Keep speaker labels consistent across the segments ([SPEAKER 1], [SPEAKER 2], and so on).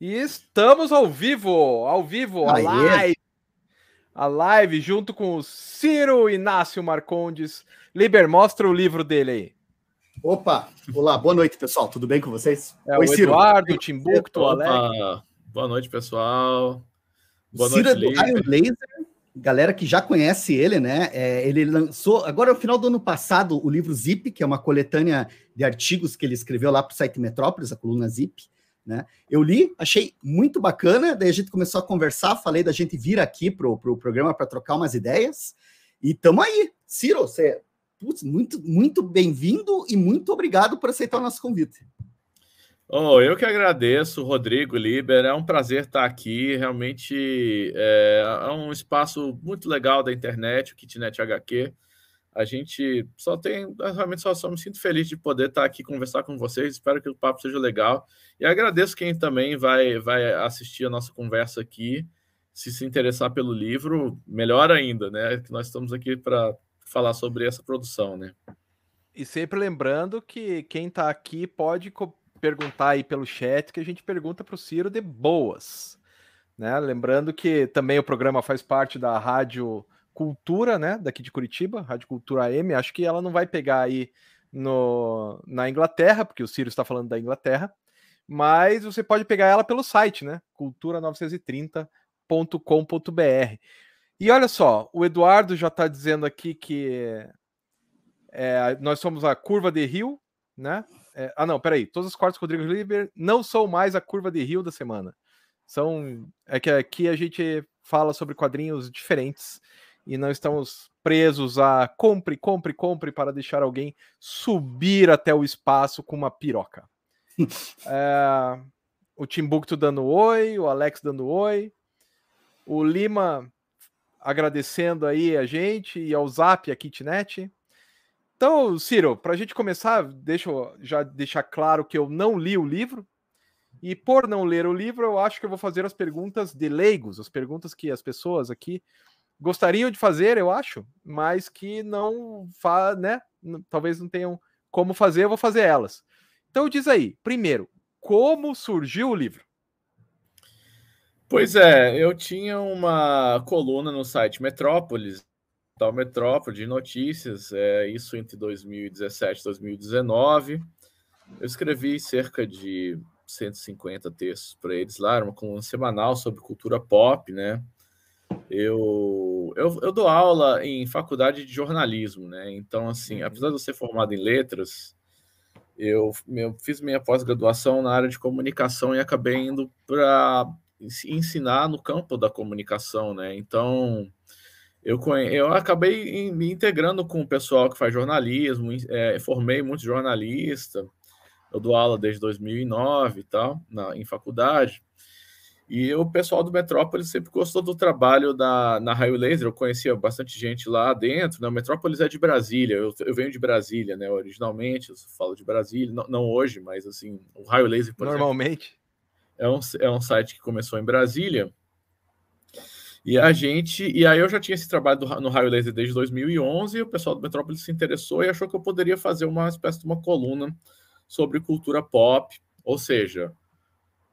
[SPEAKER 1] E estamos ao vivo, ao vivo, a live. A live junto com o Ciro Inácio Marcondes. Liber, mostra o livro dele aí.
[SPEAKER 2] Opa, olá, boa noite, pessoal. Tudo bem com vocês?
[SPEAKER 1] É Oi, o Ciro. Eduardo, o Timbuktu, o
[SPEAKER 3] Alex. Boa noite, pessoal.
[SPEAKER 2] Boa Ciro noite, é do Laser. Galera que já conhece ele, né? É, ele lançou, agora no final do ano passado, o livro Zip, que é uma coletânea de artigos que ele escreveu lá para o site Metrópolis, a coluna Zip. Né? Eu li, achei muito bacana, daí a gente começou a conversar, falei da gente vir aqui para o pro programa para trocar umas ideias, e estamos aí. Ciro, você putz, muito, muito bem-vindo e muito obrigado por aceitar o nosso convite.
[SPEAKER 3] Oh, eu que agradeço, Rodrigo Liber. É um prazer estar aqui. Realmente é, é um espaço muito legal da internet, o Kitnet HQ. A gente só tem, realmente só, só me sinto feliz de poder estar aqui conversar com vocês. Espero que o papo seja legal. E agradeço quem também vai, vai assistir a nossa conversa aqui. Se se interessar pelo livro, melhor ainda, né? Que nós estamos aqui para falar sobre essa produção, né?
[SPEAKER 1] E sempre lembrando que quem está aqui pode perguntar aí pelo chat, que a gente pergunta para o Ciro de boas. Né? Lembrando que também o programa faz parte da rádio Cultura, né, daqui de Curitiba, Rádio Cultura AM, acho que ela não vai pegar aí no, na Inglaterra, porque o Ciro está falando da Inglaterra, mas você pode pegar ela pelo site, né, cultura930.com.br. E olha só, o Eduardo já está dizendo aqui que é, nós somos a curva de rio, né? É, ah, não, peraí. Todos os quartos Rodrigo Liber não são mais a curva de rio da semana. São. É que aqui a gente fala sobre quadrinhos diferentes e não estamos presos a compre, compre, compre para deixar alguém subir até o espaço com uma piroca. é, o Timbuktu dando oi, o Alex dando oi, o Lima agradecendo aí a gente e ao Zap, a Kitnet. Então, Ciro, para a gente começar, deixa eu já deixar claro que eu não li o livro. E por não ler o livro, eu acho que eu vou fazer as perguntas de leigos, as perguntas que as pessoas aqui gostariam de fazer, eu acho, mas que não fa, né? Talvez não tenham como fazer, eu vou fazer elas. Então diz aí, primeiro, como surgiu o livro?
[SPEAKER 3] Pois é, eu tinha uma coluna no site Metrópolis, tal Metrópole de notícias, é, isso entre 2017 e 2019. Eu escrevi cerca de 150 textos para eles lá, era uma coluna semanal sobre cultura pop, né? Eu, eu, eu, dou aula em faculdade de jornalismo, né? Então, assim, uhum. apesar de eu ser formado em letras, eu, eu fiz minha pós-graduação na área de comunicação e acabei indo para ensinar no campo da comunicação, né? Então, eu, eu acabei me integrando com o pessoal que faz jornalismo, é, formei muito jornalista, eu dou aula desde 2009 e tal, na, em faculdade. E o pessoal do Metrópolis sempre gostou do trabalho da, na Raio Laser. Eu conhecia bastante gente lá dentro. Né? O Metrópolis é de Brasília. Eu, eu venho de Brasília, né? Originalmente, eu falo de Brasília. Não, não hoje, mas assim, o Raio Laser,
[SPEAKER 1] por Normalmente.
[SPEAKER 3] Exemplo, é um, é um site que começou em Brasília. E a gente. E aí eu já tinha esse trabalho do, no Raio Laser desde 2011. E o pessoal do Metrópolis se interessou e achou que eu poderia fazer uma espécie de uma coluna sobre cultura pop. Ou seja,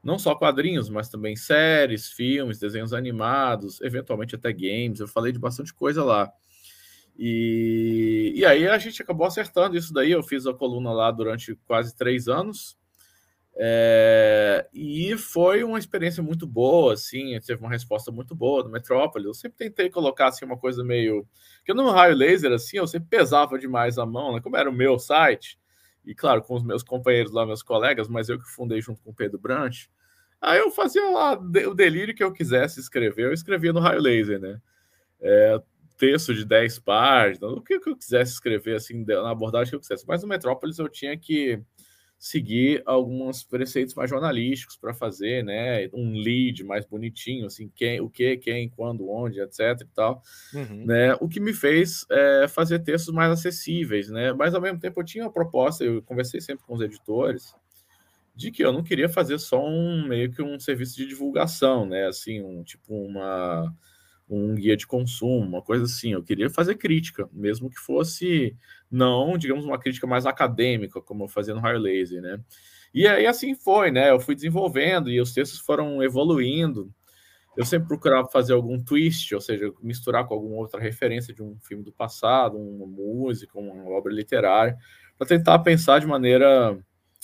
[SPEAKER 3] não só quadrinhos, mas também séries, filmes, desenhos animados, eventualmente até games. Eu falei de bastante coisa lá. E, e aí a gente acabou acertando isso daí. Eu fiz a coluna lá durante quase três anos. É, e foi uma experiência muito boa, assim, teve uma resposta muito boa do Metrópole. Eu sempre tentei colocar assim uma coisa meio. Porque no raio laser, assim, eu sempre pesava demais a mão, né? Como era o meu site, e claro, com os meus companheiros lá, meus colegas, mas eu que fundei junto com o Pedro Brant. Aí eu fazia lá o delírio que eu quisesse escrever, eu escrevia no raio laser, né? É, texto de 10 páginas, o que, eu quisesse escrever, assim, na abordagem que eu quisesse. Mas no Metrópolis eu tinha que seguir alguns preceitos mais jornalísticos para fazer, né? Um lead mais bonitinho, assim, quem, o que, quem, quando, onde, etc. e tal, uhum. né? O que me fez é, fazer textos mais acessíveis, né? Mas ao mesmo tempo eu tinha uma proposta, eu conversei sempre com os editores de que eu não queria fazer só um meio que um serviço de divulgação, né? Assim, um tipo uma um guia de consumo, uma coisa assim. Eu queria fazer crítica, mesmo que fosse não, digamos, uma crítica mais acadêmica, como eu fazia no Higher Laser, né? E aí assim foi, né? Eu fui desenvolvendo e os textos foram evoluindo. Eu sempre procurava fazer algum twist, ou seja, misturar com alguma outra referência de um filme do passado, uma música, uma obra literária, para tentar pensar de maneira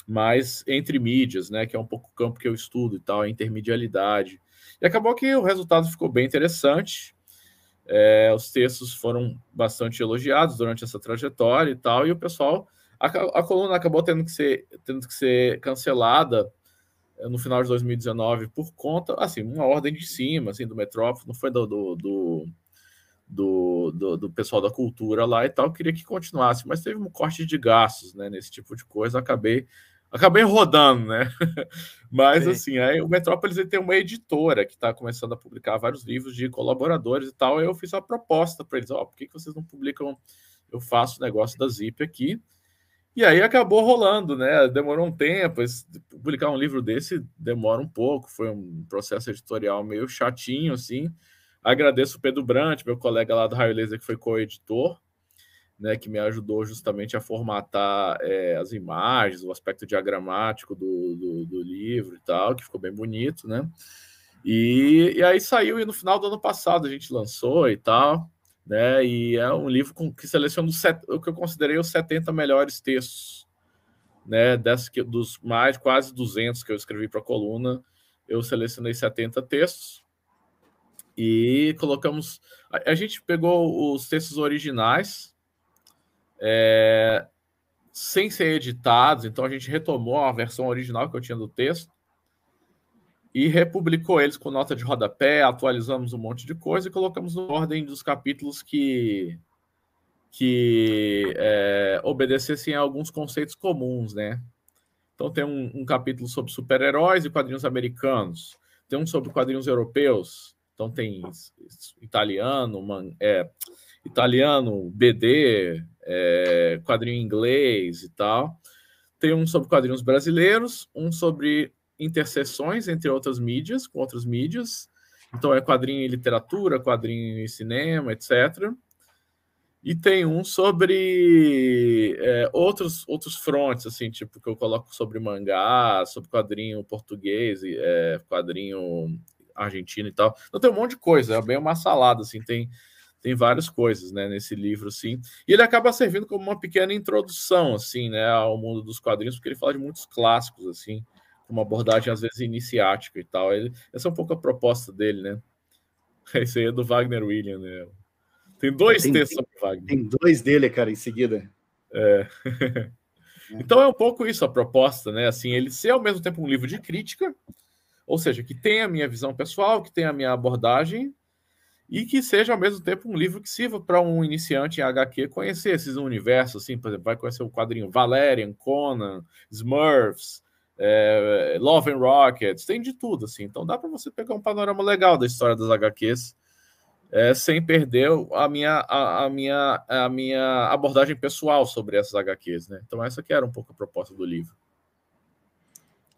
[SPEAKER 3] mais entre mídias, né? Que é um pouco o campo que eu estudo e tal, a intermedialidade. E acabou que o resultado ficou bem interessante. É, os textos foram bastante elogiados durante essa trajetória e tal, e o pessoal. A, a coluna acabou tendo que ser, tendo que ser cancelada eh, no final de 2019 por conta, assim, uma ordem de cima, assim, do Metrópole, não foi do, do, do, do, do, do pessoal da cultura lá e tal, queria que continuasse, mas teve um corte de gastos, né, nesse tipo de coisa, acabei acabei rodando, né? Mas Sim. assim, aí o Metrópolis tem uma editora que está começando a publicar vários livros de colaboradores e tal. eu fiz uma proposta para eles: ó, oh, por que, que vocês não publicam? Eu faço o negócio da Zip aqui. E aí acabou rolando, né? Demorou um tempo. Publicar um livro desse demora um pouco. Foi um processo editorial meio chatinho, assim. Agradeço o Pedro Brant, meu colega lá do Raio Laser, que foi co-editor né, que me ajudou justamente a formatar é, as imagens, o aspecto diagramático do, do, do, livro e tal, que ficou bem bonito, né? E, e aí saiu, e no final do ano passado a gente lançou e tal, né? E é um livro com, que seleciona o que eu considerei os 70 melhores textos, né? Dessa, dos mais quase 200 que eu escrevi para a coluna, eu selecionei 70 textos e colocamos. A, a gente pegou os textos originais é, sem ser editados. Então a gente retomou a versão original que eu tinha do texto e republicou eles com nota de rodapé, atualizamos um monte de coisa e colocamos na ordem dos capítulos que que é, obedecessem a alguns conceitos comuns, né? Então tem um, um capítulo sobre super-heróis e quadrinhos americanos, tem um sobre quadrinhos europeus, então tem italiano, man, é, italiano, BD, é, quadrinho inglês e tal. Tem um sobre quadrinhos brasileiros, um sobre interseções entre outras mídias, com outras mídias. Então é quadrinho em literatura, quadrinho em cinema, etc. E tem um sobre é, outros outros frontes, assim, tipo que eu coloco sobre mangá, sobre quadrinho português, é, quadrinho argentino e tal. Então tem um monte de coisa, é bem uma salada, assim, tem tem várias coisas, né, nesse livro, assim, e ele acaba servindo como uma pequena introdução, assim, né, ao mundo dos quadrinhos, porque ele fala de muitos clássicos, assim, com uma abordagem, às vezes, iniciática e tal, ele, essa é um pouco a proposta dele, né, esse aí é do Wagner William, né, tem dois tem, textos sobre Wagner.
[SPEAKER 2] Tem dois dele, cara, em seguida.
[SPEAKER 3] É. então é um pouco isso a proposta, né, assim, ele ser ao mesmo tempo um livro de crítica, ou seja, que tem a minha visão pessoal, que tem a minha abordagem, e que seja ao mesmo tempo um livro que sirva para um iniciante em HQ conhecer esses universos, assim, por exemplo, vai conhecer o quadrinho Valerian, Conan, Smurfs, é, Love and Rockets, tem de tudo, assim, então dá para você pegar um panorama legal da história das HQs é, sem perder a minha, a, a, minha, a minha abordagem pessoal sobre essas HQs, né? Então essa que era um pouco a proposta do livro.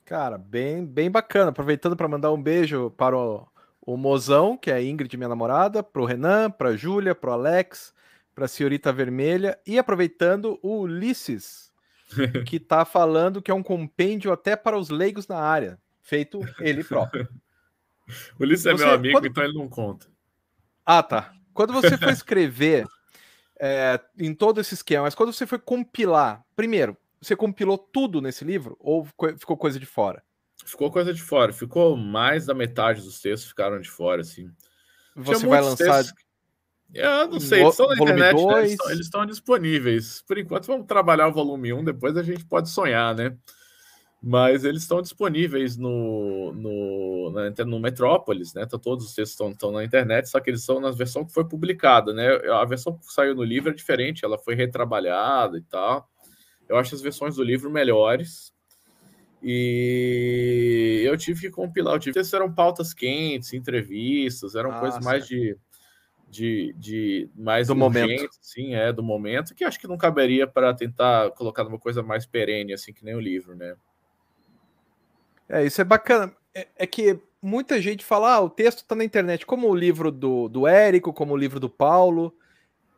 [SPEAKER 1] Cara, bem, bem bacana. Aproveitando para mandar um beijo para o o Mozão, que é a Ingrid, minha namorada, pro Renan, pra Júlia, pro Alex, pra Senhorita Vermelha, e aproveitando o Ulisses, que tá falando que é um compêndio até para os leigos na área, feito ele próprio.
[SPEAKER 3] o Ulisses é meu amigo, quando... então ele não conta.
[SPEAKER 1] Ah, tá. Quando você foi escrever é, em todo esse esquema, mas quando você foi compilar, primeiro, você compilou tudo nesse livro ou ficou coisa de fora?
[SPEAKER 3] Ficou coisa de fora. Ficou mais da metade dos textos ficaram de fora, assim.
[SPEAKER 1] Você vai lançar.
[SPEAKER 3] Textos... Eu não sei, eles estão na internet, né? eles, estão, eles, estão, disponíveis. Por enquanto, vamos trabalhar o volume 1, depois a gente pode sonhar, né? Mas eles estão disponíveis no, no, na, no Metrópolis, né? Então, todos os textos estão, estão na internet, só que eles estão na versão que foi publicada, né? A versão que saiu no livro é diferente, ela foi retrabalhada e tal. Eu acho as versões do livro melhores, e eu tive que compilar, eu tive que eram pautas quentes, entrevistas, eram ah, coisas mais de, de, de mais
[SPEAKER 1] do momento,
[SPEAKER 3] sim, é do momento, que acho que não caberia para tentar colocar uma coisa mais perene, assim que nem o livro, né?
[SPEAKER 1] É, isso é bacana. É, é que muita gente fala, ah, o texto está na internet, como o livro do, do Érico, como o livro do Paulo.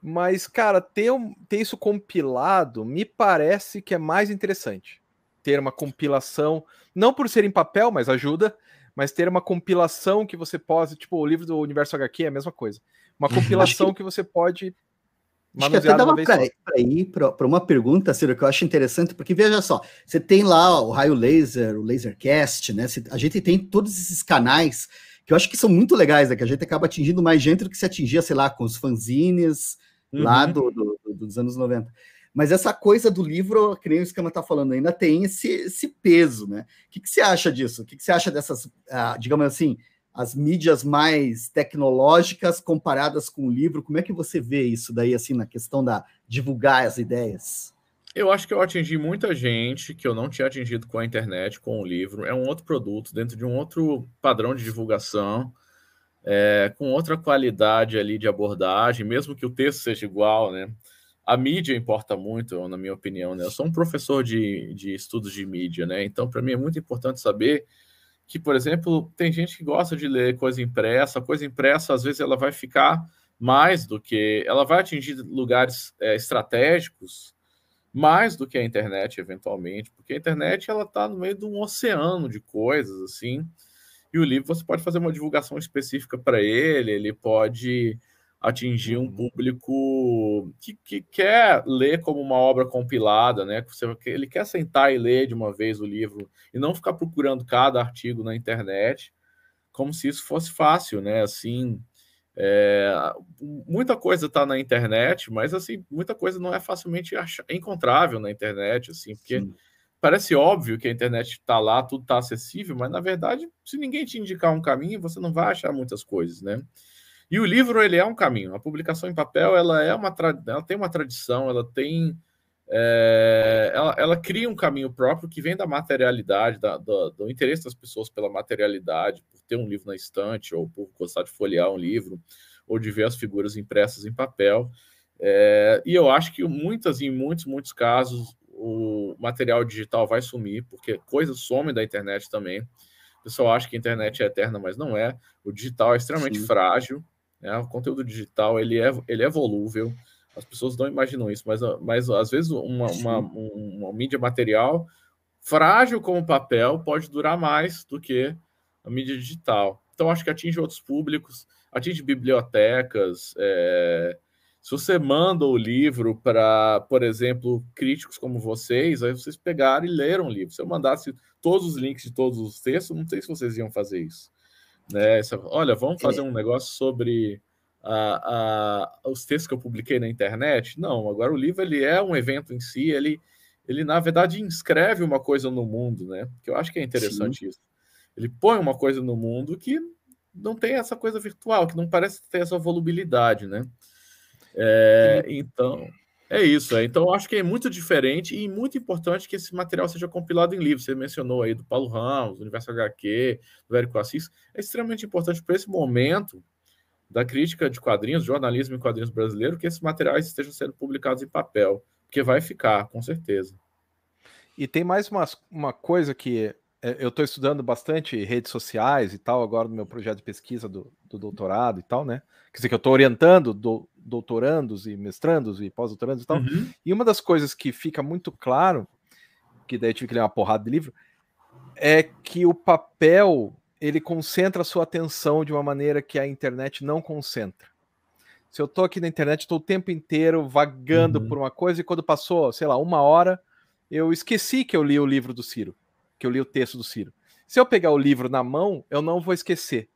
[SPEAKER 1] Mas, cara, ter, ter isso compilado me parece que é mais interessante ter uma compilação, não por ser em papel, mas ajuda, mas ter uma compilação que você pode, tipo, o livro do Universo HQ é a mesma coisa. Uma compilação que... que... você pode
[SPEAKER 2] Acho que até dava para ir para uma pergunta, Ciro, que eu acho interessante, porque veja só, você tem lá o Raio Laser, o Lasercast, né? A gente tem todos esses canais que eu acho que são muito legais, né? Que a gente acaba atingindo mais gente do que se atingia, sei lá, com os fanzines uhum. lá do, do, do, dos anos 90. Mas essa coisa do livro, que nem o Escama está falando, ainda tem esse, esse peso, né? O que, que você acha disso? O que, que você acha dessas, ah, digamos assim, as mídias mais tecnológicas comparadas com o livro? Como é que você vê isso daí, assim, na questão da divulgar as ideias?
[SPEAKER 3] Eu acho que eu atingi muita gente que eu não tinha atingido com a internet, com o livro. É um outro produto, dentro de um outro padrão de divulgação, é, com outra qualidade ali de abordagem, mesmo que o texto seja igual, né? A mídia importa muito, na minha opinião. Né? Eu sou um professor de, de estudos de mídia, né? Então, para mim é muito importante saber que, por exemplo, tem gente que gosta de ler coisa impressa. Coisa impressa, às vezes, ela vai ficar mais do que. Ela vai atingir lugares é, estratégicos mais do que a internet, eventualmente, porque a internet ela está no meio de um oceano de coisas, assim. E o livro você pode fazer uma divulgação específica para ele, ele pode atingir um uhum. público que, que, quer ler como uma obra compilada, né? Ele quer sentar e ler de uma vez o livro e não ficar procurando cada artigo na internet, como se isso fosse fácil, né? Assim, é, muita coisa está na internet, mas assim, muita coisa não é facilmente encontrável na internet, assim, porque Sim. parece óbvio que a internet está lá, tudo está acessível, mas na verdade, se ninguém te indicar um caminho, você não vai achar muitas coisas, né? E o livro ele é um caminho. A publicação em papel ela é uma ela tem uma tradição, ela tem é, ela, ela, cria um caminho próprio que vem da materialidade, da, do, do, interesse das pessoas pela materialidade, por ter um livro na estante, ou por gostar de folhear um livro, ou de ver as figuras impressas em papel. É, e eu acho que muitas, em muitos, muitos casos, o material digital vai sumir, porque coisas somem da internet também. O pessoal acha que a internet é eterna, mas não é. O digital é extremamente Sim. frágil. Né? O conteúdo digital ele é, ele é volúvel, as pessoas não imaginam isso, mas, mas às vezes uma, uma, uma, mídia material frágil como papel pode durar mais do que a mídia digital. Então, acho que atinge outros públicos, atinge bibliotecas. É... Se você manda o livro para, por exemplo, críticos como vocês, aí vocês pegaram e leram o livro. Se eu mandasse todos os links de todos os textos, não sei se vocês iam fazer isso. Né? Olha, vamos fazer é. um negócio sobre a, a, os textos que eu publiquei na internet. Não, agora o livro ele é um evento em si, ele, ele na verdade inscreve uma coisa no mundo, né? Que eu acho que é interessante Sim. isso. Ele põe uma coisa no mundo que não tem essa coisa virtual, que não parece ter essa volubilidade, né? É, então, é isso. É. Então, acho que é muito diferente e muito importante que esse material seja compilado em livro. Você mencionou aí do Paulo Ramos, do Universo HQ, do Érico Assis. É extremamente importante para esse momento da crítica de quadrinhos, jornalismo em quadrinhos brasileiro, que esses materiais estejam sendo publicados em papel, porque vai ficar, com certeza.
[SPEAKER 1] E tem mais uma, uma coisa que é, eu estou estudando bastante redes sociais e tal, agora no meu projeto de pesquisa do, do doutorado e tal, né? Quer dizer, que eu estou orientando do, doutorandos e mestrandos e pós-doutorandos e tal. Uhum. E uma das coisas que fica muito claro, que daí eu tive que ler uma porrada de livro, é que o papel ele concentra a sua atenção de uma maneira que a internet não concentra. Se eu estou aqui na internet, estou o tempo inteiro vagando uhum. por uma coisa e quando passou, sei lá, uma hora, eu esqueci que eu li o livro do Ciro, que eu li o texto do Ciro. Se eu pegar o livro na mão, eu não vou esquecer.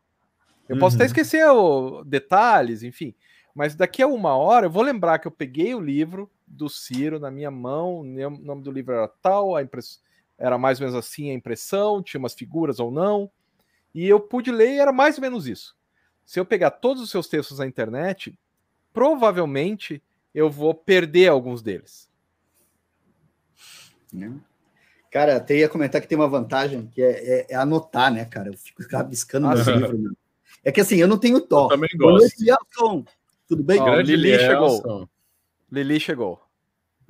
[SPEAKER 1] Eu uhum. posso até uhum. esquecer o, detalhes, enfim, mas daqui a uma hora eu vou lembrar que eu peguei o livro do Ciro na minha mão, o nome do livro era tal, a impress... era mais ou menos assim a impressão, tinha umas figuras ou não, e eu pude ler e era mais ou menos isso. Se eu pegar todos os seus textos na internet, provavelmente eu vou perder alguns deles.
[SPEAKER 2] Né? Cara, até ia comentar que tem uma vantagem, que é, é, é anotar, né, cara? Eu fico rabiscando ah, meu livro. Né? É que assim, eu não tenho tó. Eu
[SPEAKER 3] também gosto.
[SPEAKER 2] Tudo bem?
[SPEAKER 1] Oh, Lili chegou. Lili chegou.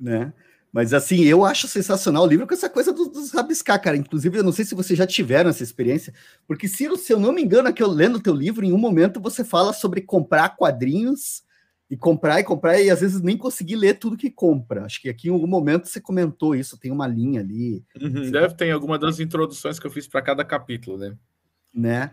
[SPEAKER 2] Né? Mas assim, eu acho sensacional o livro com essa coisa dos, dos rabiscar, cara. Inclusive, eu não sei se vocês já tiveram essa experiência, porque Ciro, se eu não me engano, aqui eu lendo o teu livro, em um momento você fala sobre comprar quadrinhos e comprar e comprar e às vezes nem conseguir ler tudo que compra. Acho que aqui em algum momento você comentou isso, tem uma linha ali.
[SPEAKER 3] Uhum, deve ter alguma das introduções que eu fiz para cada capítulo, né?
[SPEAKER 2] Né?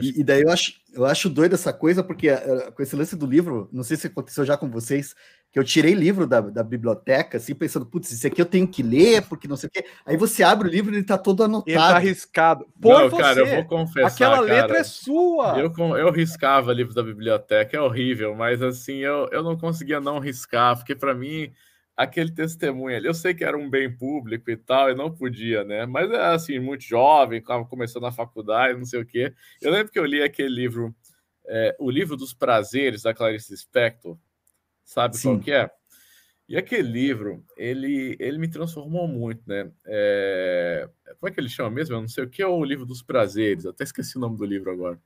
[SPEAKER 2] E, e, daí eu acho, eu acho doido essa coisa, porque uh, com esse lance do livro, não sei se aconteceu já com vocês, que eu tirei livro da, da biblioteca, assim, pensando, putz, esse aqui eu tenho que ler, porque não sei o quê. Aí você abre o livro e ele tá todo anotado. Ele tá
[SPEAKER 1] arriscado.
[SPEAKER 3] Por não, você, cara, eu vou confessar.
[SPEAKER 1] Aquela
[SPEAKER 3] cara,
[SPEAKER 1] letra é sua.
[SPEAKER 3] Eu, eu riscava livro da biblioteca, é horrível, mas assim, eu, eu não conseguia não riscar, porque para mim aquele testemunho ali. Eu sei que era um bem público e tal, e não podia, né? Mas é assim, muito jovem, estava começando a faculdade, não sei o quê. Eu lembro que eu li aquele livro, é, o livro dos prazeres da Clarice Spector, sabe Sim. qual que é? E aquele livro, ele, ele me transformou muito, né? É... Como é que ele chama mesmo? Eu não sei o que é o livro dos prazeres, até esqueci o nome do livro agora.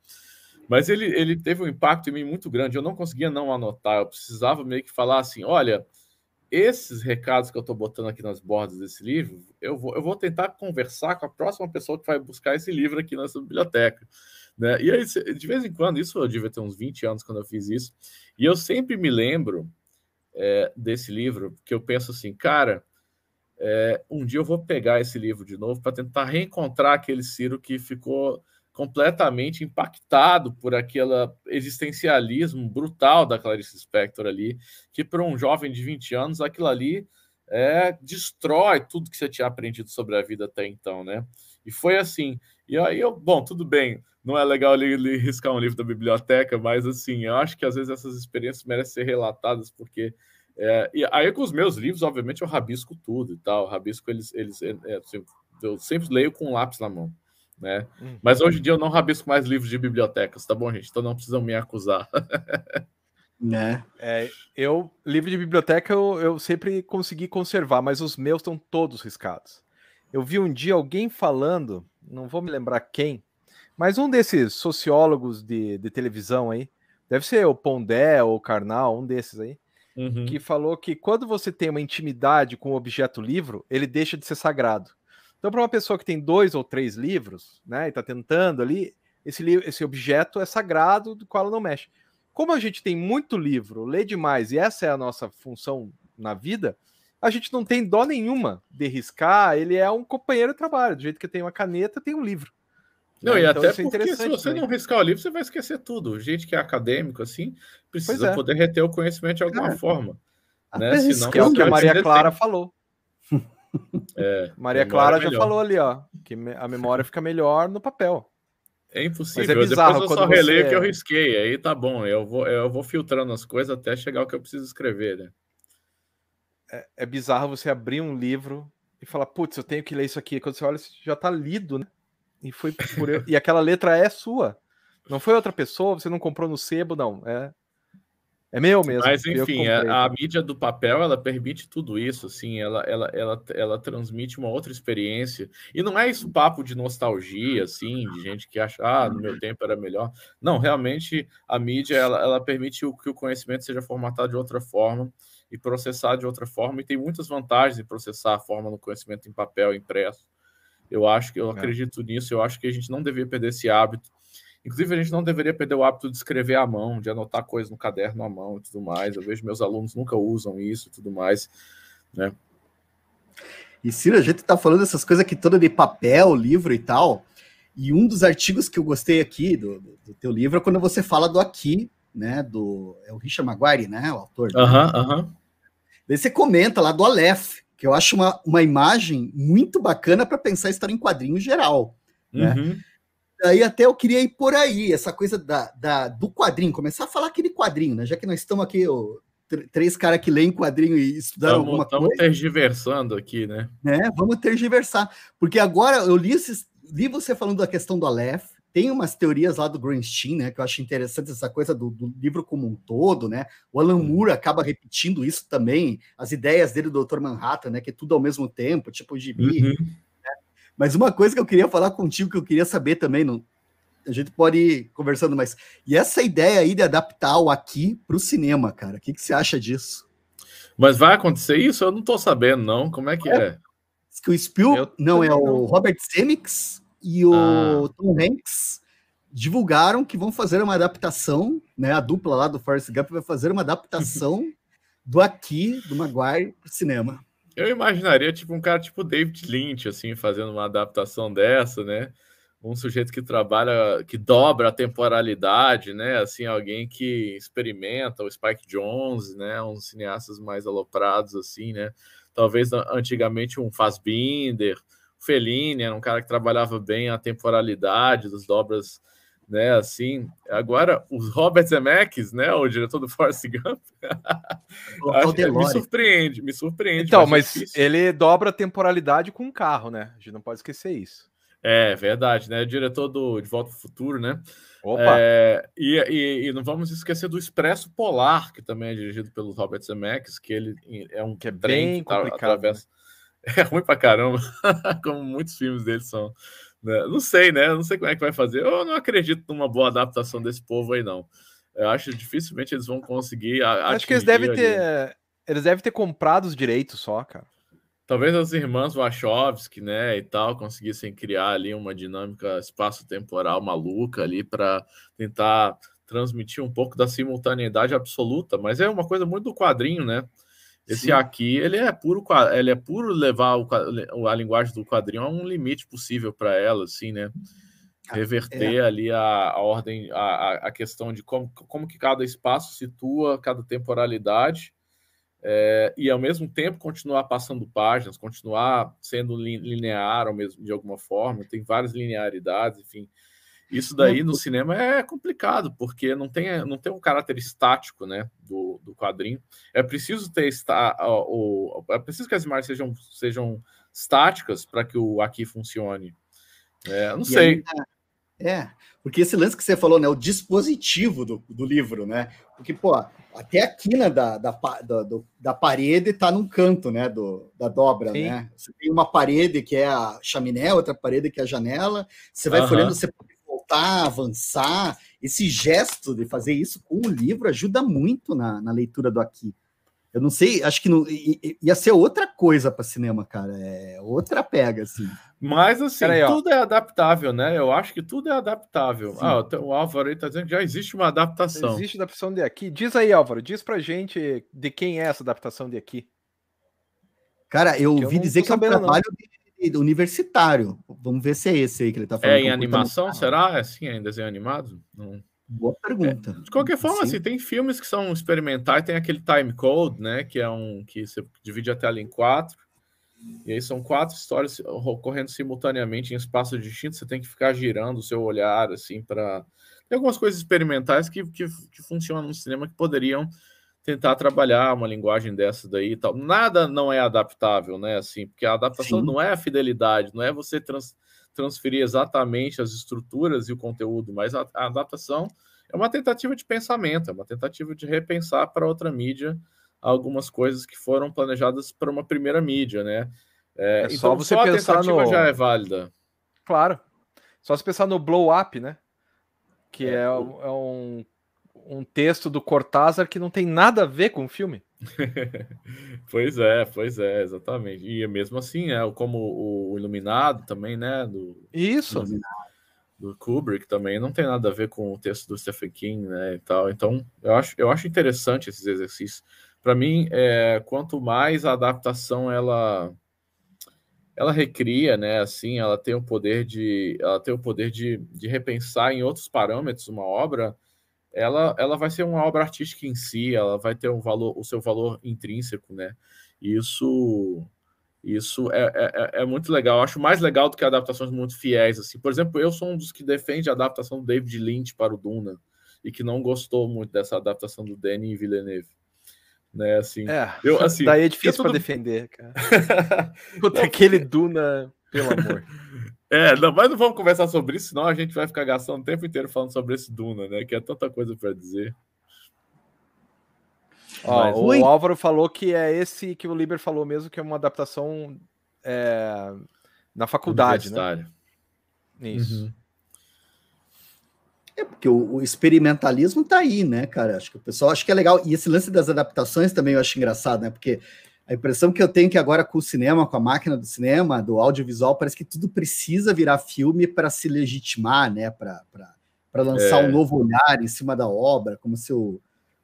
[SPEAKER 3] Mas ele, ele teve um impacto em mim muito grande. Eu não conseguia não anotar, eu precisava meio que falar assim: olha, esses recados que eu estou botando aqui nas bordas desse livro, eu vou, eu vou tentar conversar com a próxima pessoa que vai buscar esse livro aqui nessa biblioteca. Né? E aí, de vez em quando, isso eu devia ter uns 20 anos quando eu fiz isso, e eu sempre me lembro é, desse livro, que eu penso assim, cara, é, um dia eu vou pegar esse livro de novo para tentar reencontrar aquele Ciro que ficou completamente impactado por aquele existencialismo brutal da Clarice Spector ali, que para um jovem de 20 anos, aquilo ali é, destrói tudo que você tinha aprendido sobre a vida até então, né? E foi assim. E aí eu, bom, tudo bem, não é legal ele, riscar um livro da biblioteca, mas assim, eu acho que às vezes essas experiências merecem ser relatadas, porque é, e aí com os meus livros, obviamente, eu rabisco tudo e tal, rabisco eles, eles é, é assim, eu sempre leio com um lápis na mão né? Hum. Mas hoje em dia eu não rabisco mais livros de bibliotecas, tá bom, gente? Então não precisam me acusar.
[SPEAKER 1] né? É, eu, livro de biblioteca, eu, eu sempre consegui conservar, mas os meus estão todos riscados. Eu vi um dia alguém falando, não vou me lembrar quem, mas um desses sociólogos de, de televisão aí, deve ser o Pondé ou o Karnal, um desses aí, uhum. que falou que quando você tem uma intimidade com o objeto livro, ele deixa de ser sagrado. Então, para uma pessoa que tem dois ou três livros, né, e está tentando ali, esse, esse objeto é sagrado, do qual ela não mexe. Como a gente tem muito livro, lê demais, e essa é a nossa função na vida, a gente não tem dó nenhuma de riscar, ele é um companheiro de trabalho, do jeito que tem uma caneta, tem um livro.
[SPEAKER 3] Não, né? e então, até é porque se você também. não riscar o livro, você vai esquecer tudo. Gente que é acadêmico, assim, precisa é. poder reter o conhecimento de alguma é. forma. Né?
[SPEAKER 1] Senão, que é o que a Maria Clara falou. É, Maria Clara já falou ali, ó, que a memória fica melhor no papel.
[SPEAKER 3] É impossível. Mas é bizarro, Depois eu só releio você... que eu risquei, aí tá bom. Eu vou, eu vou filtrando as coisas até chegar o que eu preciso escrever, né?
[SPEAKER 1] É, é bizarro você abrir um livro e falar, putz, eu tenho que ler isso aqui. Quando você olha, já tá lido, né? E foi por eu... e aquela letra é sua. Não foi outra pessoa, você não comprou no sebo, não. É é meu mesmo.
[SPEAKER 3] Mas enfim, a, a, mídia do papel ela permite tudo isso, assim, ela, ela, ela, ela transmite uma outra experiência. E não é isso papo de nostalgia, assim, de gente que acha, ah, no meu tempo era melhor. Não, realmente a mídia ela, ela permite que o conhecimento seja formatado de outra forma e processado de outra forma, e tem muitas vantagens em processar a forma no conhecimento em papel, impresso. Eu acho que eu é. acredito nisso, eu acho que a gente não deveria perder esse hábito Inclusive, a gente não deveria perder o hábito de escrever à mão, de anotar coisas no caderno à mão e tudo mais. Eu vejo meus alunos nunca usam isso e tudo mais, né?
[SPEAKER 2] E Ciro, a gente tá falando dessas coisas aqui toda de papel, livro e tal. E um dos artigos que eu gostei aqui do, do teu livro é quando você fala do aqui, né? Do é o Richard Maguire, né? O autor.
[SPEAKER 3] Aham, aham.
[SPEAKER 2] Daí você comenta lá do Aleph, que eu acho uma, uma imagem muito bacana para pensar a história em quadrinho geral. Né? Uhum. Aí até eu queria ir por aí, essa coisa da, da, do quadrinho, começar a falar aquele quadrinho, né? Já que nós estamos aqui, três caras que leem quadrinho e estudaram tamo, alguma tamo coisa.
[SPEAKER 3] Estamos tergiversando aqui, né?
[SPEAKER 2] né? Vamos tergiversar. Porque agora eu li, esses, li você falando da questão do Aleph, tem umas teorias lá do Greenstein, né? Que eu acho interessante essa coisa do, do livro como um todo, né? O Alan Moore acaba repetindo isso também, as ideias dele do Dr. Manhattan, né? Que é tudo ao mesmo tempo, tipo o gibi. Uhum. Mas uma coisa que eu queria falar contigo, que eu queria saber também, no, a gente pode ir conversando, mas e essa ideia aí de adaptar o aqui para o cinema, cara? O que, que você acha disso?
[SPEAKER 3] Mas vai acontecer isso? Eu não estou sabendo, não. Como é que é? é?
[SPEAKER 2] Que o Spiel, eu não, é o Robert Zemeckis e o ah. Tom Hanks divulgaram que vão fazer uma adaptação, né? A dupla lá do Forrest Gump vai fazer uma adaptação do Aqui, do Maguire, para cinema.
[SPEAKER 3] Eu imaginaria, tipo, um cara tipo David Lynch, assim, fazendo uma adaptação dessa, né? Um sujeito que trabalha, que dobra a temporalidade, né? Assim, alguém que experimenta, o Spike Jones, né? Uns cineastas mais aloprados, assim, né? Talvez antigamente um Fassbinder, Fellini era um cara que trabalhava bem a temporalidade das dobras né? Assim, agora os Robert Zemeckis, né? O diretor do Force Gump, me surpreende, me surpreende.
[SPEAKER 1] Então, mas difícil. ele dobra a temporalidade com um carro, né? A gente não pode esquecer isso.
[SPEAKER 3] É verdade, né? diretor do De Volta ao Futuro, né? Opa! É, e, e, e, não vamos esquecer do Expresso Polar, que também é dirigido pelo Robert Zemeckis, que ele é um
[SPEAKER 1] que é bem que complicado. Atravessa... Né?
[SPEAKER 3] É ruim pra caramba, como muitos filmes dele são. Né? Não sei, né? Não sei como é que vai fazer. Eu não acredito numa boa adaptação desse povo aí, não. Eu acho que dificilmente eles vão conseguir.
[SPEAKER 1] Acho que eles devem ter. Eles devem ter comprado os direitos só, cara.
[SPEAKER 3] Talvez as irmãs Wachowski, né, e tal, conseguissem criar ali uma dinâmica espaço-temporal maluca ali para tentar transmitir um pouco da simultaneidade absoluta, mas é uma coisa muito do quadrinho, né? Esse Sim. aqui, ele é puro, ele é puro levar o, a linguagem do quadrinho a um limite possível para ela, assim, né? Ah, Reverter é. ali a, a ordem, a, a questão de como, como que cada espaço situa cada temporalidade é, e ao mesmo tempo continuar passando páginas, continuar sendo linear ao mesmo, de alguma forma, tem várias linearidades, enfim. Isso daí no cinema é complicado, porque não tem, não tem um caráter estático né, do, do quadrinho. É preciso ter está, o, é preciso que as imagens sejam, sejam estáticas para que o aqui funcione. É, não e sei. Ainda,
[SPEAKER 2] é, porque esse lance que você falou, né? O dispositivo do, do livro, né? Porque, pô, até a quina da, da, da, do, da parede está num canto, né? Do, da dobra, Sim. né? Você tem uma parede que é a chaminé, outra parede que é a janela. Você vai uhum. folhando, você pode voltar, avançar. Esse gesto de fazer isso com o livro ajuda muito na, na leitura do aqui. Eu não sei, acho que não, ia ser outra coisa para cinema, cara. É outra pega, assim.
[SPEAKER 3] Mas, assim, aí, tudo é adaptável, né? Eu acho que tudo é adaptável. Sim. Ah, o Álvaro aí tá dizendo que já existe uma adaptação.
[SPEAKER 1] Existe adaptação de aqui. Diz aí, Álvaro, diz pra gente de quem é essa adaptação de aqui.
[SPEAKER 2] Cara, eu ouvi dizer que é um trabalho de universitário. Vamos ver se é esse aí que ele está falando.
[SPEAKER 3] É em animação, será? É sim, é em desenho animado? Não.
[SPEAKER 2] Boa pergunta.
[SPEAKER 3] É, de qualquer forma, assim, tem filmes que são experimentais, tem aquele time code, né? Que é um que você divide a tela em quatro. E aí são quatro histórias ocorrendo simultaneamente em espaços distintos. Você tem que ficar girando o seu olhar, assim, para. Tem algumas coisas experimentais que, que, que funcionam no cinema que poderiam tentar trabalhar uma linguagem dessa daí e tal. Nada não é adaptável, né? Assim, porque a adaptação Sim. não é a fidelidade, não é você trans, transferir exatamente as estruturas e o conteúdo, mas a, a, adaptação é uma tentativa de pensamento, é uma tentativa de repensar para outra mídia algumas coisas que foram planejadas para uma primeira mídia, né?
[SPEAKER 1] É, é então, só você só pensar no
[SPEAKER 3] já é válida.
[SPEAKER 1] Claro. Só se pensar no blow up, né? Que é, é, é um um texto do Cortázar que não tem nada a ver com o filme.
[SPEAKER 3] pois é, pois é, exatamente. E mesmo assim, é como o Iluminado também, né? Do,
[SPEAKER 1] Isso.
[SPEAKER 3] Do, do Kubrick também não tem nada a ver com o texto do Stephen King, né? E tal. Então, eu acho, eu acho interessante esses exercícios. Para mim, é, quanto mais a adaptação ela ela recria, né? Assim, ela tem o poder de ela tem o poder de, de repensar em outros parâmetros uma obra ela, ela vai ser uma obra artística em si, ela vai ter um valor, o seu valor intrínseco, né? Isso, isso é, é, é, muito legal. Eu acho mais legal do que adaptações muito fiéis. Assim. Por exemplo, eu sou um dos que defende a adaptação do David Lynch para o Duna e que não gostou muito dessa adaptação do Danny Villeneuve. Né, assim,
[SPEAKER 1] é, eu, assim, daí é difícil para defender, cara. Puta, aquele Duna, pelo amor.
[SPEAKER 3] É, não, mas não vamos conversar sobre isso, senão a gente vai ficar gastando o tempo inteiro falando sobre esse Duna, né? Que é tanta coisa para dizer.
[SPEAKER 1] Ó, mas... O Álvaro falou que é esse que o Liber falou mesmo, que é uma adaptação é, na faculdade, né? Isso. Uhum.
[SPEAKER 2] É porque o, o, experimentalismo tá aí, né, cara? Acho que o pessoal acho que é legal. E esse lance das adaptações também eu acho engraçado, né? Porque a impressão que eu tenho é que agora com o cinema, com a máquina do cinema, do audiovisual, parece que tudo precisa virar filme para se legitimar, né? Para para lançar é. um novo olhar em cima da obra, como se o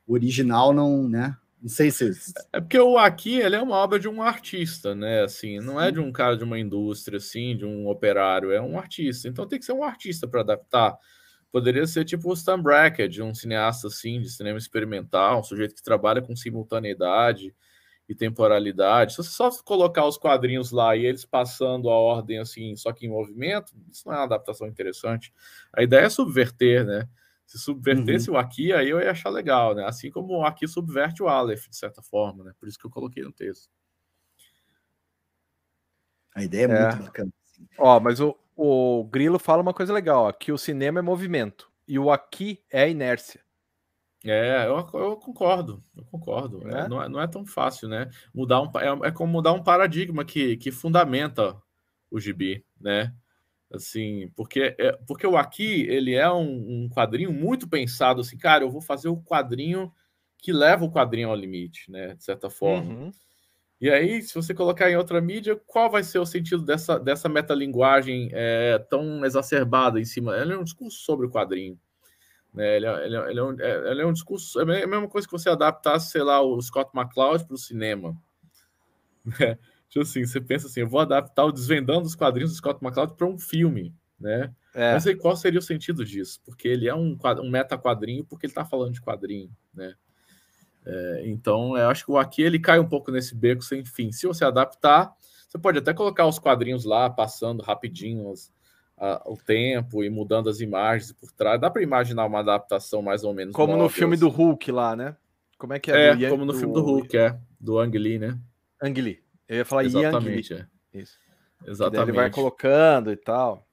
[SPEAKER 2] original não, né? Não sei se.
[SPEAKER 3] É porque o aqui ele é uma obra de um artista, né? Assim, não é de um cara de uma indústria, assim, de um operário, é um artista. Então tem que ser um artista para adaptar. Poderia ser tipo o Stan Brackett, um cineasta assim de cinema experimental, um sujeito que trabalha com simultaneidade e temporalidade. Se você só colocar os quadrinhos lá e eles passando a ordem assim, só que em movimento, isso não é uma adaptação interessante. A ideia é subverter, né? Se subvertesse uhum. o aqui, aí eu ia achar legal, né? Assim como o aqui subverte o Aleph, de certa forma, né? Por isso que eu coloquei no texto.
[SPEAKER 2] A ideia é, é. muito bacana.
[SPEAKER 1] Ó, mas o, o Grilo fala uma coisa legal, ó, que o cinema é movimento e o aqui é inércia.
[SPEAKER 3] É, eu, eu concordo, eu concordo. É? É, não, é, não é tão fácil, né? Mudar um, é, é como mudar um paradigma que, que fundamenta o gibi, né? Assim, porque, é, porque o aqui ele é um, um, quadrinho muito pensado assim, cara, eu vou fazer o quadrinho que leva o quadrinho ao limite, né? De certa forma. Uhum. E aí, se você colocar em outra mídia, qual vai ser o sentido dessa, dessa metalinguagem é, tão exacerbada em cima? Ela é um discurso sobre o quadrinho. Né? Ele, é, ele, é, ele, é um, é, ele é um discurso. É a mesma coisa que você adaptasse, sei lá, o Scott McCloud para o cinema. Né? Tipo assim, você pensa assim, eu vou adaptar o Desvendando os Quadrinhos do Scott McCloud para um filme, né? É. Não sei qual seria o sentido disso, porque ele é um, um meta-quadrinho, porque ele está falando de quadrinho, né? É, então, eu acho que o aqui ele cai um pouco nesse beco sem fim. Se você adaptar, você pode até colocar os quadrinhos lá, passando rapidinho os, a, o tempo e mudando as imagens por trás. Dá para imaginar uma adaptação mais ou menos.
[SPEAKER 1] Como no filme do Hulk lá, né?
[SPEAKER 3] Como é que é? É, como no do... filme do Hulk, é. Do Ang Lee, né?
[SPEAKER 1] Ang Lee. Eu ia falar
[SPEAKER 3] Exatamente,
[SPEAKER 1] Yang
[SPEAKER 3] é. Isso. Exatamente.
[SPEAKER 1] Ele vai colocando e tal.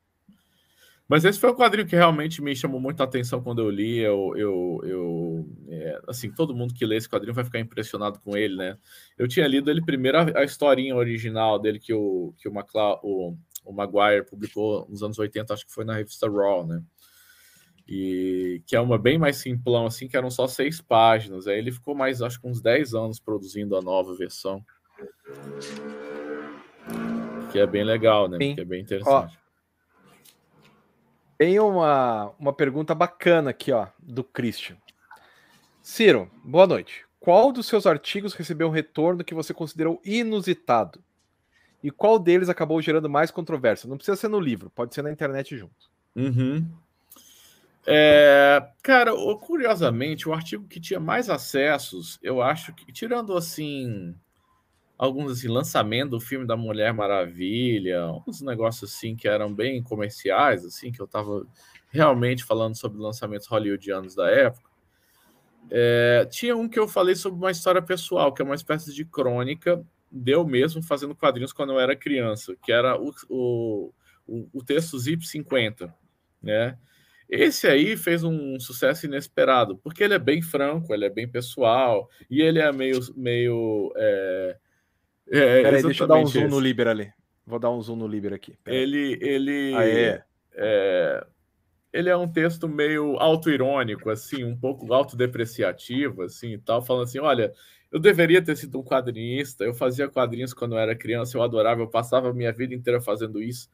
[SPEAKER 3] Mas esse foi um quadrinho que realmente me chamou muita atenção quando eu li. Eu, eu, eu é, assim, todo mundo que lê esse quadrinho vai ficar impressionado com ele, né? Eu tinha lido ele primeiro a, a historinha original dele que o que o, McLeod, o, o Maguire publicou nos anos 80, acho que foi na revista Raw, né? E que é uma bem mais simplão, assim, que eram só seis páginas. Aí ele ficou mais, acho que uns 10 anos produzindo a nova versão. Que é bem legal, né? Sim. Que é bem interessante. Ó,
[SPEAKER 1] tem uma, uma pergunta bacana aqui, ó, do Christian. Ciro, boa noite. Qual dos seus artigos recebeu um retorno que você considerou inusitado? E qual deles acabou gerando mais controvérsia? Não precisa ser no livro, pode ser na internet junto.
[SPEAKER 3] Uhum. É, cara, curiosamente, o artigo que tinha mais acessos, eu acho que, tirando assim, alguns assim, lançamento do filme da Mulher Maravilha, uns negócios assim que eram bem comerciais, assim, que eu estava realmente falando sobre lançamentos hollywoodianos da época. É, tinha um que eu falei sobre uma história pessoal, que é uma espécie de crônica deu mesmo fazendo quadrinhos quando eu era criança, que era o, o, o texto Zip 50, né? Esse aí fez um sucesso inesperado, porque ele é bem franco, ele é bem pessoal, e ele é meio, meio é,
[SPEAKER 1] é, Peraí, deixa eu dar um zoom esse. no Liber ali. Vou dar um zoom no Liber aqui.
[SPEAKER 3] Ele, ele, Aê. é, ele é um texto meio autoirônico, assim, um pouco autodepreciativo, assim, e tal, falando assim, olha, eu deveria ter sido um quadrinista, eu fazia quadrinhos quando eu era criança, eu adorava, eu passava a minha vida inteira fazendo isso,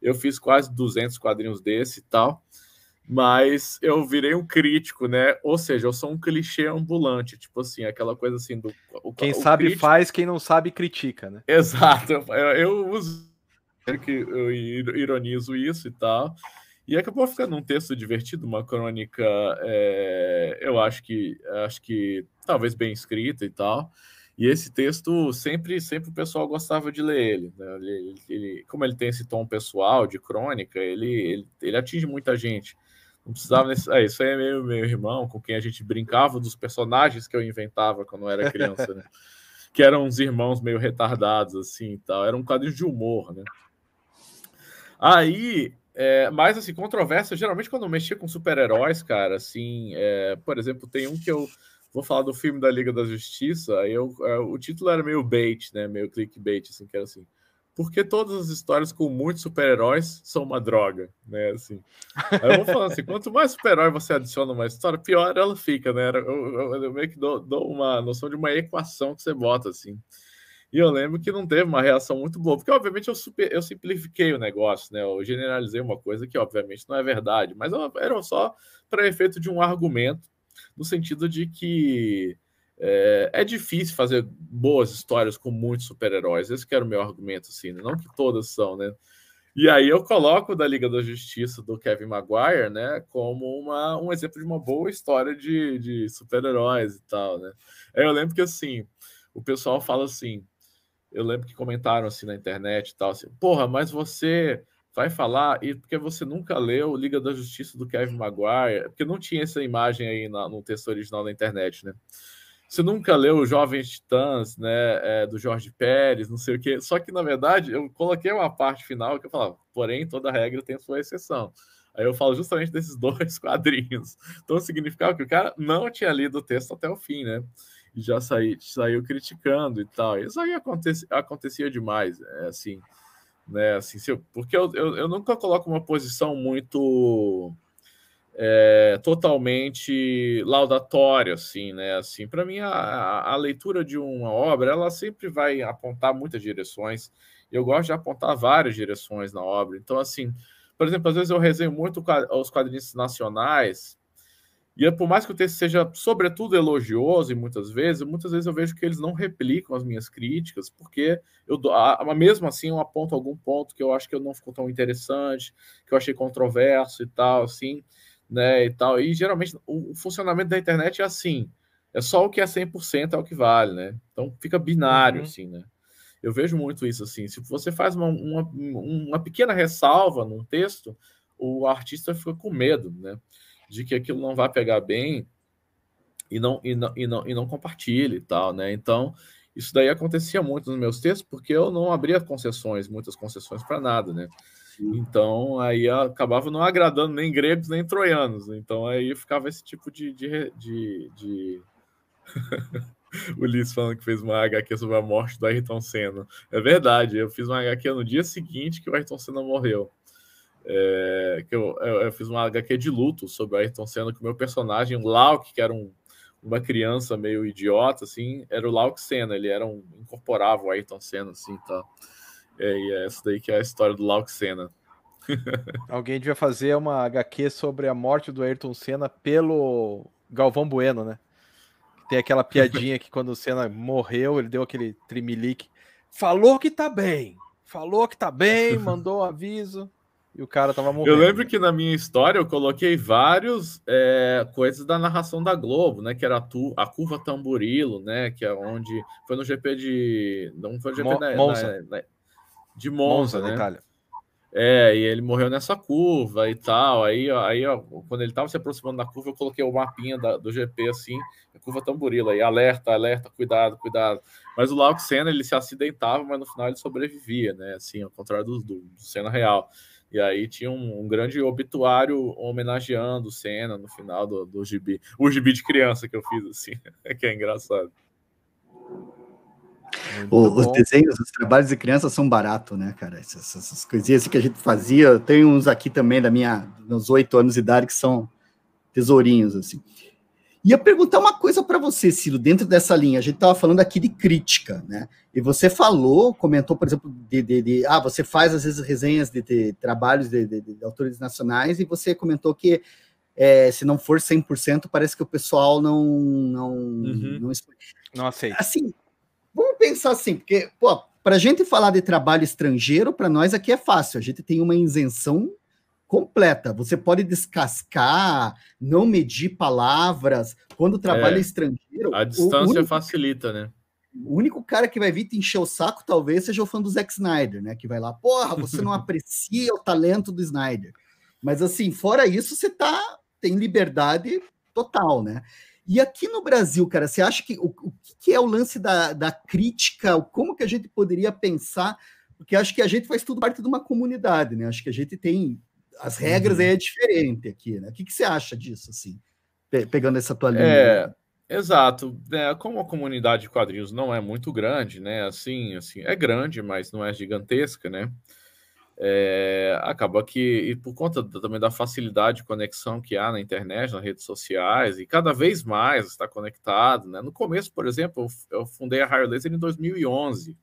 [SPEAKER 3] eu fiz quase 200 quadrinhos desse e tal, mas eu virei um crítico, né? Ou seja, eu sou um clichê ambulante, tipo assim, aquela coisa assim do.
[SPEAKER 1] O, quem o sabe crítico... faz, quem não sabe critica, né?
[SPEAKER 3] Exato, eu, eu uso que eu ironizo isso e tal. E acabou ficando um texto divertido, uma crônica, é, eu acho que acho que talvez bem escrita e tal. E esse texto sempre, sempre o pessoal gostava de ler ele, né? ele, ele, como ele tem esse tom pessoal de crônica, ele, ele, ele atinge muita gente. Não precisava nesse... é, isso aí é meu, meu irmão, com quem a gente brincava dos personagens que eu inventava quando eu era criança, né? que eram uns irmãos meio retardados, assim, e tal. Era um quadrinho de humor, né? Aí, é, mas assim, controvérsia, geralmente quando eu mexia com super-heróis, cara, assim, é, por exemplo, tem um que eu vou falar do filme da Liga da Justiça, aí eu, é, o título era meio bait, né? Meio clickbait, assim, que era assim porque todas as histórias com muitos super-heróis são uma droga, né? Assim. Aí eu vou falando assim, quanto mais super-herói você adiciona uma história, pior ela fica, né? Eu, eu, eu meio que dou, dou, uma noção de uma equação que você bota, assim. E eu lembro que não teve uma reação muito boa, porque obviamente eu, super, eu simplifiquei o negócio, né? Eu generalizei uma coisa que obviamente não é verdade, mas era só para efeito de um argumento, no sentido de que é, é, difícil fazer boas histórias com muitos super-heróis. Esse que era o meu argumento, assim, né? não que todas são, né? E aí eu coloco da Liga da Justiça do Kevin Maguire, né, como uma, um exemplo de uma boa história de, de super-heróis e tal, né? Aí eu lembro que assim, o pessoal fala assim, eu lembro que comentaram assim na internet e tal, assim, porra, mas você vai falar e porque você nunca leu Liga da Justiça do Kevin Maguire, porque não tinha essa imagem aí na, no texto original da internet, né? Você nunca leu Jovens Titãs, né, é, do Jorge Pérez, não sei o quê. Só que, na verdade, eu coloquei uma parte final que eu falava, porém, toda regra tem sua exceção. Aí eu falo justamente desses dois quadrinhos. Então significava que o cara não tinha lido o texto até o fim, né? Já saí, saiu criticando e tal. Isso aí acontecia, acontecia demais, é, assim, né? Assim, eu, porque eu, eu, eu nunca coloco uma posição muito é, totalmente laudatório, assim, né? Assim, para mim, a, a, leitura de uma obra, ela sempre vai apontar muitas direções. Eu gosto de apontar várias direções na obra. Então, assim, por exemplo, às vezes eu resenho muito os quadrinhos nacionais, e por mais que o texto seja, sobretudo, elogioso, e muitas vezes, muitas vezes eu vejo que eles não replicam as minhas críticas, porque eu mesmo assim eu aponto algum ponto que eu acho que eu não ficou tão interessante, que eu achei controverso e tal, assim né, e tal. E geralmente o, funcionamento da internet é assim, é só o que é 100% é o que vale, né? Então fica binário, uhum. assim, né? Eu vejo muito isso, assim. Se você faz uma, uma, uma pequena ressalva num texto, o artista fica com medo, né? De que aquilo não vai pegar bem e não, e não, e não, e não compartilhe e tal, né? Então, isso daí acontecia muito nos meus textos, porque eu não abria concessões, muitas concessões para nada, né? Então aí acabava não agradando nem gregos nem troianos. Então aí ficava esse tipo de. de, de, de... o Liz falando que fez uma HQ sobre a morte do Ayrton Senna. É verdade, eu fiz uma HQ no dia seguinte que o Ayrton Senna morreu. É, que eu, eu, eu, fiz uma HQ de luto sobre o Ayrton Senna, que o meu personagem, Lauk, que era um, uma criança meio idiota, assim, era o Lauk Senna, ele era um, incorporava o Ayrton Senna, assim, tá. É, e é essa daí que é a história do Lauk Senna.
[SPEAKER 1] Alguém devia fazer uma HQ sobre a morte do Ayrton Senna pelo Galvão Bueno, né? Tem aquela piadinha que quando o Senna morreu, ele deu aquele trimilique. Falou que tá bem. Falou que tá bem, mandou um aviso. E o cara tava morrendo.
[SPEAKER 3] Eu lembro que na minha história eu coloquei vários é, coisas da narração da Globo, né? Que era a, tu, a curva Tamburilo, né? Que é onde. Foi no GP de. Não foi no GP Mo, na, na, na, de Monza, Monza né? Itália. É, e ele morreu nessa curva e tal. Aí, aí ó, quando ele estava se aproximando da curva, eu coloquei o mapinha da, do GP assim, a curva tamborila, aí alerta, alerta, cuidado, cuidado. Mas o Lauk Senna, ele se acidentava, mas no final ele sobrevivia, né? Assim, ao contrário do, do, do Senna real. E aí tinha um, um, grande obituário homenageando o Senna no final do, do gibi. O gibi de criança que eu fiz, assim, que é engraçado.
[SPEAKER 2] O, os desenhos, os trabalhos de criança são baratos, né, cara? Essas, essas coisinhas que a gente fazia. Tem uns aqui também da minha, meus oito anos de idade que são tesourinhos, assim. Ia perguntar uma coisa para você, Ciro, dentro dessa linha. A gente estava falando aqui de crítica, né? E você falou, comentou, por exemplo, de, de, de ah, você faz às vezes resenhas de, de trabalhos de, autores nacionais e você comentou que é, se não for 100%, parece que o pessoal não não uhum. não,
[SPEAKER 1] não aceita.
[SPEAKER 2] Assim, Vamos pensar assim, porque, pô, para a gente falar de trabalho estrangeiro, para nós aqui é fácil. A gente tem uma isenção completa. Você pode descascar, não medir palavras. Quando é, é estrangeiro.
[SPEAKER 3] A distância único, facilita, né?
[SPEAKER 2] O único cara que vai vir te encher o saco, talvez, seja o fã do Zack Snyder, né? Que vai lá, porra, você não aprecia o talento do Snyder. Mas assim, fora isso, você tá, tem liberdade total, né? E aqui no Brasil, cara, você acha que o, o que é o lance da, da crítica? Como que a gente poderia pensar? Porque acho que a gente faz tudo parte de uma comunidade, né? Acho que a gente tem as regras uhum. aí é diferente aqui, né? O que, que você acha disso, assim, pe pegando essa tua linha?
[SPEAKER 3] É, exato. É, como a comunidade de quadrinhos não é muito grande, né? Assim, assim, é grande, mas não é gigantesca, né? é, acaba que, e por conta também da facilidade de conexão que há na internet, nas redes sociais, e cada vez mais está conectado. Né? No começo, por exemplo, eu fundei a Higher Laser em 2011.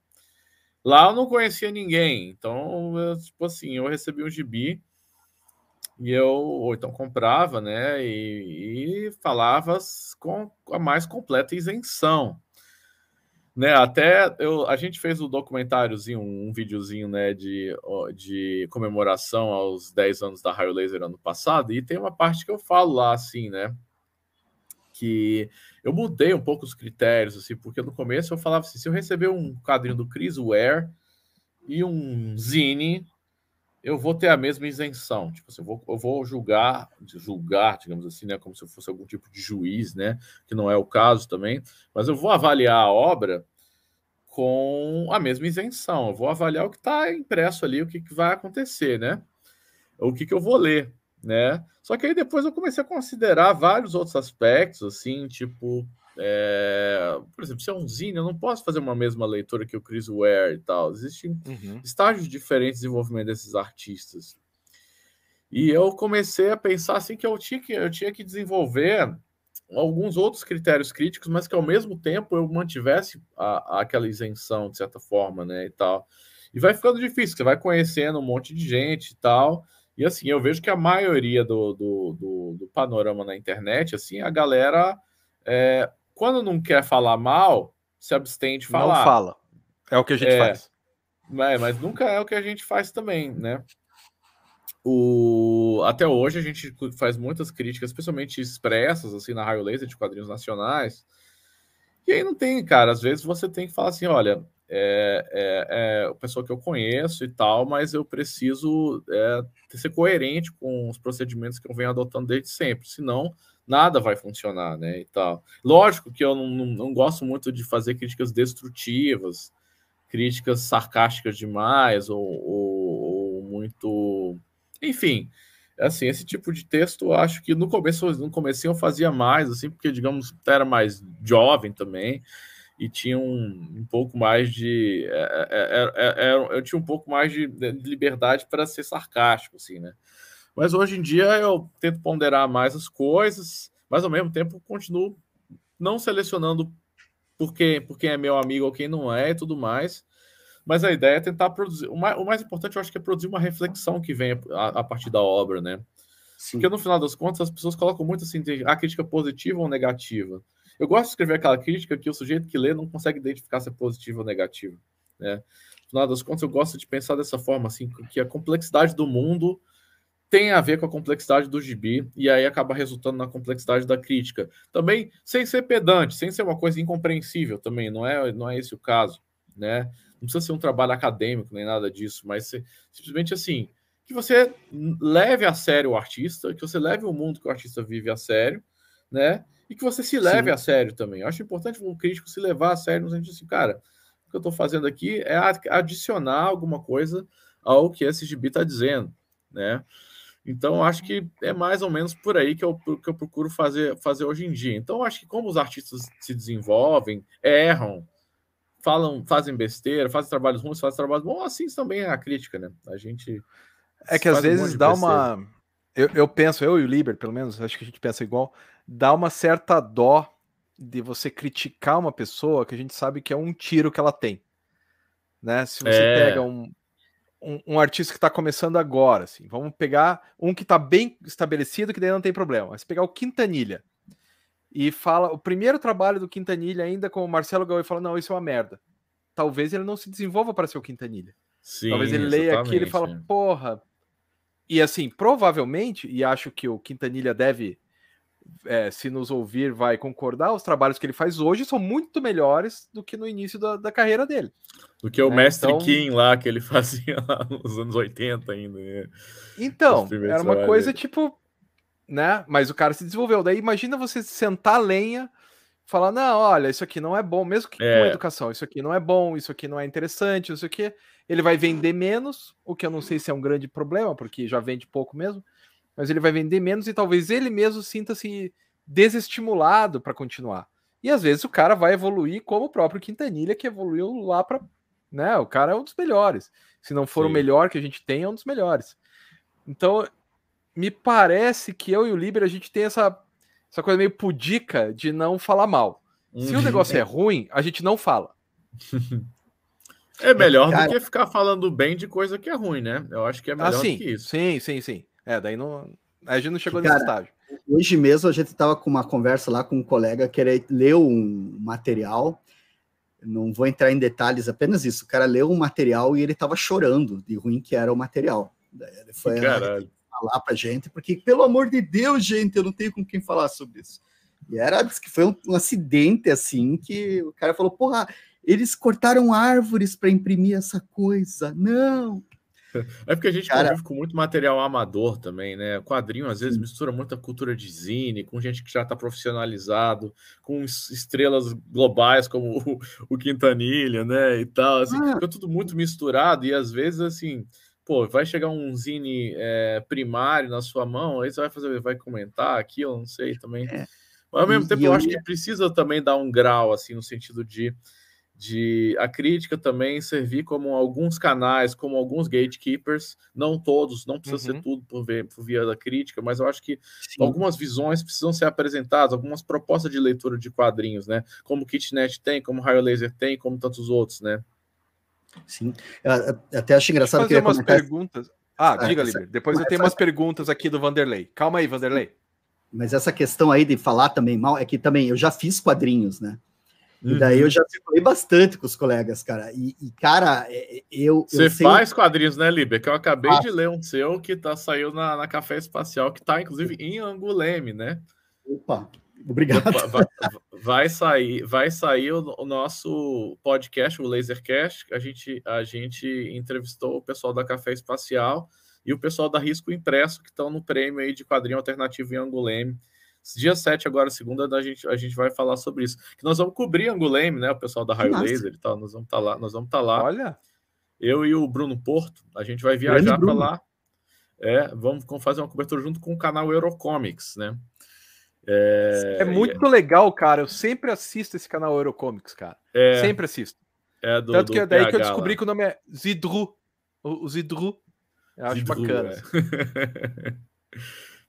[SPEAKER 3] Lá eu não conhecia ninguém, então, eu, tipo assim, eu recebi um gibi e eu, ou então comprava, né, e, e falava com a mais completa isenção né? Até eu, a gente fez um documentáriozinho, um videozinho, né, de, de comemoração aos 10 anos da Raio Laser ano passado, e tem uma parte que eu falo lá, assim, né, que eu mudei um pouco os critérios, assim, porque no começo eu falava assim, se eu receber um quadrinho do Chris Ware e um zine, eu vou ter a mesma isenção. Tipo assim, eu vou, eu vou julgar, julgar, digamos assim, né, como se eu fosse algum tipo de juiz, né, que não é o caso também, mas eu vou avaliar a obra com a mesma isenção. Eu vou avaliar o que está impresso ali, o que, que, vai acontecer, né? O que, que eu vou ler, né? Só que aí depois eu comecei a considerar vários outros aspectos, assim, tipo, é... por exemplo, se é um zine, eu não posso fazer uma mesma leitura que o Chris Ware e tal. Existem uhum. estágios diferentes de desenvolvimento desses artistas. E eu comecei a pensar assim que eu tinha que, eu tinha que desenvolver alguns outros critérios críticos, mas que ao mesmo tempo eu mantivesse a, aquela isenção, de certa forma, né, e tal. E vai ficando difícil, você vai conhecendo um monte de gente e tal, e assim, eu vejo que a maioria do, do, do, do panorama na internet, assim, a galera, é, quando não quer falar mal, se abstém de falar.
[SPEAKER 1] Não fala. É o que a gente é, faz.
[SPEAKER 3] Mas, mas nunca é o que a gente faz também, né? O... Até hoje a gente faz muitas críticas, especialmente expressas, assim, na Raio Laser de quadrinhos nacionais. E aí não tem, cara. Às vezes você tem que falar assim: olha, é, é, é pessoa que eu conheço e tal, mas eu preciso é, ser coerente com os procedimentos que eu venho adotando desde sempre, senão nada vai funcionar, né? E tal. Lógico que eu não, não, não gosto muito de fazer críticas destrutivas, críticas sarcásticas demais, ou, ou, ou muito enfim, assim, esse tipo de texto, acho que no começo, no começo eu fazia mais, assim, porque, digamos, era mais jovem também, e tinha um, um pouco mais de... É, é, é, é eu tinha um pouco mais de, de liberdade para ser sarcástico, assim, né? Mas hoje em dia eu tento ponderar mais as coisas, mas ao mesmo tempo continuo não selecionando por quem, por quem é meu amigo ou quem não é e tudo mais, mas a ideia é tentar produzir. O mais, o mais importante, eu acho que é produzir uma reflexão que venha a, a partir da obra, né? Sim. Porque no final das contas, as pessoas colocam muito assim, a crítica positiva ou negativa. Eu gosto de escrever aquela crítica que o sujeito que lê não consegue identificar se é positiva ou negativa, né? No final das contas, eu gosto de pensar dessa forma, assim, que a complexidade do mundo tem a ver com a complexidade do gibi, e aí acaba resultando na complexidade da crítica. Também sem ser pedante, sem ser uma coisa incompreensível também, não é, não é esse o caso, né? não precisa ser um trabalho acadêmico nem nada disso, mas simplesmente assim, que você leve a sério o artista, que você leve o mundo que o artista vive a sério, né? E que você se leve Sim. a sério também. Eu acho importante um crítico se levar a sério no sentido assim, cara, o que eu estou fazendo aqui é adicionar alguma coisa ao que esse gibi está dizendo, né? Então, acho que é mais ou menos por aí que eu, que eu procuro fazer, fazer hoje em dia. Então, acho que como os artistas se desenvolvem, erram, falam, fazem besteira, fazem trabalhos ruins, fazem trabalhos bons, assim também é a crítica, né? A gente.
[SPEAKER 1] É que às vezes um dá uma. Eu, eu penso, eu e o Liber, pelo menos, acho que a gente pensa igual, dá uma certa dó de você criticar uma pessoa que a gente sabe que é um tiro que ela tem. Né? Se você é... pega um, um, um, artista que está começando agora, assim, vamos pegar um que está bem estabelecido, que daí não tem problema. Mas pegar o Quintanilha. E fala o primeiro trabalho do Quintanilha ainda com o Marcelo Gaúcho fala não isso é uma merda. Talvez ele não se desenvolva para ser o Quintanilha. Sim, talvez ele leia aquilo e fala porra. E assim provavelmente e acho que o Quintanilha deve é, se nos ouvir vai concordar os trabalhos que ele faz hoje são muito melhores do que no início da, da carreira dele
[SPEAKER 3] do que o é, mestre então... Kim lá que ele fazia lá nos anos 80 ainda né?
[SPEAKER 1] então era uma coisa dele. tipo né? Mas o cara se desenvolveu. Daí imagina você sentar a lenha, falar: não, olha, isso aqui não é bom, mesmo que é. com educação, isso aqui não é bom, isso aqui não é interessante, isso aqui. Ele vai vender menos, o que eu não sei se é um grande problema, porque já vende pouco mesmo, mas ele vai vender menos e talvez ele mesmo sinta-se desestimulado para continuar. E às vezes o cara vai evoluir como o próprio Quintanilha, que evoluiu lá para. Né? O cara é um dos melhores. Se não for Sim. o melhor que a gente tem, é um dos melhores. Então, me parece que eu e o Liber a gente tem essa, essa coisa meio pudica de não falar mal. Se o uhum. negócio é ruim, a gente não fala.
[SPEAKER 3] É melhor Cara... do que ficar falando bem de coisa que é ruim, né? Eu acho que é melhor
[SPEAKER 1] ah, sim,
[SPEAKER 3] que isso.
[SPEAKER 1] Sim, sim, sim. É, daí não. A gente não chegou Cara, nesse estágio.
[SPEAKER 2] Hoje mesmo a gente estava com uma conversa lá com um colega que ele leu um material. Não vou entrar em detalhes, apenas isso. O cara leu um material e ele estava chorando de ruim que era o material. Ele foi falar pra gente, porque, pelo amor de Deus, gente, eu não tenho com quem falar sobre isso. E era, disse que foi um, um acidente assim que o cara falou: porra, eles cortaram árvores para imprimir essa coisa. Não,
[SPEAKER 3] é porque a gente Cara... convive com muito material amador também, né? Quadrinho às vezes mistura muita cultura de zine, com gente que já está profissionalizado, com estrelas globais como o, o Quintanilha, né? E tal, assim, ah. fica tudo muito misturado e às vezes assim, pô, vai chegar um zine é, primário na sua mão, aí você vai fazer, vai comentar aquilo, não sei também. É. Mas ao mesmo tempo, eu, eu acho que precisa também dar um grau, assim, no sentido de de a crítica também servir como alguns canais, como alguns gatekeepers, não todos, não precisa uhum. ser tudo por, ver, por, via da crítica, mas eu acho que Sim. algumas visões precisam ser apresentadas, algumas propostas de leitura de quadrinhos, né? Como o Kitnet tem, como o Raio Laser tem, como tantos outros, né?
[SPEAKER 2] Sim, eu até acho engraçado
[SPEAKER 1] que umas comentar... perguntas. Ah, ah diga, Liber. Depois eu tenho umas perguntas aqui do Vanderlei. Calma aí, Vanderlei.
[SPEAKER 2] Mas essa questão aí de falar também mal é que também eu já fiz quadrinhos, né? E daí eu uhum. já circulei bastante com os colegas, cara. E, e cara, é, é, eu.
[SPEAKER 3] Você
[SPEAKER 2] eu
[SPEAKER 3] faz quadrinhos, né, Liber? Que eu acabei ah. de ler um seu que tá, saiu na, na Café Espacial, que tá, inclusive, em Anguleme, né?
[SPEAKER 2] Opa, obrigado.
[SPEAKER 3] Vai, vai sair, vai sair o, o, nosso podcast, o Lasercast. A gente, a gente entrevistou o pessoal da Café Espacial e o pessoal da Risco Impresso, que estão no prêmio aí de quadrinho alternativo em Anguleme. Dia 7, agora, segunda, a gente, a gente vai falar sobre isso. Que nós vamos cobrir Anguleme, né? O pessoal da Raio Laser e tal. Nós vamos estar tá lá, nós vamos estar tá lá.
[SPEAKER 1] Olha.
[SPEAKER 3] Eu e o Bruno Porto, a gente vai viajar para lá. É, vamos fazer uma cobertura junto com o canal Eurocomics, né?
[SPEAKER 1] É, é muito é... legal, cara. Eu sempre assisto esse canal Eurocomics, cara. É... Sempre assisto. É do, Tanto que é daí PH que eu descobri lá. que o nome é Zidru. O, o Zidru. Eu acho Zidru, bacana.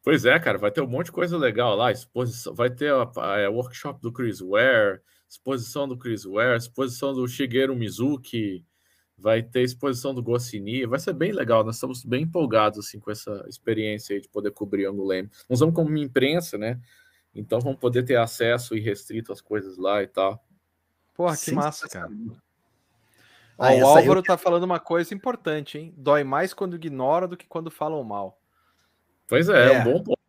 [SPEAKER 3] Pois é, cara, vai ter um monte de coisa legal lá. Exposição, vai ter a, a, a é, workshop do Chris Ware, exposição do Chris Ware, exposição do Shigeru Mizuki, vai ter exposição do Goscinny, vai ser bem legal. Nós estamos bem empolgados assim com essa experiência de poder cobrir Anguleme. Nós vamos como imprensa, né? Então vamos poder ter acesso irrestrito às coisas lá e tal.
[SPEAKER 1] Porra, que Sim, massa, cara. Ah, o Álvaro eu... tá falando uma coisa importante, hein? Dói mais quando ignora do que quando falam mal.
[SPEAKER 3] Pois é, é, é um bom ponto.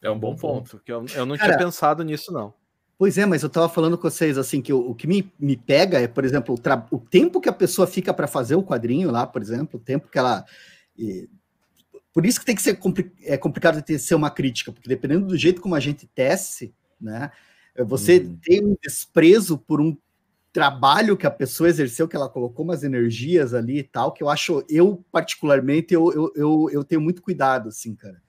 [SPEAKER 3] É um bom ponto.
[SPEAKER 1] Que eu, eu não Cara, tinha pensado nisso, não.
[SPEAKER 2] Pois é, mas eu tava falando com vocês assim que o, o que me, me pega é, por exemplo, o, o tempo que a pessoa fica para fazer o quadrinho lá, por exemplo, o tempo que ela. E, por isso que tem que ser compli é complicado ter, ser uma crítica, porque dependendo do jeito como a gente tece, né, você hum. tem um desprezo por um trabalho que a pessoa exerceu, que ela colocou umas energias ali e tal, que eu acho, eu particularmente, eu, eu, eu, eu tenho muito cuidado, assim, cara.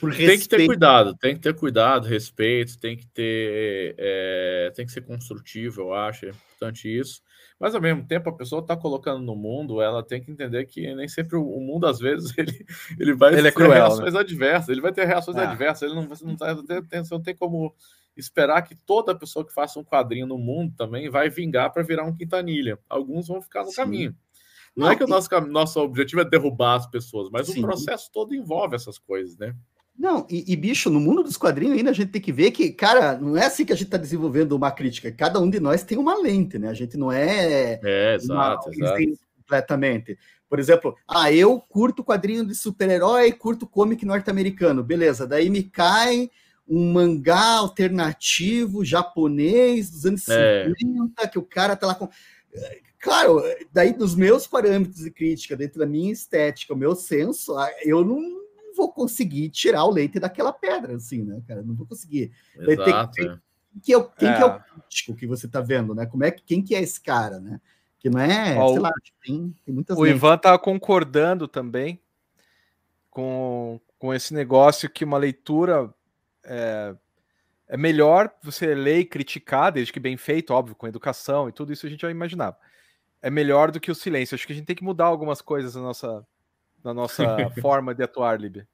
[SPEAKER 3] Por tem que ter cuidado, tem que ter cuidado, respeito, tem que ter, é, tem que ser construtivo, eu acho, é importante isso. Mas ao mesmo tempo, a pessoa está colocando no mundo, ela tem que entender que nem sempre o mundo, às vezes, ele, ele vai
[SPEAKER 1] ele
[SPEAKER 3] ter
[SPEAKER 1] é cruel,
[SPEAKER 3] reações
[SPEAKER 1] né?
[SPEAKER 3] adversas, ele vai ter reações é. adversas, ele não, não, tá, não, tem, não tem como esperar que toda pessoa que faça um quadrinho no mundo também vai vingar para virar um quintanilha. Alguns vão ficar no Sim. caminho. Não, não, é que o nosso, nosso objetivo é derrubar as pessoas, mas Sim. o processo todo envolve essas coisas, né?
[SPEAKER 2] Não, e, e, bicho, no mundo dos quadrinhos ainda a gente tem que ver que, cara, não é assim que a gente está desenvolvendo uma crítica. Cada um de nós tem uma lente, né? A gente não é.
[SPEAKER 3] É, exato, exato.
[SPEAKER 2] Completamente. Por exemplo, ah, eu curto quadrinho de super-herói, curto comic norte-americano. Beleza, daí me cai um mangá alternativo japonês dos anos é. 50, que o cara tá lá com. Claro, daí dos meus parâmetros de crítica, dentro da minha estética, o meu senso, ah, eu não vou conseguir tirar o leite daquela pedra, assim, né, cara? Não vou conseguir.
[SPEAKER 3] Exato.
[SPEAKER 2] Tem, tem, que é, quem é. que é o crítico que você tá vendo, né? Como é que quem que é esse cara, né? Que não é,
[SPEAKER 1] Ó, sei lá, tem, tem muitas. O Ivan tá concordando também com, com esse negócio que uma leitura é, é melhor você ler e criticar, desde que bem feito, óbvio, com educação e tudo isso a gente já imaginava. é melhor do que o silêncio. Acho que a gente tem que mudar algumas coisas na nossa, na nossa forma de atuar, Lib.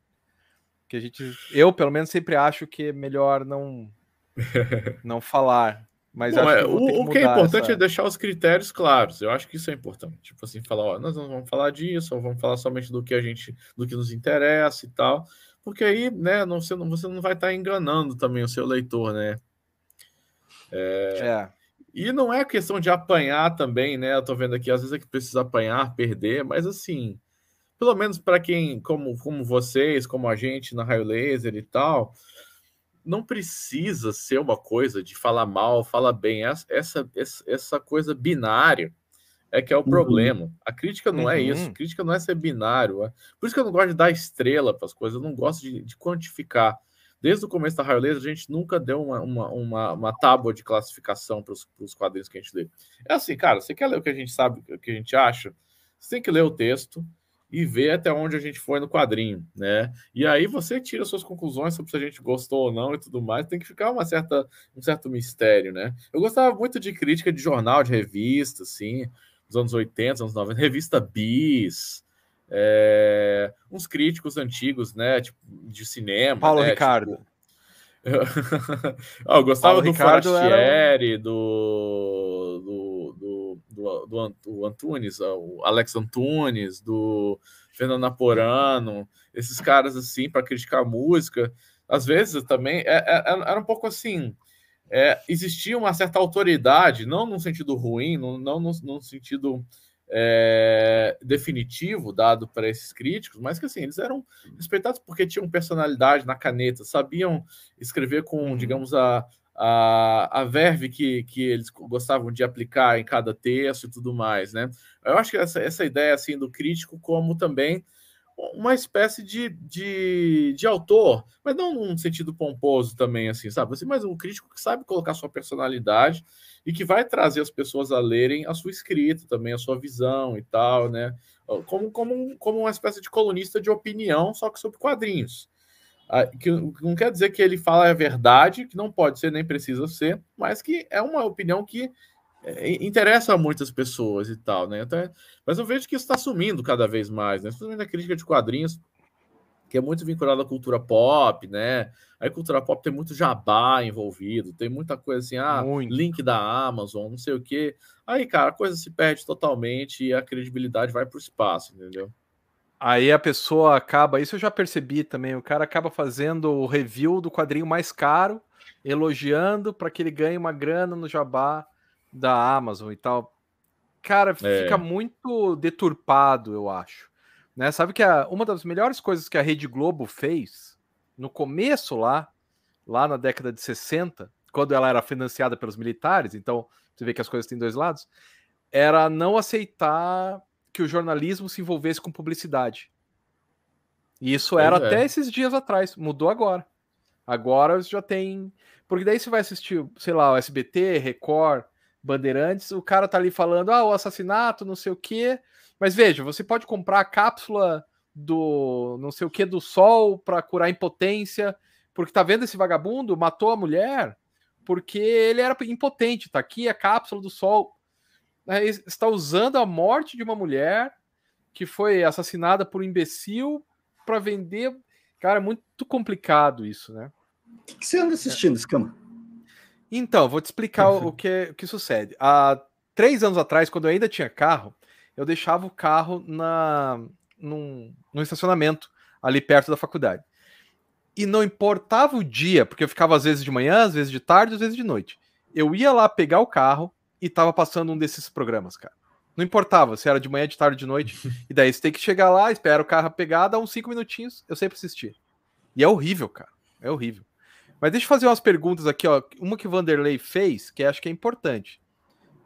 [SPEAKER 1] Que a gente, eu pelo menos sempre acho que é melhor não não falar. Mas
[SPEAKER 3] Bom, é,
[SPEAKER 1] que
[SPEAKER 3] o,
[SPEAKER 1] que
[SPEAKER 3] que é importante
[SPEAKER 1] essa-
[SPEAKER 3] é deixar os critérios claros. Eu acho que isso é importante. Tipo assim, falar, ó, nós não vamos falar disso, ou vamos falar somente do que a gente, do que nos interessa e tal. Porque aí, né, não, você, não, você não vai estar enganando também o seu leitor, né?
[SPEAKER 1] É.
[SPEAKER 3] E não é questão de apanhar também, né? Eu tô vendo aqui, às vezes é que precisa apanhar, perder, mas assim, pelo menos para quem, como, como vocês, como a gente na Raio Laser e tal, não precisa ser uma coisa de falar mal, falar bem. Essa, essa- essa coisa binária é que é o
[SPEAKER 2] Uhum.
[SPEAKER 3] problema. A crítica não é
[SPEAKER 1] Uhum.
[SPEAKER 3] isso. A crítica não é ser binário. é- Por isso que eu não gosto de dar estrela para as coisas, eu não gosto de, de quantificar. Desde o começo da Laser, a gente nunca deu uma, uma, uma, uma tábua de classificação para os quadrinhos que a gente lê. É assim, cara, você quer ler o que a gente sabe, o que a gente acha? Você tem que ler o texto e ver até onde a gente foi no quadrinho, né? E aí você tira suas conclusões sobre se a gente gostou ou não e tudo mais. Tem que ficar uma certa, um certo mistério, né? Eu gostava muito de crítica de jornal, de revista, assim, dos anos 80, anos 90, revista Bis, é, uns críticos antigos, né? Tipo, de cinema.
[SPEAKER 1] Paulo
[SPEAKER 3] né?
[SPEAKER 1] Ricardo.
[SPEAKER 3] Tipo... Ah, eu gostava
[SPEAKER 1] Paulo
[SPEAKER 3] do
[SPEAKER 1] Ricardo
[SPEAKER 3] Forastieri, do, do, do, do, do, Ant- do Antunes, o Alex Antunes, do Fernando Naporano, esses caras assim, para criticar música. Às vezes também é, é- era um pouco assim. É, existia uma certa autoridade, não no sentido ruim, não, não no, no sentido é, definitivo dado para esses críticos, mas que assim, eles eram respeitados porque tinham personalidade na caneta, sabiam escrever com,
[SPEAKER 1] Uhum.
[SPEAKER 3] digamos, a, a, a verve que, que eles gostavam de aplicar em cada texto e tudo mais, né? Eu acho que essa, essa ideia, assim, do crítico como também uma espécie de, de, de autor, mas não num sentido pomposo também, assim, sabe? Assim, mas um crítico que sabe colocar sua personalidade e que vai trazer as pessoas a lerem a sua escrita também, a sua visão e tal, né? Como, como, como uma espécie de colunista de opinião, só que sobre quadrinhos. Ah, Que não quer dizer que ele fala a verdade, que não pode ser nem precisa ser, mas que é uma opinião que é, interessa a muitas pessoas e tal, né? Até, mas eu vejo que isso está sumindo cada vez mais, né? Principalmente na crítica de quadrinhos, que é muito vinculada à cultura pop, né? Aí cultura pop tem muito jabá envolvido, tem muita coisa assim, ah,
[SPEAKER 1] Muito.
[SPEAKER 3] link da Amazon, não sei o quê. Aí, cara, a coisa se perde totalmente e a credibilidade vai para o espaço, entendeu?
[SPEAKER 1] Aí a pessoa acaba, isso eu já percebi também, o cara acaba fazendo o review do quadrinho mais caro, elogiando para que ele ganhe uma grana no jabá da Amazon e tal. Cara,
[SPEAKER 3] É.
[SPEAKER 1] fica muito deturpado, eu acho. Né? Sabe que a- uma das melhores coisas que a Rede Globo fez no começo lá, lá na década de 60, quando ela era financiada pelos militares, então você vê que as coisas têm dois lados, era não aceitar que o jornalismo se envolvesse com publicidade. E isso era
[SPEAKER 3] é.
[SPEAKER 1] até esses dias atrás, mudou agora. Agora já tem. Porque daí você vai assistir, sei lá, o SBT, Record, Bandeirantes, o cara tá ali falando, ah, o assassinato, não sei o quê. Mas veja, você pode comprar a cápsula do não sei o que do sol para curar impotência, porque tá vendo esse vagabundo matou a mulher porque ele era impotente. Tá aqui a cápsula do sol. Aí Está usando a morte de uma mulher que foi assassinada por um imbecil para vender. Cara, é muito complicado isso, né?
[SPEAKER 2] O que, que você anda assistindo, Escama?
[SPEAKER 1] Então, vou te explicar o, o que, o que sucede. Há três anos atrás, quando eu ainda tinha carro, eu deixava o carro na, num, num estacionamento ali perto da faculdade. E não importava o dia, porque eu ficava às vezes de manhã, às vezes de tarde, às vezes de noite. Eu ia lá pegar o carro e tava passando um desses programas, cara. Não importava se era de manhã, de tarde, de noite. e daí você tem que chegar lá, espera o carro pegar, dá uns cinco minutinhos, eu sempre assisti. E é horrível, cara. É horrível. Mas deixa eu fazer umas perguntas aqui, ó. Uma que o Vanderlei fez, que acho que é importante.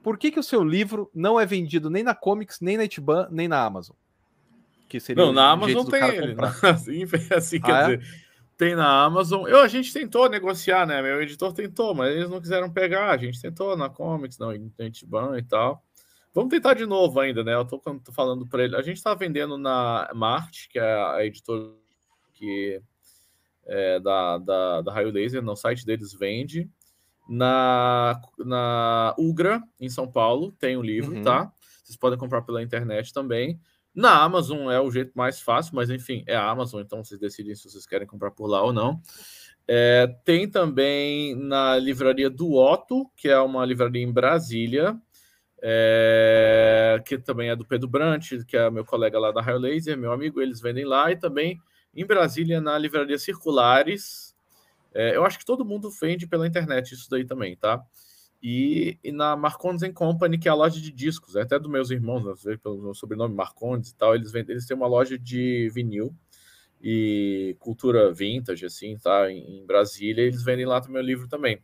[SPEAKER 1] Por que, que o seu livro não é vendido nem na Comics, nem na Itiban, nem na Amazon? Que seria
[SPEAKER 3] Não, na Amazon tem ele.
[SPEAKER 1] comprar.
[SPEAKER 3] Assim, assim quer
[SPEAKER 1] Ah, é?
[SPEAKER 3] dizer, tem na Amazon. Eu, a gente tentou negociar, né? Meu editor tentou, mas eles não quiseram pegar. A gente tentou na Comics, não, na Itiban e tal. Vamos tentar de novo ainda, né? Eu tô, tô falando para ele. A gente tá vendendo na Marte, que é a editora que é da, da, da Raio Laser, no site deles vende. Na, na Ugra, em São Paulo, tem o livro,
[SPEAKER 1] Uhum.
[SPEAKER 3] tá? Vocês podem comprar pela internet também. Na Amazon é o jeito mais fácil, mas enfim, é a Amazon, então vocês decidem se vocês querem comprar por lá ou não. É, tem também na livraria do Otto, que é uma livraria em Brasília, é, que também é do Pedro Brant, que é meu colega lá da Raio Laser, meu amigo, eles vendem lá, e também em Brasília, na livraria Circulares. É, eu acho que todo mundo vende pela internet isso daí também, tá? E, e na Marcondes Company, que é a loja de discos, é até dos meus irmãos, né, pelo meu sobrenome Marcondes e tal, eles, vendem, eles têm uma loja de vinil e cultura vintage, assim, tá? Em, em Brasília, eles vendem lá também o livro também,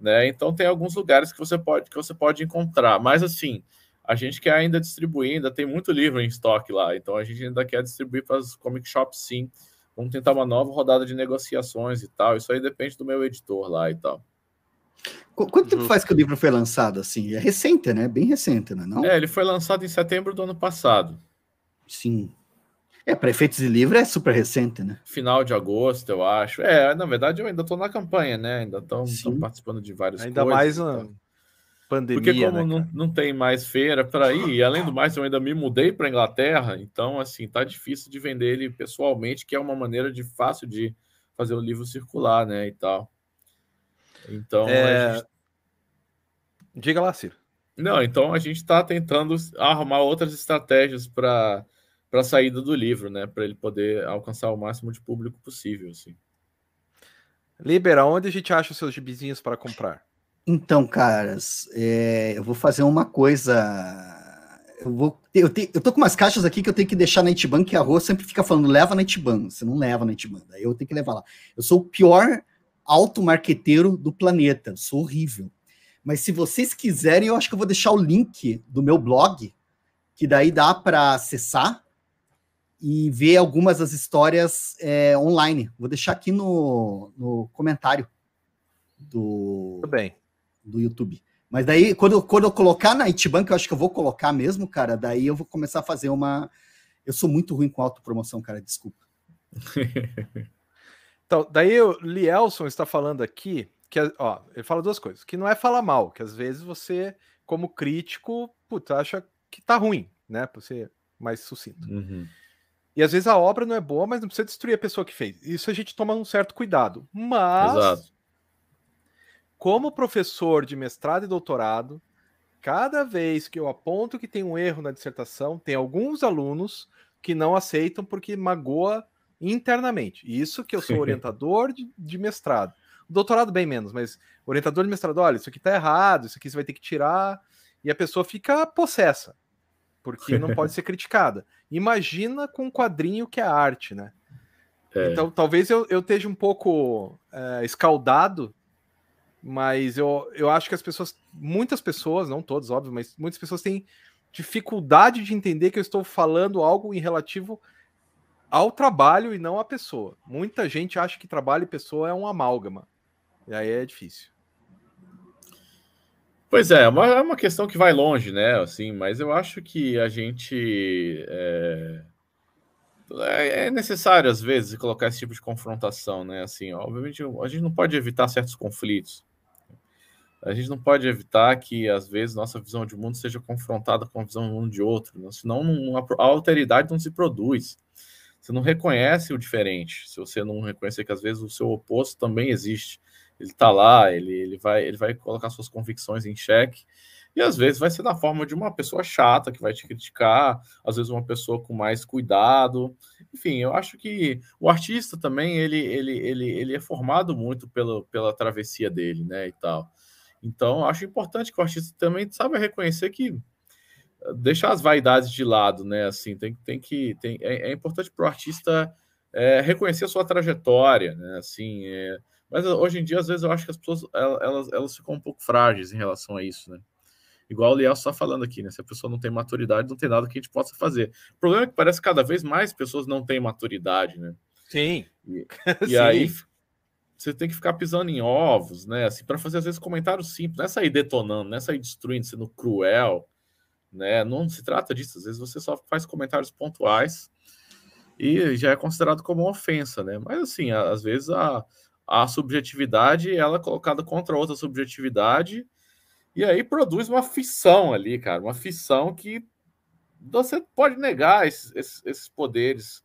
[SPEAKER 3] né? Então tem alguns lugares que você pode que você pode encontrar, mas assim, a gente quer ainda distribuir, ainda tem muito livro em estoque lá, então a gente ainda quer distribuir para as comic shops, sim. Vamos tentar uma nova rodada de negociações e tal. Isso aí depende do meu editor lá e tal.
[SPEAKER 2] Quanto tempo faz que o livro foi lançado assim? É recente, né? Bem recente, né? Não?
[SPEAKER 3] É, ele foi lançado em setembro do ano passado.
[SPEAKER 2] Sim. É, para efeitos de livro é super recente, né?
[SPEAKER 3] Final de agosto, eu acho. É, na verdade, eu ainda estou na campanha, né? Ainda estou participando de vários
[SPEAKER 1] Ainda mais a pandemia. Porque
[SPEAKER 3] como
[SPEAKER 1] né,
[SPEAKER 3] não, não tem mais feira para ir, e além do mais, eu ainda me mudei para Inglaterra, então assim, tá difícil de vender ele pessoalmente, que é uma maneira de fácil de fazer o livro circular, né? E tal. Então. É...
[SPEAKER 1] Gente... Diga lá, Ciro.
[SPEAKER 3] Não, então a gente está tentando arrumar outras estratégias para a saída do livro, né? Para ele poder alcançar o máximo de público possível. Assim.
[SPEAKER 1] Libera, onde a gente acha os seus gibizinhos para comprar?
[SPEAKER 2] Então, caras, é, eu vou fazer uma coisa. Eu, vou, eu, te, eu tô com umas caixas aqui que eu tenho que deixar na Itiban, que a Rua sempre fica falando, leva na Itiban. Você não leva na Itiban, daí eu tenho que levar lá. Eu sou o pior automarqueteiro do planeta. Sou horrível. Mas se vocês quiserem, eu acho que eu vou deixar o link do meu blog, que daí dá para acessar e ver algumas das histórias é, online. Vou deixar aqui no, no comentário do, do YouTube. Mas daí, quando, quando eu colocar na Itibank, eu acho que eu vou colocar mesmo, cara, daí eu vou começar a fazer uma. Eu sou muito ruim com autopromoção, cara, desculpa.
[SPEAKER 1] Então, daí o Lielson está falando aqui que, ó, ele fala duas coisas, que não é falar mal, que às vezes você, como crítico, puta, acha que tá ruim, né? Pra ser mais sucinto. Uhum. E às vezes a obra não é boa, mas não precisa destruir a pessoa que fez. Isso a gente toma um certo cuidado. Mas, Exato. Como professor de mestrado e doutorado, cada vez que eu aponto que tem um erro na dissertação, tem alguns alunos que não aceitam porque magoa internamente. Isso que eu sou orientador de, de mestrado. Doutorado bem menos, mas orientador de mestrado, olha, isso aqui tá errado, isso aqui você vai ter que tirar, e a pessoa fica possessa, porque não pode ser criticada. Imagina com um quadrinho que é arte, né? É. Então, talvez eu, eu esteja um pouco é, escaldado, mas eu, eu acho que as pessoas, muitas pessoas, não todas, óbvio, mas muitas pessoas têm dificuldade de entender que eu estou falando algo em relativo ao trabalho e não à pessoa. Muita gente acha que trabalho e pessoa é um amálgama. E aí é difícil.
[SPEAKER 3] Pois é, é uma, é uma questão que vai longe, né? Assim, mas eu acho que a gente é, é, é necessário às vezes colocar esse tipo de confrontação, né? Assim, obviamente a gente não pode evitar certos conflitos. A gente não pode evitar que às vezes nossa visão de mundo seja confrontada com a visão de mundo de outro, né? senão não, a alteridade não se produz. Você não reconhece o diferente. Se você não reconhecer que às vezes o seu oposto também existe, ele está lá, ele, ele, vai, ele vai colocar suas convicções em xeque. E às vezes vai ser na forma de uma pessoa chata que vai te criticar, às vezes uma pessoa com mais cuidado. Enfim, eu acho que o artista também ele, ele, ele, ele é formado muito pelo, pela travessia dele, né? E tal. Então, acho importante que o artista também saiba reconhecer que deixar as vaidades de lado, né? Assim, tem, tem que tem, é, é importante para o artista é, reconhecer a sua trajetória, né? Assim, é, mas hoje em dia, às vezes, eu acho que as pessoas elas, elas ficam um pouco frágeis em relação a isso, né? Igual o Liel está falando aqui, né? Se a pessoa não tem maturidade, não tem nada que a gente possa fazer. O problema é que parece que cada vez mais pessoas não têm maturidade, né?
[SPEAKER 1] Sim.
[SPEAKER 3] E, e Sim. aí você tem que ficar pisando em ovos, né? Assim, para fazer às vezes comentários simples, não é sair detonando, não é sair destruindo, sendo cruel né? Não se trata disso, às vezes você só faz comentários pontuais e já é considerado como uma ofensa, né? Mas assim, às vezes a, a subjetividade ela é colocada contra outra subjetividade e aí produz uma fissão ali, cara, uma fissão que você pode negar esses, esses, esses poderes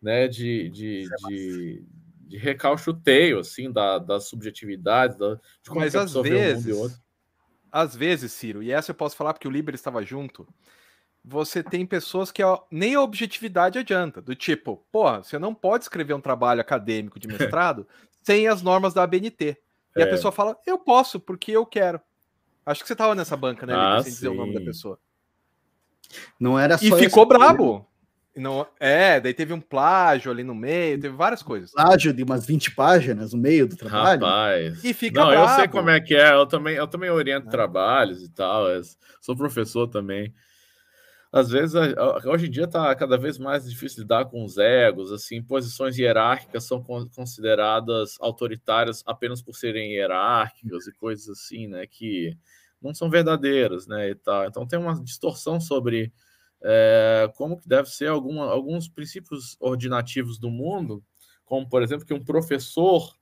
[SPEAKER 3] né, de, de, de, de, recalchuteio assim, da, da subjetividade, da, de
[SPEAKER 1] como Mas às vezes, às vezes, Ciro, e essa eu posso falar porque o Liber estava junto, você tem pessoas que ó, nem a objetividade adianta, do tipo, porra, você não pode escrever um trabalho acadêmico de mestrado sem as normas da ABNT. E é. a pessoa fala, eu posso, porque eu quero. Acho que você estava nessa banca, né? Ah, sem dizer o nome da pessoa.
[SPEAKER 2] Não era
[SPEAKER 1] só. E ficou brabo. Não, é, daí teve um plágio ali no meio, teve várias coisas.
[SPEAKER 2] Plágio de umas 20 páginas no meio do trabalho.
[SPEAKER 3] Rapaz. E fica Não, brabo. eu sei como é que é, eu também, eu também oriento é. trabalhos e tal, sou professor também. Às vezes, hoje em dia está cada vez mais difícil lidar com os egos, assim, posições hierárquicas são consideradas autoritárias apenas por serem hierárquicas e coisas assim, né, que não são verdadeiras, né, e tal. Então tem uma distorção sobre é, como que deve ser alguns princípios ordinativos do mundo, como, por exemplo, que um professor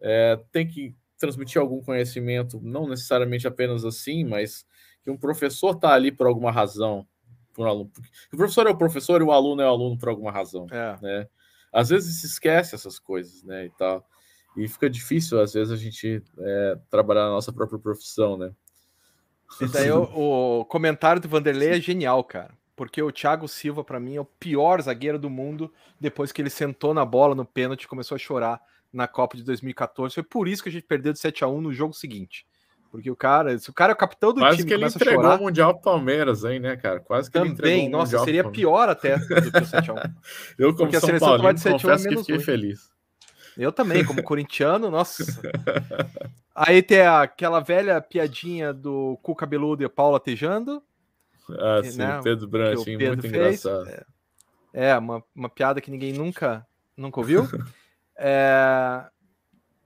[SPEAKER 3] é, tem que transmitir algum conhecimento, não necessariamente apenas assim, mas que um professor está ali por alguma razão, por um aluno. O professor é o professor e o aluno é o aluno por alguma razão, é. né? Às vezes se esquece essas coisas, né, e tal. E fica difícil, às vezes, a gente é, trabalhar na nossa própria profissão, né?
[SPEAKER 1] E daí o, o comentário do Vanderlei é genial, cara. Porque o Thiago Silva, para mim, é o pior zagueiro do mundo depois que ele sentou na bola no pênalti e começou a chorar na Copa de 2014. Foi por isso que a gente perdeu de 7 a 1 no jogo seguinte. Porque o cara, se o cara é o capitão do
[SPEAKER 3] Quase
[SPEAKER 1] time,
[SPEAKER 3] que ele entregou chorar, o Mundial Palmeiras aí, né, cara? Quase que
[SPEAKER 1] também,
[SPEAKER 3] ele entregou
[SPEAKER 1] nossa, mundial seria pior até do que o 7x1.
[SPEAKER 3] Eu, como Porque São a seleção Paulino, de 7 confesso que fiquei feliz.
[SPEAKER 1] Eu também, como corintiano, nossa. Aí tem aquela velha piadinha do cu cabeludo e a Paula tejando.
[SPEAKER 3] Ah, sim, né? Pedro Branchinho, Pedro muito fez. engraçado.
[SPEAKER 1] É, é, uma, uma piada que ninguém nunca, nunca ouviu. é...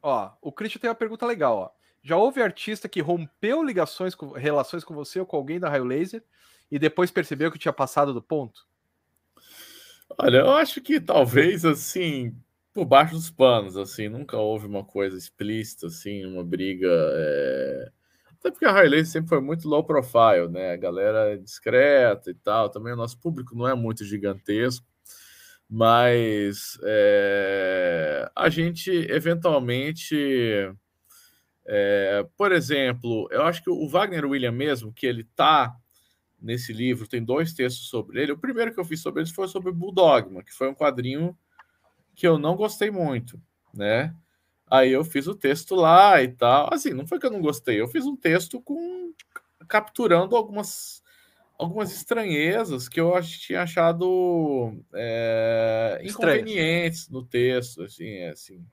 [SPEAKER 1] Ó, o Christian tem uma pergunta legal, ó. Já houve artista que rompeu ligações com, relações com você ou com alguém da Raio Laser e depois percebeu que tinha passado do ponto?
[SPEAKER 3] Olha, eu acho que talvez assim, por baixo dos panos, assim, nunca houve uma coisa explícita, assim, uma briga. É... Até porque a Laser sempre foi muito low profile, né? A galera é discreta e tal. Também o nosso público não é muito gigantesco mas é, a gente eventualmente é, por exemplo, eu acho que o Wagner William mesmo, que ele tá nesse livro, tem dois textos sobre ele. O primeiro que eu fiz sobre ele foi sobre Bulldogma, que foi um quadrinho que eu não gostei muito, né? Aí eu fiz o texto lá e tal. Assim, não foi que eu não gostei, eu fiz um texto com capturando algumas algumas estranhezas que eu acho, tinha achado é, inconvenientes no texto, assim, é, assim.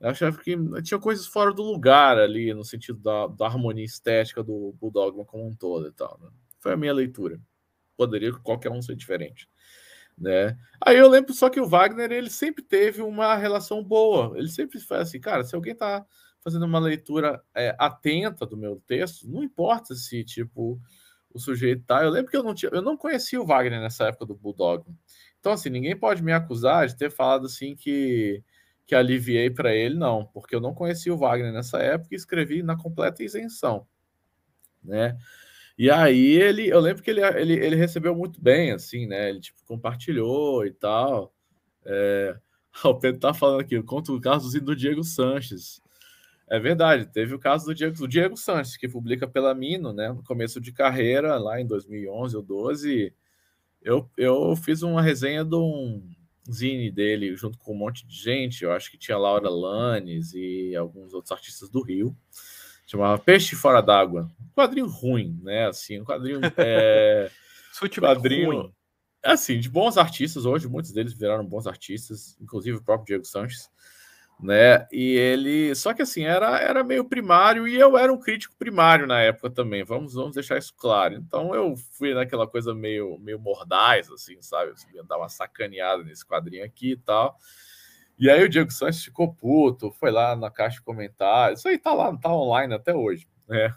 [SPEAKER 3] Eu achava que tinha coisas fora do lugar ali, no sentido da, da harmonia estética do Bulldogma como um todo e tal. Né? Foi a minha leitura. Poderia qualquer um ser diferente. Né? Aí eu lembro só que o Wagner ele sempre teve uma relação boa. Ele sempre faz assim, cara, se alguém tá fazendo uma leitura é, atenta do meu texto, não importa se tipo o sujeito tá. Eu lembro que eu não tinha, eu não conhecia o Wagner nessa época do Bulldogma. Então assim, ninguém pode me acusar de ter falado assim que que aliviei para ele, não, porque eu não conhecia o Wagner nessa época e escrevi na completa isenção, né? E aí ele, eu lembro que ele, ele, ele recebeu muito bem, assim, né? Ele tipo, compartilhou e tal. É... O Pedro tá falando aqui, conta o caso do Diego Sanches. É verdade, teve o caso do Diego, do Diego Sanches, que publica pela Mino, né? No começo de carreira, lá em 2011 ou 12, eu, eu fiz uma resenha de um, zine dele junto com um monte de gente. Eu acho que tinha Laura Lanes e alguns outros artistas do Rio. Chamava Peixe Fora d'Água. Um quadrinho ruim, né? Assim, um quadrinho. É... quadrinho. Ruim. Assim, de bons artistas hoje, muitos deles viraram bons artistas, inclusive o próprio Diego Sanches né? E ele, só que assim, era, era meio primário e eu era um crítico primário na época também. Vamos, vamos deixar isso claro. Então eu fui naquela coisa meio, meio mordaz, assim, sabe? Eu dar uma sacaneada nesse quadrinho aqui e tal. E aí o Diego Santos ficou puto, foi lá na caixa de comentários. Isso aí tá lá, tá online até hoje, né?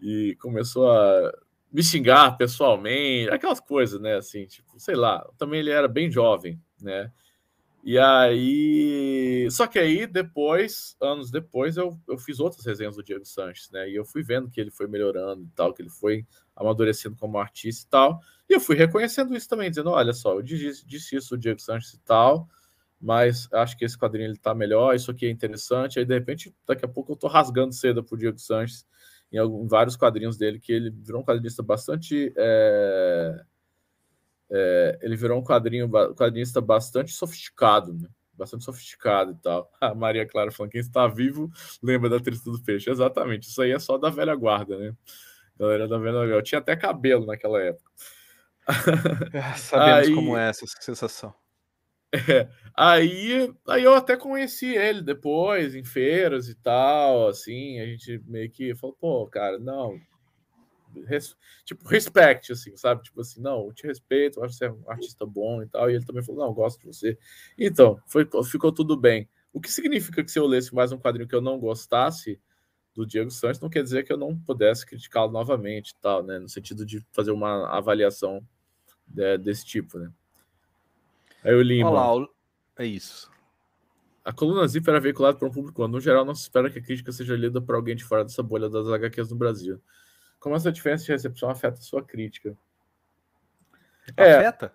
[SPEAKER 3] E começou a me xingar pessoalmente, aquelas coisas, né? Assim, tipo, sei lá. Também ele era bem jovem, né? E aí. Só que aí, depois, anos depois, eu, eu fiz outras resenhas do Diego Sanches, né? E eu fui vendo que ele foi melhorando e tal, que ele foi amadurecendo como artista e tal. E eu fui reconhecendo isso também, dizendo: olha só, eu disse, disse isso do Diego Sanches e tal, mas acho que esse quadrinho ele tá melhor, isso aqui é interessante. Aí, de repente, daqui a pouco eu tô rasgando seda pro Diego Sanches em, algum, em vários quadrinhos dele, que ele virou um quadrinista bastante. É é, ele virou um quadrinho, quadrinista bastante sofisticado, né? Bastante sofisticado e tal. A Maria Clara falando: quem está vivo lembra da tristeza do peixe. Exatamente, isso aí é só da velha guarda, né? Galera da velha guarda. Eu tinha até cabelo naquela época.
[SPEAKER 1] É, sabemos aí, como é essa sensação.
[SPEAKER 3] É, aí, aí eu até conheci ele depois, em feiras e tal, assim, a gente meio que falou, pô, cara, não, res, tipo, respect, assim, sabe? Tipo assim, não, eu te respeito, eu acho que você é um artista bom e tal. E ele também falou, não, gosto de você. Então, foi, ficou tudo bem. O que significa que se eu lesse mais um quadrinho que eu não gostasse do Diego Santos, não quer dizer que eu não pudesse criticá-lo novamente e tal, né? No sentido de fazer uma avaliação de, desse tipo, né? Aí o Lima.
[SPEAKER 1] Olá, é isso.
[SPEAKER 3] A coluna Zip era veiculada para um público. No geral, não se espera que a crítica seja lida por alguém de fora dessa bolha das HQs no Brasil. Como essa diferença de recepção afeta a sua crítica?
[SPEAKER 1] É, afeta?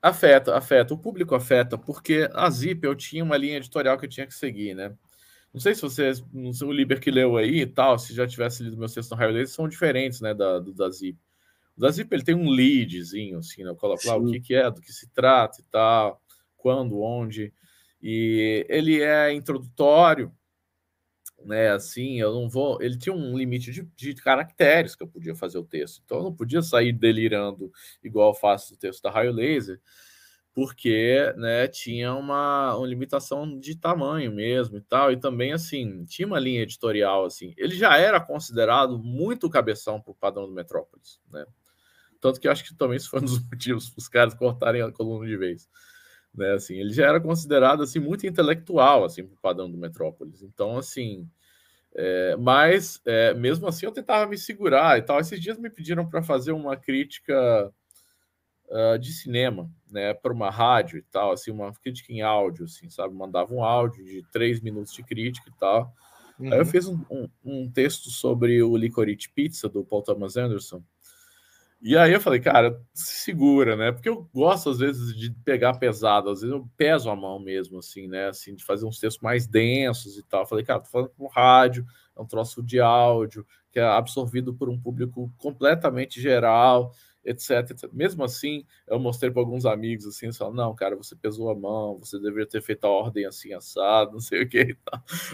[SPEAKER 3] Afeta, afeta. O público afeta, porque a Zip eu tinha uma linha editorial que eu tinha que seguir, né? Não sei se vocês, o Liber que leu aí e tal, se já tivesse lido meu texto no raio deles, são diferentes, né, da, do da Zip. O da Zip ele tem um leadzinho, assim, né? Eu coloco lá o que, que é, do que se trata e tal, quando, onde. E ele é introdutório, né? Assim, eu não vou. Ele tinha um limite de, de, caracteres que eu podia fazer o texto, então eu não podia sair delirando igual eu faço o texto da raio laser, porque, né? Tinha uma, uma limitação de tamanho mesmo e tal, e também assim tinha uma linha editorial assim. Ele já era considerado muito cabeção para o padrão do Metrópolis, né? Tanto que acho que também isso foi um dos motivos para os caras cortarem a coluna de vez. Né, assim, ele já era considerado assim muito intelectual assim para o padrão do Metrópolis. Então, assim, é, mas é, mesmo assim eu tentava me segurar e tal. Esses dias me pediram para fazer uma crítica uh, de cinema, né, para uma rádio e tal, assim, uma crítica em áudio, assim, sabe? Mandava um áudio de três minutos de crítica e tal. Uhum. Aí eu uhum. fiz um, um, um texto sobre o Licorice Pizza do Paul Thomas Anderson. E aí eu falei, cara, se segura, né? Porque eu gosto, às vezes, de pegar pesado, às vezes eu peso a mão mesmo, assim, né? Assim, de fazer uns textos mais densos e tal. Eu falei, cara, tô falando com rádio, é um troço de áudio, que é absorvido por um público completamente geral, etc. etc. Mesmo assim, eu mostrei para alguns amigos assim, eles falaram, não, cara, você pesou a mão, você deveria ter feito a ordem assim, assado, não sei o que.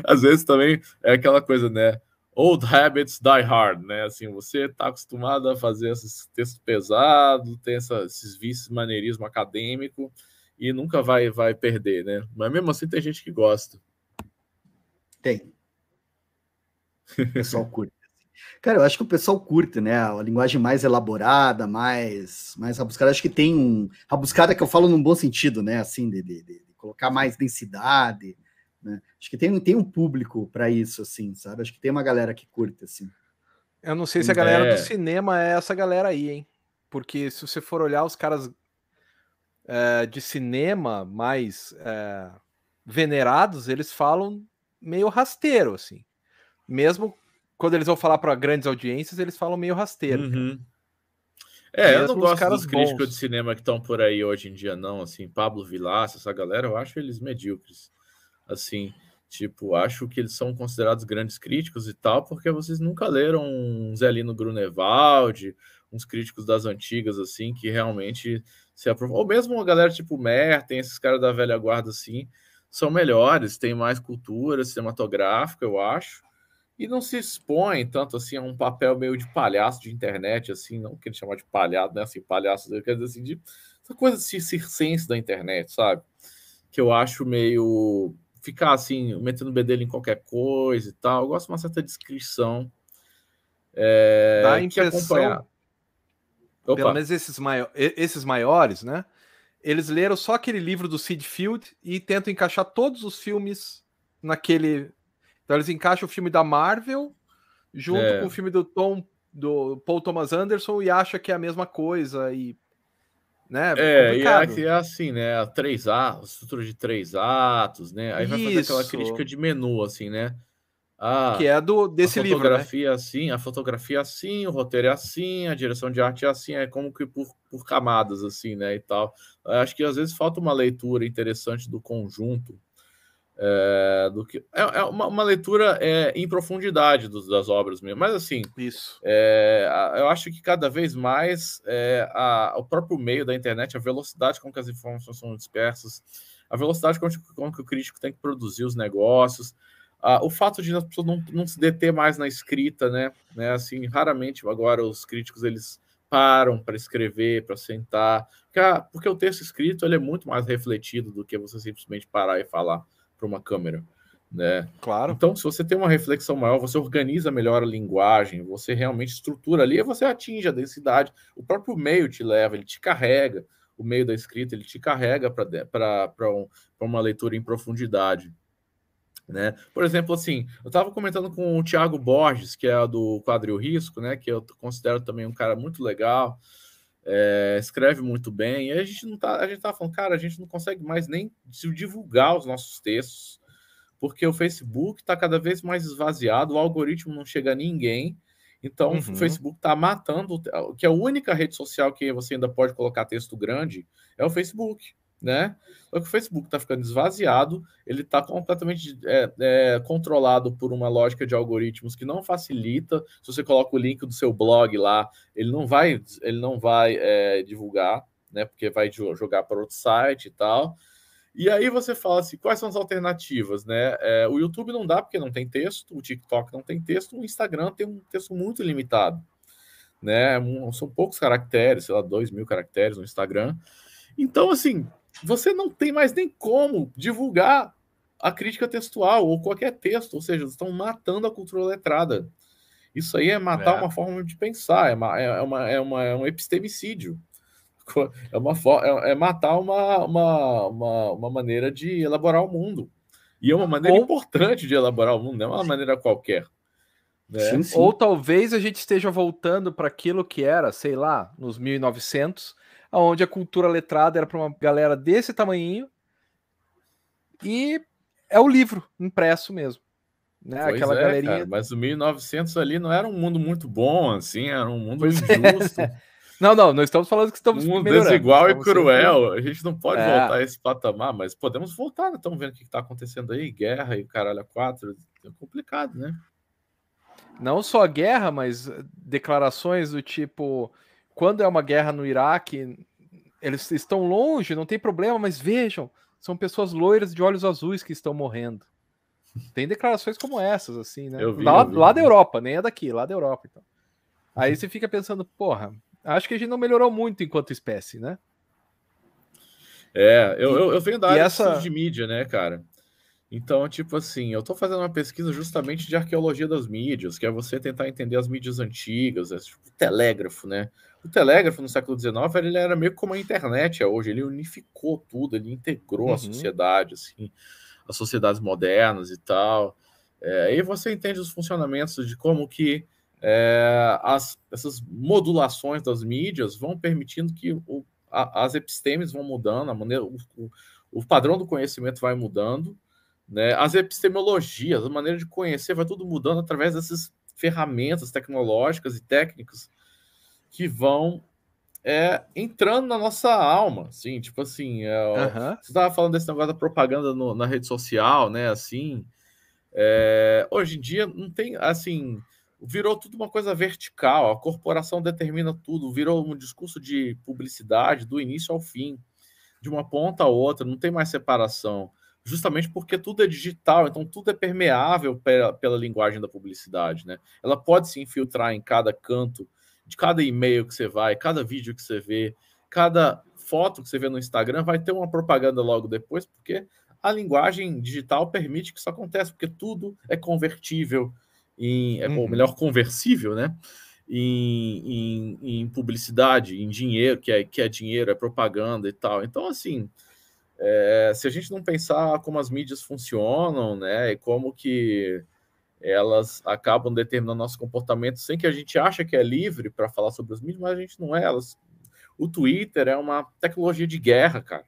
[SPEAKER 3] Às vezes também é aquela coisa, né? Old habits die hard, né? Assim, você está acostumado a fazer esses textos pesados, tem esses vícios maneirismo acadêmico e nunca vai vai perder, né? Mas mesmo assim tem gente que gosta.
[SPEAKER 2] Tem. O pessoal curte. Cara, eu acho que o pessoal curte, né? A linguagem mais elaborada, mais, mais rabuscada. Acho que tem um. Rabuscada que eu falo num bom sentido, né? Assim, de, de, de colocar mais densidade, né? Acho que tem, tem um público para isso, assim, sabe? Acho que tem uma galera que curte, assim.
[SPEAKER 1] Eu não sei se a galera é. do cinema é essa galera aí, hein? Porque se você for olhar os caras é, de cinema mais é, venerados, eles falam meio rasteiro, assim. Mesmo quando eles vão falar para grandes audiências, eles falam meio rasteiro.
[SPEAKER 3] Uhum. É, Mesmo eu não gosto dos críticos de cinema que estão por aí hoje em dia, não. Assim, Pablo Vilaça, essa galera, eu acho eles medíocres assim, tipo, acho que eles são considerados grandes críticos e tal, porque vocês nunca leram um Zelino Grunewald, uns críticos das antigas, assim, que realmente se aprofundam. Ou mesmo uma galera tipo Mer, tem esses caras da velha guarda, assim, são melhores, tem mais cultura cinematográfica, eu acho, e não se expõem tanto, assim, a um papel meio de palhaço de internet, assim, não que ele chama de palhaço, né, assim, palhaço, quer dizer, assim, de essa coisa de circense da internet, sabe? Que eu acho meio ficar assim, metendo bedelho em qualquer coisa e tal. Eu gosto de uma certa descrição.
[SPEAKER 1] É, Dá a impressão, pelo menos esses, maior, esses maiores, né? Eles leram só aquele livro do Sid Field e tentam encaixar todos os filmes naquele. Então eles encaixam o filme da Marvel junto é. com o filme do Tom do Paul Thomas Anderson e acha que é a mesma coisa e né?
[SPEAKER 3] É, e é, é, assim, né? Três atos, estrutura de três atos, né? Aí vai fazer aquela crítica de menu, assim, né?
[SPEAKER 1] Ah, que é do desse livro.
[SPEAKER 3] A fotografia livro, né? assim, a fotografia assim, o roteiro é assim, a direção de arte é assim, é como que por, por camadas, assim, né? E tal. Eu acho que às vezes falta uma leitura interessante do conjunto. É, do que é, é uma, uma, leitura é, em profundidade dos, das obras mesmo, mas assim,
[SPEAKER 1] isso.
[SPEAKER 3] É, eu acho que cada vez mais é, a, o próprio meio da internet, a velocidade com que as informações são dispersas, a velocidade com que, com que o crítico tem que produzir os negócios, ah, o fato de as pessoas não, não se deter mais na escrita, né? né? Assim, raramente agora os críticos eles param para escrever, para sentar, porque, a, porque o texto escrito ele é muito mais refletido do que você simplesmente parar e falar para uma câmera. Né?
[SPEAKER 1] Claro.
[SPEAKER 3] Então, se você tem uma reflexão maior, você organiza melhor a linguagem, você realmente estrutura ali, e você atinge a densidade. O próprio meio te leva, ele te carrega. O meio da escrita ele te carrega para um, uma leitura em profundidade. Né? Por exemplo, assim, eu estava comentando com o Thiago Borges, que é do Quadril Risco, né? Que eu considero também um cara muito legal, é, escreve muito bem. E a gente não tá, a gente tá falando, cara, a gente não consegue mais nem divulgar os nossos textos, porque o Facebook está cada vez mais esvaziado, o algoritmo não chega a ninguém. Então, uhum. o Facebook está matando, que é a única rede social que você ainda pode colocar texto grande é o Facebook né? Só que o Facebook está ficando esvaziado, ele está completamente é, é, controlado por uma lógica de algoritmos que não facilita. Se você coloca o link do seu blog lá, ele não vai, ele não vai é, divulgar, né? Porque vai jogar para outro site e tal. E aí você fala assim, quais são as alternativas, né? É, o YouTube não dá porque não tem texto, o TikTok não tem texto, o Instagram tem um texto muito limitado, né? São poucos caracteres, sei lá, dois mil caracteres no Instagram. Então, assim, você não tem mais nem como divulgar a crítica textual ou qualquer texto, ou seja, estão matando a cultura letrada. Isso aí é matar é. uma forma de pensar, é, uma, é, uma, é, uma, é um epistemicídio. É, uma, é, é matar uma, uma, uma, uma, maneira de elaborar o mundo. E é uma maneira ou... importante de elaborar o mundo, não é uma maneira qualquer.
[SPEAKER 1] Né? Sim, sim. Ou talvez a gente esteja voltando para aquilo que era, sei lá, nos 1900, onde a cultura letrada era para uma galera desse tamanhinho e é o livro impresso mesmo. Né?
[SPEAKER 3] Pois Aquela é, galerinha. Cara, mas o 1900 ali não era um mundo muito bom, assim, era um mundo pois é. injusto. É.
[SPEAKER 1] Não, não, não estamos falando que estamos.
[SPEAKER 3] Um mundo desigual e cruel. A gente não pode é. voltar a esse patamar, mas podemos voltar, né? Estamos vendo o que está acontecendo aí, guerra e o caralho a quatro. É complicado, né?
[SPEAKER 1] Não só guerra, mas declarações do tipo quando é uma guerra no Iraque, eles estão longe, não tem problema, mas vejam, são pessoas loiras de olhos azuis que estão morrendo. Tem declarações como essas, assim, né? Vi, lá, lá da Europa, nem é daqui, lá da Europa. Então. Aí você fica pensando, porra, acho que a gente não melhorou muito enquanto espécie, né?
[SPEAKER 3] É, eu, eu, eu venho da área essa... de mídia, né, cara? Então, tipo assim, eu estou fazendo uma pesquisa justamente de arqueologia das mídias, que é você tentar entender as mídias antigas, é tipo, o telégrafo, né? O telégrafo no século XIX ele era meio como a internet é hoje, ele unificou tudo, ele integrou uhum. a sociedade, assim, as sociedades modernas e tal. É, aí você entende os funcionamentos de como que é, as, essas modulações das mídias vão permitindo que o, a, as epistemes vão mudando, a maneira, o, o padrão do conhecimento vai mudando, né? As epistemologias, a maneira de conhecer, vai tudo mudando através dessas ferramentas tecnológicas e técnicas que vão é, entrando na nossa alma, assim, tipo assim, é, uhum. você estava falando desse negócio da propaganda no, na rede social, né, assim, é, hoje em dia não tem, assim, virou tudo uma coisa vertical, a corporação determina tudo, virou um discurso de publicidade do início ao fim, de uma ponta a outra, não tem mais separação justamente porque tudo é digital, então tudo é permeável pela, pela linguagem da publicidade, né? Ela pode se infiltrar em cada canto, de cada e-mail que você vai, cada vídeo que você vê, cada foto que você vê no Instagram vai ter uma propaganda logo depois, porque a linguagem digital permite que isso aconteça, porque tudo é convertível em, é, uhum. ou melhor, conversível, né? Em, em, em, publicidade, em dinheiro, que é, que é dinheiro, é propaganda e tal. Então, assim, é, se a gente não pensar como as mídias funcionam, né, e como que elas acabam determinando nosso comportamento sem que a gente ache que é livre para falar sobre as mídias, mas a gente não é. Elas, o Twitter é uma tecnologia de guerra, cara.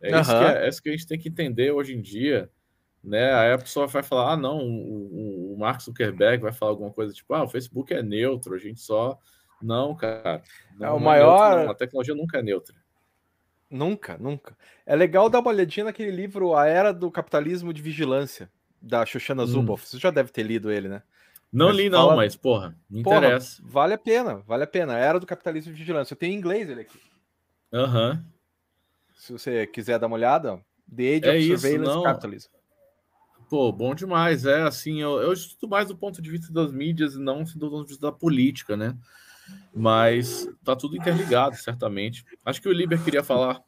[SPEAKER 3] É, uhum. isso, que é, é isso que a gente tem que entender hoje em dia. Né? Aí a pessoa vai falar: ah, não, o, o Mark Zuckerberg vai falar alguma coisa tipo: ah, o Facebook é neutro, a gente só. Não, cara. Não,
[SPEAKER 1] é o maior.
[SPEAKER 3] É neutro, a tecnologia nunca é neutra.
[SPEAKER 1] Nunca, nunca. É legal dar uma olhadinha naquele livro A Era do Capitalismo de Vigilância, da Shoshana hum. Zuboff. Você já deve ter lido ele, né?
[SPEAKER 3] Não mas li, fala... não, mas, porra, me porra, interessa.
[SPEAKER 1] Vale a pena, vale a pena. A Era do Capitalismo de Vigilância. Eu tenho em inglês ele aqui.
[SPEAKER 3] Aham. Uhum.
[SPEAKER 1] Se você quiser dar uma olhada, The Age é of Surveillance não. Capitalism.
[SPEAKER 3] Pô, bom demais. É assim, eu, eu estudo mais do ponto de vista das mídias e não do ponto de vista da política, né? Mas tá tudo interligado, certamente. Acho que o Liber queria falar.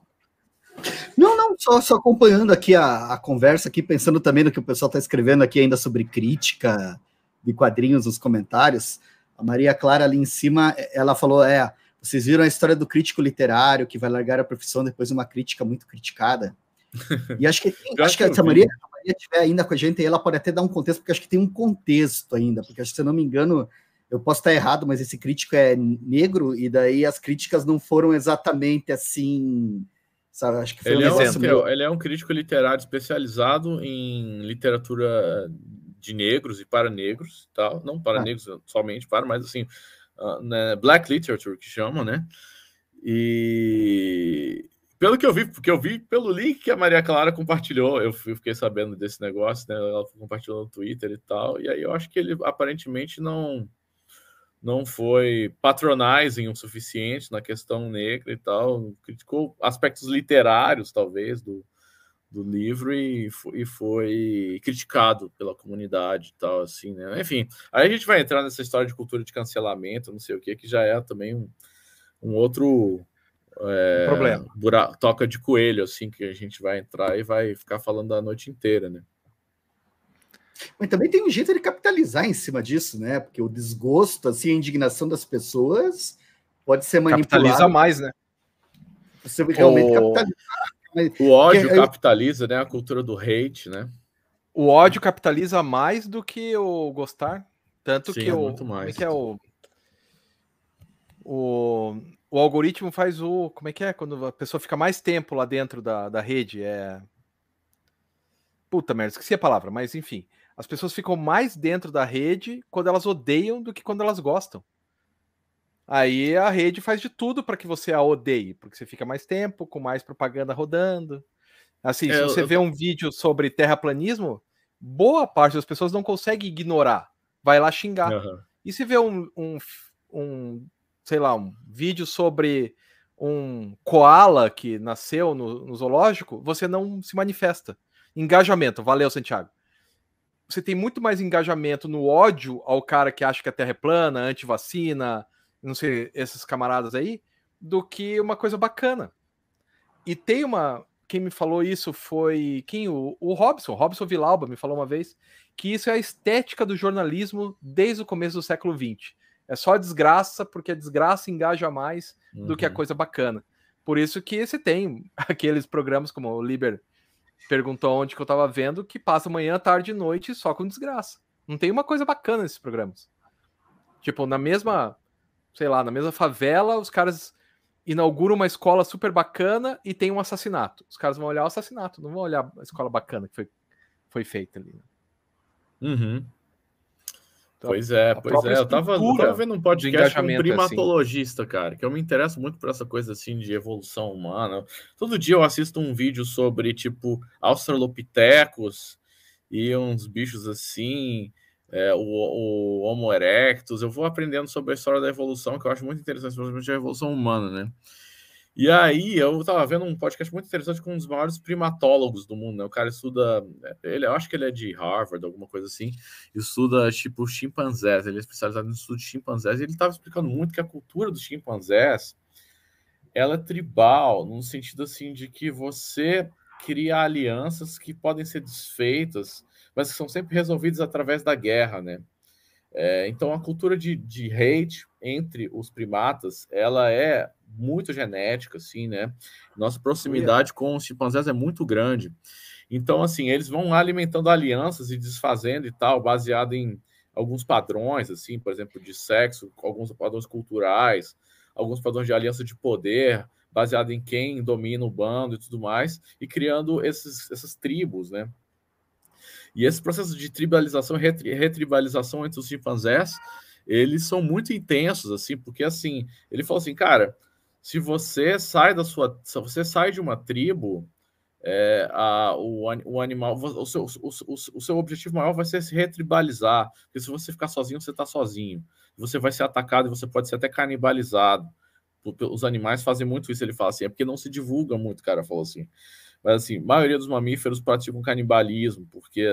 [SPEAKER 2] Não, não, só, só acompanhando aqui a, a conversa, aqui, pensando também no que o pessoal está escrevendo aqui ainda sobre crítica de quadrinhos nos comentários. A Maria Clara ali em cima, ela falou: é, vocês viram a história do crítico literário que vai largar a profissão depois de uma crítica muito criticada. E acho que, acho que, se a Maria, a Maria estiver ainda com a gente, ela pode até dar um contexto, porque acho que tem um contexto ainda, porque se eu não me engano, eu posso estar errado, mas esse crítico é negro, e daí as críticas não foram exatamente assim. Sabe? Acho que
[SPEAKER 3] foi ele, um é um, ele é um crítico literário especializado em literatura de negros e para negros, tal. não para ah. negros somente, para, mas assim, uh, né, black literature que chamam, né? E pelo que eu vi, porque eu vi pelo link que a Maria Clara compartilhou, eu fiquei sabendo desse negócio, né? Ela compartilhou no Twitter e tal, e aí eu acho que ele aparentemente não não foi patronizing o suficiente na questão negra e tal, criticou aspectos literários, talvez, do, do livro e, e foi criticado pela comunidade e tal, assim, né? Enfim, aí a gente vai entrar nessa história de cultura de cancelamento, não sei o que, que já é também um, um outro é,
[SPEAKER 1] problema.
[SPEAKER 3] Bura, toca de coelho, assim, que a gente vai entrar e vai ficar falando a noite inteira, né?
[SPEAKER 2] Mas também tem um jeito de capitalizar em cima disso, né? Porque o desgosto, assim, a indignação das pessoas pode ser manipulado.
[SPEAKER 1] Capitaliza mais, né?
[SPEAKER 2] Você realmente o... capitalizar.
[SPEAKER 3] Mas... O ódio que... capitaliza, né? A cultura do hate, né?
[SPEAKER 1] O ódio capitaliza mais do que o gostar. Tanto Sim, que é o. Muito mais. Como é que é o. O, o algoritmo faz o. Como é que é? Quando a pessoa fica mais tempo lá dentro da, da rede. É. Puta merda, esqueci a palavra, mas enfim. As pessoas ficam mais dentro da rede quando elas odeiam do que quando elas gostam. Aí a rede faz de tudo para que você a odeie, porque você fica mais tempo, com mais propaganda rodando. Assim, é, se você eu... vê um vídeo sobre terraplanismo, boa parte das pessoas não consegue ignorar, vai lá xingar. Uhum. E se vê um, um, um, sei lá, um vídeo sobre um koala que nasceu no, no zoológico, você não se manifesta. Engajamento, valeu, Santiago você tem muito mais engajamento no ódio ao cara que acha que a Terra é plana, anti-vacina, não sei, esses camaradas aí, do que uma coisa bacana. E tem uma. Quem me falou isso foi. Quem? O, o Robson, Robson Vilauba me falou uma vez que isso é a estética do jornalismo desde o começo do século XX. É só desgraça, porque a desgraça engaja mais uhum. do que a uhum. coisa bacana. Por isso que você tem aqueles programas como o Liber perguntou onde que eu tava vendo, que passa manhã, tarde e noite só com desgraça. Não tem uma coisa bacana nesses programas. Tipo, na mesma, sei lá, na mesma favela, os caras inauguram uma escola super bacana e tem um assassinato. Os caras vão olhar o assassinato, não vão olhar a escola bacana que foi, foi feita ali. Né?
[SPEAKER 3] Uhum. Então, pois é, pois é. Eu tava, eu tava, vendo um podcast com um primatologista, assim. cara, que eu me interesso muito por essa coisa assim de evolução humana. Todo dia eu assisto um vídeo sobre, tipo, australopitecos e uns bichos assim, é, o, o Homo erectus. Eu vou aprendendo sobre a história da evolução, que eu acho muito interessante, principalmente a evolução humana, né? E aí eu estava vendo um podcast muito interessante com um dos maiores primatólogos do mundo, né? O cara estuda, ele, eu acho que ele é de Harvard, alguma coisa assim, estuda tipo chimpanzés, ele é especializado no estudo de chimpanzés, e ele estava explicando muito que a cultura dos chimpanzés ela é tribal, no sentido assim de que você cria alianças que podem ser desfeitas, mas que são sempre resolvidas através da guerra, né? É, então a cultura de, de hate entre os primatas, ela é muito genética, assim, né? Nossa proximidade com os chimpanzés é muito grande. Então, assim, eles vão alimentando alianças e desfazendo e tal, baseado em alguns padrões, assim, por exemplo, de sexo, alguns padrões culturais, alguns padrões de aliança de poder, baseado em quem domina o bando e tudo mais, e criando esses, essas tribos, né? E esse processo de tribalização e retribalização entre os chimpanzés, eles são muito intensos, assim, porque assim, ele falou assim, cara, se você sai da sua, se você sai de uma tribo, é, a, o, o animal, o seu, o, o, o, seu objetivo maior vai ser se retribalizar, porque se você ficar sozinho, você está sozinho. Você vai ser atacado e você pode ser até canibalizado. Os animais fazem muito isso, ele fala assim, é porque não se divulga muito, cara, falou assim. Mas assim, a maioria dos mamíferos praticam canibalismo, porque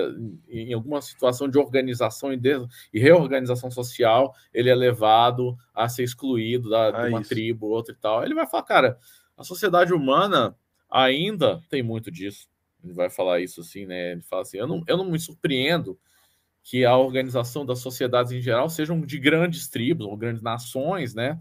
[SPEAKER 3] em alguma situação de organização e, de, e reorganização social, ele é levado a ser excluído da, de uma isso. tribo, outra e tal. Ele vai falar, cara, a sociedade humana ainda tem muito disso. Ele vai falar isso assim, né? Ele fala assim: eu não, eu não me surpreendo que a organização das sociedades em geral sejam de grandes tribos ou grandes nações, né?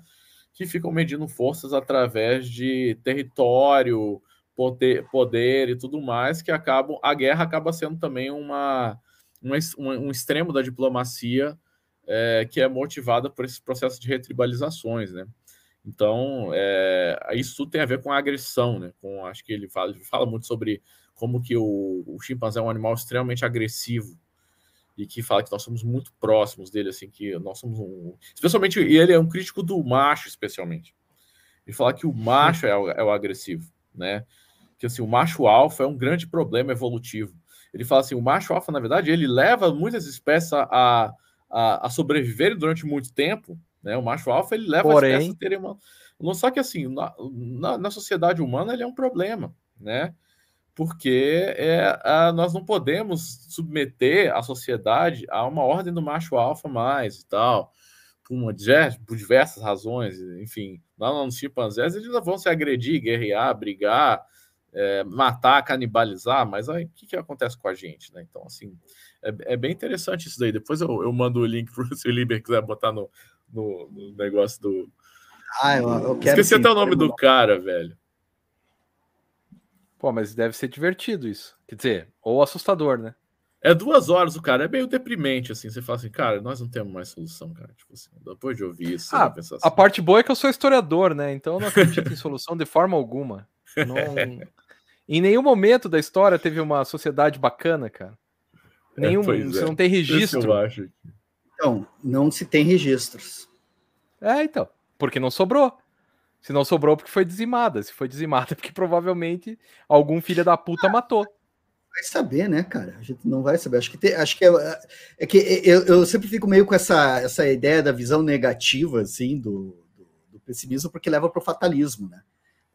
[SPEAKER 3] Que ficam medindo forças através de território, poder, poder e tudo mais, que acabam. A guerra acaba sendo também uma, uma um, um extremo da diplomacia é, que é motivada por esse processo de retribalizações, né? Então, é, isso tudo tem a ver com a agressão, né? Com, acho que ele fala, ele fala muito sobre como que o, o chimpanzé é um animal extremamente agressivo e que fala que nós somos muito próximos dele, assim, que nós somos um... Especialmente, e ele é um crítico do macho, especialmente. Ele fala que o macho é o, é o agressivo, né? Que, assim, o macho alfa é um grande problema evolutivo. Ele fala assim, o macho alfa, na verdade, ele leva muitas espécies a, a, a sobreviverem durante muito tempo, né? O macho alfa ele leva
[SPEAKER 1] Porém... a espécie a
[SPEAKER 3] terem uma... Só que assim, na, na, na, sociedade humana ele é um problema, né? Porque é, a, nós não podemos submeter a sociedade a uma ordem do macho alfa mais e tal, por, uma, por diversas razões, enfim. Lá nos chimpanzés eles vão se agredir, guerrear, brigar, é, matar, canibalizar, mas aí o que, que acontece com a gente, né? Então, assim, é, é bem interessante isso daí. Depois eu, eu mando o link para o se o Liber quiser botar no, no, no negócio do.
[SPEAKER 2] Ah, eu, eu quero.
[SPEAKER 3] Esqueci até o nome do cara, velho.
[SPEAKER 1] Pô, mas deve ser divertido isso. Quer dizer, ou assustador, né?
[SPEAKER 3] É duas horas o cara, é meio deprimente, assim. Você fala assim, cara, nós não temos mais solução, cara. Tipo assim, depois de ouvir isso,
[SPEAKER 1] ah, assim. A parte boa é que eu sou historiador, né? Então eu não acredito em solução de forma alguma. Não... em nenhum momento da história teve uma sociedade bacana, cara. É, nenhum, é, você é. não tem registro.
[SPEAKER 3] eu acho.
[SPEAKER 2] Então, não se tem registros.
[SPEAKER 1] É, então. Porque não sobrou. Se não sobrou, porque foi dizimada. Se foi dizimada, porque provavelmente algum filho da puta matou.
[SPEAKER 2] Vai saber, né, cara? A gente não vai saber. Acho que, tem, acho que é, é que eu, eu, sempre fico meio com essa, essa ideia da visão negativa, assim, do, do, do pessimismo, porque leva para o fatalismo, né?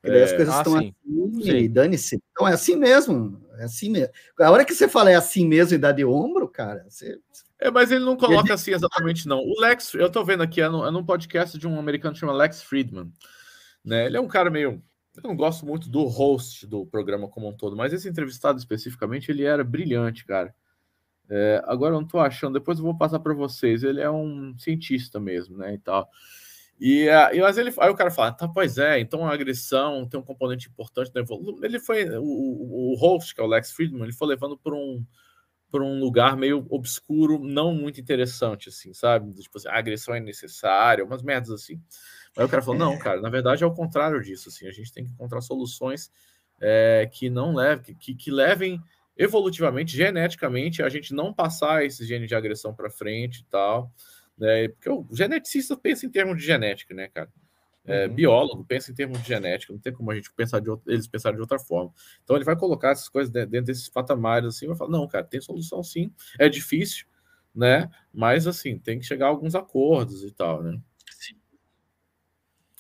[SPEAKER 2] Daí as é, coisas ah, estão sim. assim sim. e dane-se. Então é assim mesmo. É assim mesmo. A hora que você fala é assim mesmo e dá de ombro, cara, você,
[SPEAKER 3] é, mas ele não coloca assim exatamente, não. O Lex, eu tô vendo aqui, é, no, é num podcast de um americano que chama Lex Friedman. Né? Ele é um cara meio. Eu não gosto muito do host do programa como um todo, mas esse entrevistado especificamente, ele era brilhante, cara. É, agora eu não tô achando, depois eu vou passar para vocês. Ele é um cientista mesmo, né? E tal. E, e mas ele, aí o cara fala, tá, pois é, então a agressão tem um componente importante da evolução. Ele foi, o, o host, que é o Lex Friedman, ele foi levando por um por um lugar meio obscuro, não muito interessante, assim, sabe? Tipo assim, a agressão é necessária, umas merdas assim. Aí o cara falou, não, cara, na verdade é o contrário disso, assim, a gente tem que encontrar soluções é, que não levem, que, que levem evolutivamente, geneticamente, a gente não passar esse gene de agressão para frente e tal, né? Porque o geneticista pensa em termos de genética, né, cara? é, uhum. biólogo, pensa em termos de genética, não tem como a gente pensar de outra, eles pensarem de outra forma. Então ele vai colocar essas coisas dentro desses patamares assim, vai falar, não, cara, tem solução sim, é difícil, né? Mas assim, tem que chegar a alguns acordos e tal, né? Sim.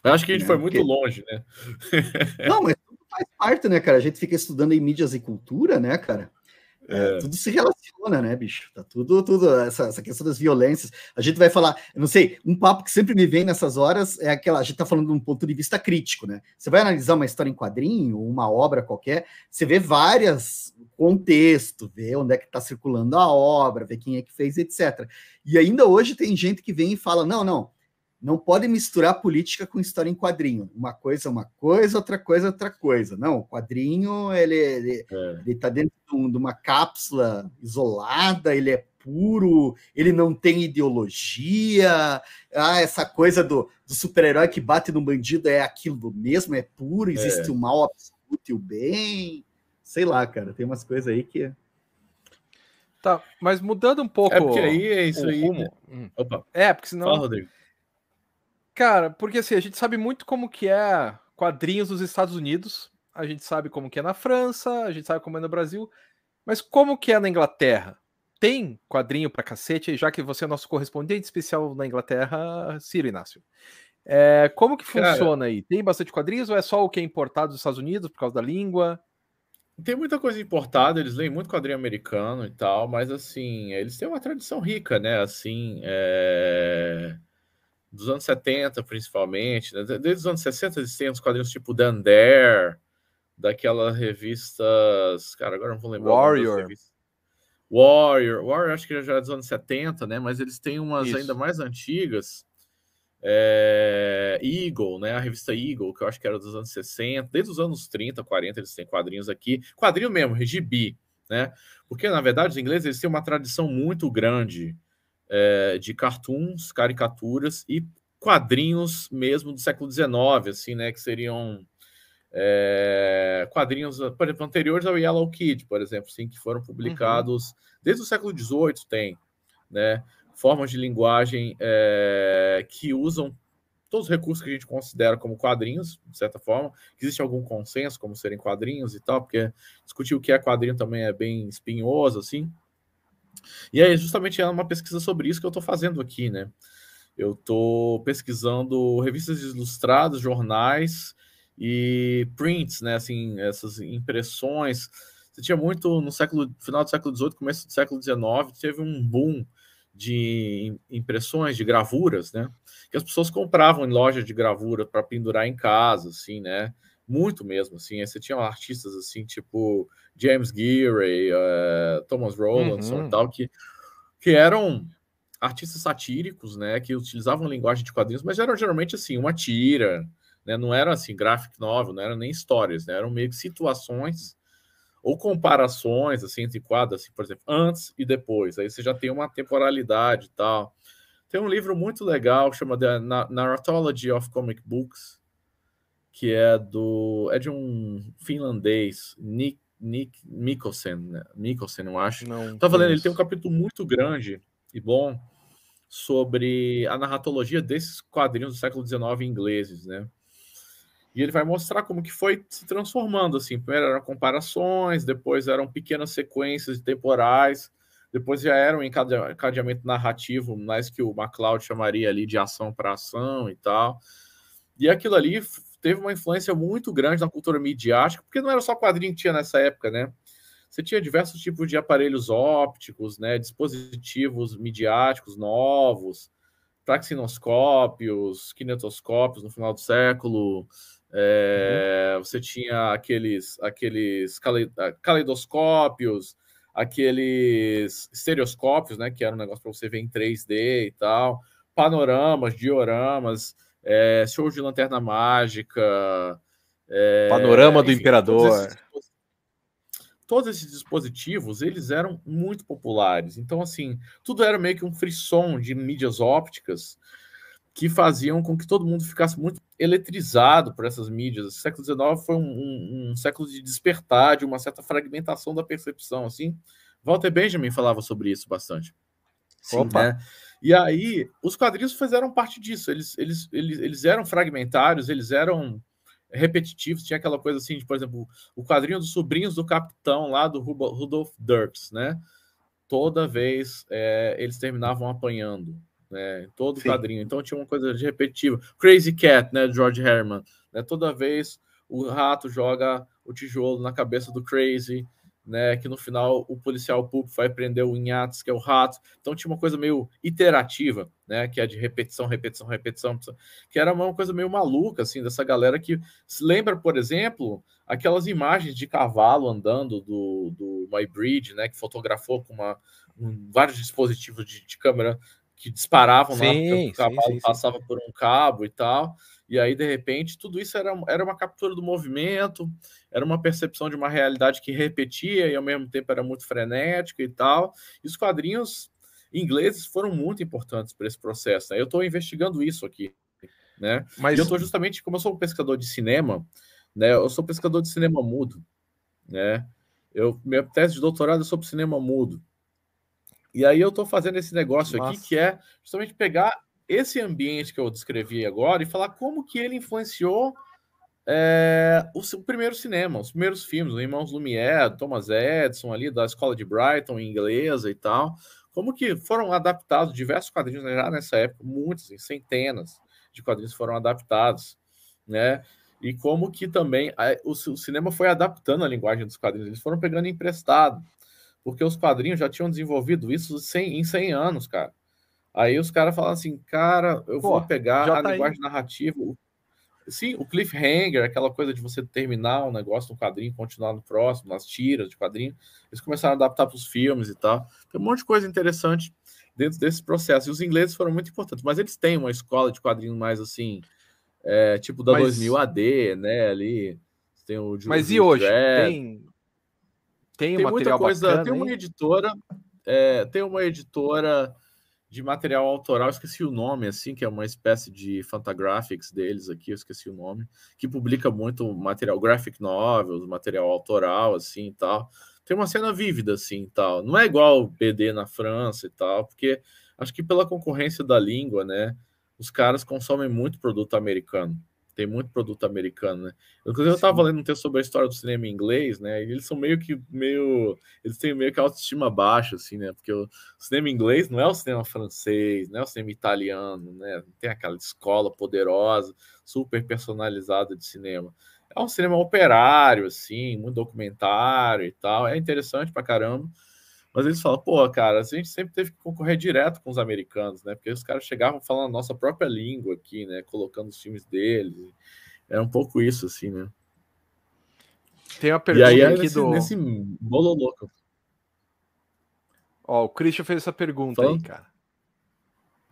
[SPEAKER 3] Eu acho que a gente é, foi muito porque... longe, né?
[SPEAKER 2] Não, mas tudo faz parte, né, cara? A gente fica estudando em mídias e cultura, né, cara? É, é. tudo se relaciona, né, bicho? Tá tudo, tudo, essa, essa questão das violências. A gente vai falar, eu não sei, um papo que sempre me vem nessas horas é aquela, a gente tá falando de um ponto de vista crítico, né? Você vai analisar uma história em quadrinho, uma obra qualquer, você vê várias contexto, vê onde é que tá circulando a obra, vê quem é que fez, etc. E ainda hoje tem gente que vem e fala: não, não, não pode misturar política com história em quadrinho. Uma coisa é uma coisa, outra coisa é outra coisa. Não, o quadrinho ele, ele, é. ele tá dentro de, um, uma cápsula isolada, ele é puro, ele não tem ideologia, ah, essa coisa do, do super-herói que bate no bandido é aquilo mesmo, é puro, existe é. o mal absoluto e o bem. Sei lá, cara, tem umas coisas aí que.
[SPEAKER 1] Tá, mas mudando um pouco.
[SPEAKER 3] É porque aí é isso aí. Rumo.
[SPEAKER 1] Hum. Opa. É, porque senão. Fala, Rodrigo. Cara, porque assim, a gente sabe muito como que é quadrinhos dos Estados Unidos, a gente sabe como que é na França, a gente sabe como é no Brasil, mas como que é na Inglaterra? Tem quadrinho pra cacete, já que você é nosso correspondente especial na Inglaterra, Ciro Inácio. É, como que funciona Cara, aí? Tem bastante quadrinhos ou é só o que é importado dos Estados Unidos por causa da língua?
[SPEAKER 3] Tem muita coisa importada, eles leem muito quadrinho americano e tal, mas assim, eles têm uma tradição rica, né? Assim, é... dos anos 70, principalmente, né? desde os anos 60 eles têm uns quadrinhos tipo Dan Dare, daquelas revistas. Cara, agora não vou lembrar.
[SPEAKER 1] Warrior.
[SPEAKER 3] Warrior. Warrior, acho que já é dos anos 70, né? Mas eles têm umas Isso. ainda mais antigas. É... Eagle, né? A revista Eagle, que eu acho que era dos anos 60, desde os anos 30, 40, eles têm quadrinhos aqui. Quadrinho mesmo, Regibi, né? Porque, na verdade, os ingleses eles têm uma tradição muito grande é, de cartoons, caricaturas e quadrinhos mesmo do século XIX, assim, né? Que seriam é, quadrinhos, por exemplo, anteriores ao Yellow Kid, por exemplo, sim, que foram publicados uhum. desde o século XVIII, tem, né? Formas de linguagem é, que usam todos os recursos que a gente considera como quadrinhos, de certa forma. Existe algum consenso como serem quadrinhos e tal, porque discutir o que é quadrinho também é bem espinhoso, assim. E aí, justamente é uma pesquisa sobre isso que eu estou fazendo aqui, né? Eu estou pesquisando revistas ilustradas, jornais e prints, né? Assim, essas impressões. Você tinha muito no século final do século XVIII, começo do século XIX, teve um boom de impressões, de gravuras, né? Que as pessoas compravam em lojas de gravura para pendurar em casa, assim, né? Muito mesmo, assim. Você tinha artistas assim, tipo James Geary, uh, Thomas Rowlandson uhum. e tal, que, que eram artistas satíricos, né? Que utilizavam linguagem de quadrinhos, mas eram geralmente assim, uma tira, né? Não era assim, graphic novel, não eram nem histórias, né? eram meio que situações ou comparações assim, entre quadros, assim, por exemplo, antes e depois. Aí você já tem uma temporalidade e tal. Tem um livro muito legal chamado The Narratology of Comic Books, que é do é de um finlandês, Nick, Nick Mikkelsen, né? Mikkelsen, eu acho. Não, Tava lendo, ele tem um capítulo muito grande e bom sobre a narratologia desses quadrinhos do século XIX ingleses, né? E ele vai mostrar como que foi se transformando, assim. Primeiro eram comparações, depois eram pequenas sequências temporais, depois já era um encadeamento narrativo, mais que o MacLeod chamaria ali de ação para ação e tal. E aquilo ali teve uma influência muito grande na cultura midiática, porque não era só quadrinho que tinha nessa época, né? Você tinha diversos tipos de aparelhos ópticos, né? Dispositivos midiáticos novos, praxinoscópios, kinetoscópios no final do século, é, uhum. Você tinha aqueles, aqueles caleidoscópios, aqueles estereoscópios, né? Que era um negócio para você ver em 3D e tal, panoramas, dioramas, é, show de lanterna mágica.
[SPEAKER 1] É, Panorama do enfim, Imperador.
[SPEAKER 3] Todos esses, todos esses, dispositivos eles eram muito populares. Então, assim, tudo era meio que um frisson de mídias ópticas que faziam com que todo mundo ficasse muito eletrizado por essas mídias. O século XIX foi um, um, um, século de despertar, de uma certa fragmentação da percepção, assim. Walter Benjamin falava sobre isso bastante. Sim, Opa. né? E aí, os quadrinhos fizeram parte disso. Eles, eles, eles, eles eram fragmentários, eles eram repetitivos. Tinha aquela coisa assim, de, por exemplo, o quadrinho dos sobrinhos do capitão lá do Rudolf Dirks, né? Toda vez é, eles terminavam apanhando né? Todo Sim. quadrinho. Então tinha uma coisa de repetitiva. Crazy Cat, né? George Herman. Né? Toda vez o rato joga o tijolo na cabeça do Crazy, né? Que no final o policial público vai prender o Inhates, que é o rato. Então tinha uma coisa meio iterativa, né? Que é de repetição, repetição, repetição, que era uma coisa meio maluca, assim, dessa galera que se lembra, por exemplo, aquelas imagens de cavalo andando do, do My Bridge, né? Que fotografou com uma, um, vários dispositivos de, de câmera que disparavam sim, lá, o cavalo sim, passava sim. por um cabo e tal. E aí, de repente, tudo isso era, era uma captura do movimento, era uma percepção de uma realidade que repetia e ao mesmo tempo era muito frenética e tal. E os quadrinhos ingleses foram muito importantes para esse processo. Né? Eu estou investigando isso aqui, né? Mas e eu estou justamente, como eu sou um pescador de cinema, né? Eu sou pescador de cinema mudo, né? Eu minha tese de doutorado é sobre cinema mudo. E aí eu estou fazendo esse negócio Nossa. aqui que é justamente pegar esse ambiente que eu descrevi agora e falar como que ele influenciou é, o, o, primeiro cinema, os primeiros filmes, os Irmãos Lumière, Thomas Edison ali da escola de Brighton inglesa e tal, como que foram adaptados diversos quadrinhos né, já nessa época, muitos, centenas de quadrinhos foram adaptados, né? E como que também a, o, o, cinema foi adaptando a linguagem dos quadrinhos, eles foram pegando emprestado, porque os quadrinhos já tinham desenvolvido isso em 100 anos, cara. Aí os caras falam assim, cara, eu Pô, vou pegar a tá linguagem narrativa, Sim, o cliffhanger, aquela coisa de você terminar um negócio no quadrinho, continuar no próximo, nas tiras de quadrinho, eles começaram a adaptar para os filmes e tal. Tem um monte de coisa interessante dentro desse processo. E os ingleses foram muito importantes, mas eles têm uma escola de quadrinhos mais assim, é, tipo da mas... 2000 AD, né? Ali tem o.
[SPEAKER 1] Mas e hoje? Tem,
[SPEAKER 3] tem, tem muita coisa. Bacana, tem uma hein? editora, é, tem uma editora de material autoral, esqueci o nome, assim, que é uma espécie de Fantagraphics deles aqui, eu esqueci o nome, que publica muito material graphic novels, material autoral, assim, e tal. Tem uma cena vívida, assim, e tal. Não é igual o BD na França e tal, porque acho que pela concorrência da língua, né, os caras consomem muito produto americano tem muito produto americano, né? Inclusive, eu estava lendo um texto sobre a história do cinema em inglês, né? E eles são meio que meio. Eles têm meio que autoestima baixa, assim, né? Porque o cinema inglês não é o cinema francês, não é o cinema italiano, né? Não tem aquela escola poderosa, super personalizada de cinema. É um cinema operário, assim, muito documentário e tal. É interessante pra caramba. Mas eles falam, pô, cara, a gente sempre teve que concorrer direto com os americanos, né? Porque os caras chegavam falando a nossa própria língua aqui, né? Colocando os filmes deles. Era um pouco isso, assim, né?
[SPEAKER 1] Tem uma pergunta
[SPEAKER 3] e aí,
[SPEAKER 1] aqui
[SPEAKER 3] nesse,
[SPEAKER 1] do.
[SPEAKER 3] Nesse bolo louco.
[SPEAKER 1] Ó, o Christian fez essa pergunta falando, aí, cara.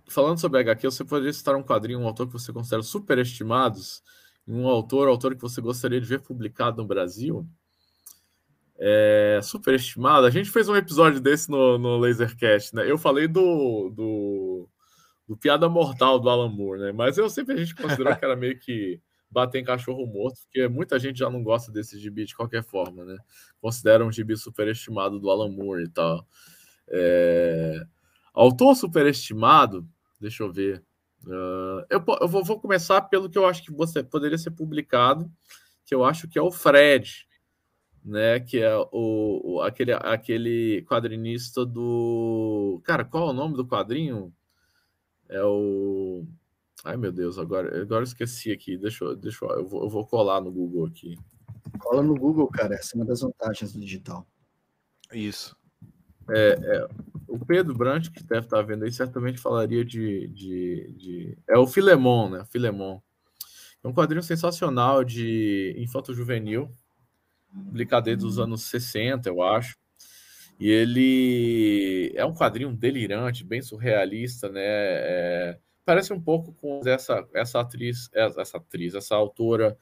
[SPEAKER 3] Falando sobre HQ, você poderia citar um quadrinho, um autor que você considera superestimados, um autor, autor que você gostaria de ver publicado no Brasil? É, superestimado. A gente fez um episódio desse no, no Lasercast, né? Eu falei do, do, do Piada Mortal do Alan Moore, né? Mas eu sempre a gente considerou que era meio que bater em cachorro morto, porque muita gente já não gosta desse gibi de qualquer forma, né? Considera um gibi superestimado do Alan Moore e tal. É... Autor superestimado, deixa eu ver. Uh, eu, eu vou, vou, começar pelo que eu acho que você poderia ser publicado, que eu acho que é o Fred, né? Que é o, o, aquele, aquele quadrinista do. Cara, qual é o nome do quadrinho? É o. Ai, meu Deus, agora, agora eu esqueci aqui. Deixa, eu, deixa eu, eu, vou, eu vou colar no Google aqui.
[SPEAKER 2] Cola no Google, cara. Essa é uma das vantagens do digital.
[SPEAKER 1] Isso.
[SPEAKER 3] É, é, o Pedro Brandt, que deve estar vendo aí, certamente falaria de. de, de... É o Filemon, né? Filemon. É um quadrinho sensacional de infanto-juvenil publicado desde os anos 60, eu acho. E ele é um quadrinho delirante, bem surrealista, né? É, parece um pouco com essa, essa atriz, essa atriz, essa autora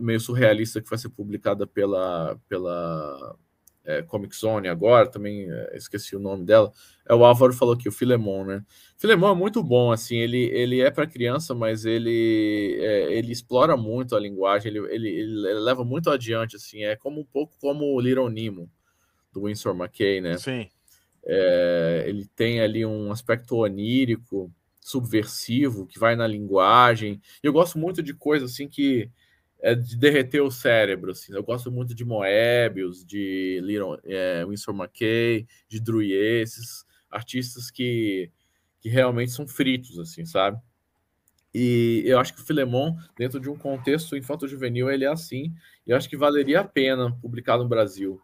[SPEAKER 3] meio surrealista que vai ser publicada pela, pela é, Comic Zone agora, também é, esqueci o nome dela. É o Álvaro falou aqui, o Filemon, né? Filemon é muito bom, assim, ele, ele é para criança, mas ele é, ele explora muito a linguagem, ele, ele, ele, leva muito adiante, assim, é como um pouco como o Little Nemo do Winsor McKay, né?
[SPEAKER 1] Sim.
[SPEAKER 3] É, ele tem ali um aspecto onírico, subversivo, que vai na linguagem. Eu gosto muito de coisas assim que é de derreter o cérebro. Assim. Eu gosto muito de Moebius, de Little, é, Winsor McKay, de Druyer, esses artistas que, que realmente são fritos, assim, sabe? E eu acho que o Filemon, dentro de um contexto infanto-juvenil, ele é assim. E eu acho que valeria a pena publicar no Brasil.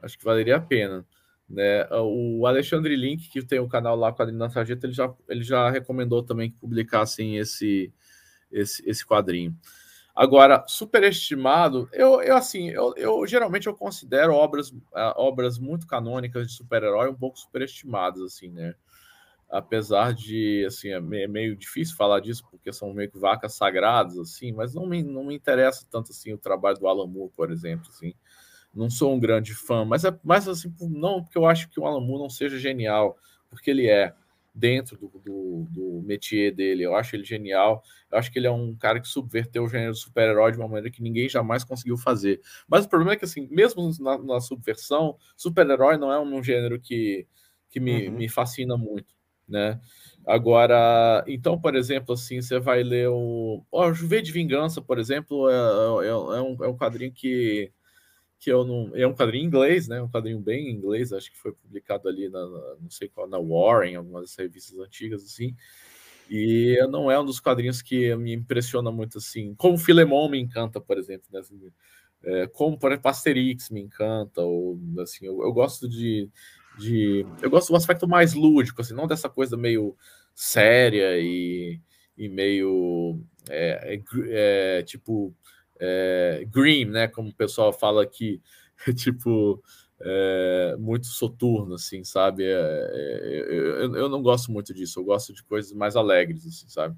[SPEAKER 3] Acho que valeria a pena. Né? O Alexandre Link, que tem o canal lá Quadrinho da Sarjeta, ele já, ele já recomendou também que publicassem esse, esse, esse quadrinho. Agora, superestimado, eu, eu assim, eu, eu geralmente eu considero obras, uh, obras muito canônicas de super-herói um pouco superestimadas, assim, né? Apesar de, assim, é meio difícil falar disso, porque são meio que vacas sagradas, assim, mas não me, não me interessa tanto, assim, o trabalho do Alan Moore, por exemplo, assim. Não sou um grande fã, mas é mais assim, não porque eu acho que o Alan Moore não seja genial porque ele é dentro do, do, do métier dele. Eu acho ele genial. Eu acho que ele é um cara que subverteu o gênero super-herói de uma maneira que ninguém jamais conseguiu fazer. Mas o problema é que, assim, mesmo na, na subversão, super-herói não é um gênero que, que me, uhum. me fascina muito, né? Agora, então, por exemplo, assim, você vai ler o. Oh, V de Vingança, por exemplo, é, é, é, um, é um quadrinho que que eu não. É um quadrinho em inglês, né? Um quadrinho bem em inglês, acho que foi publicado ali na, não sei qual, na Warren, algumas revistas antigas, assim. E não é um dos quadrinhos que me impressiona muito assim. Como Filemon me encanta, por exemplo, né? Assim, é, como, por exemplo, Asterix me encanta, ou assim, eu, eu gosto de, de. Eu gosto do aspecto mais lúdico, assim, não dessa coisa meio séria e, e meio. É, é, é tipo é, green, né? Como o pessoal fala aqui, tipo, é, muito soturno, assim, sabe? É, é, eu, eu, não gosto muito disso, eu gosto de coisas mais alegres, assim, sabe?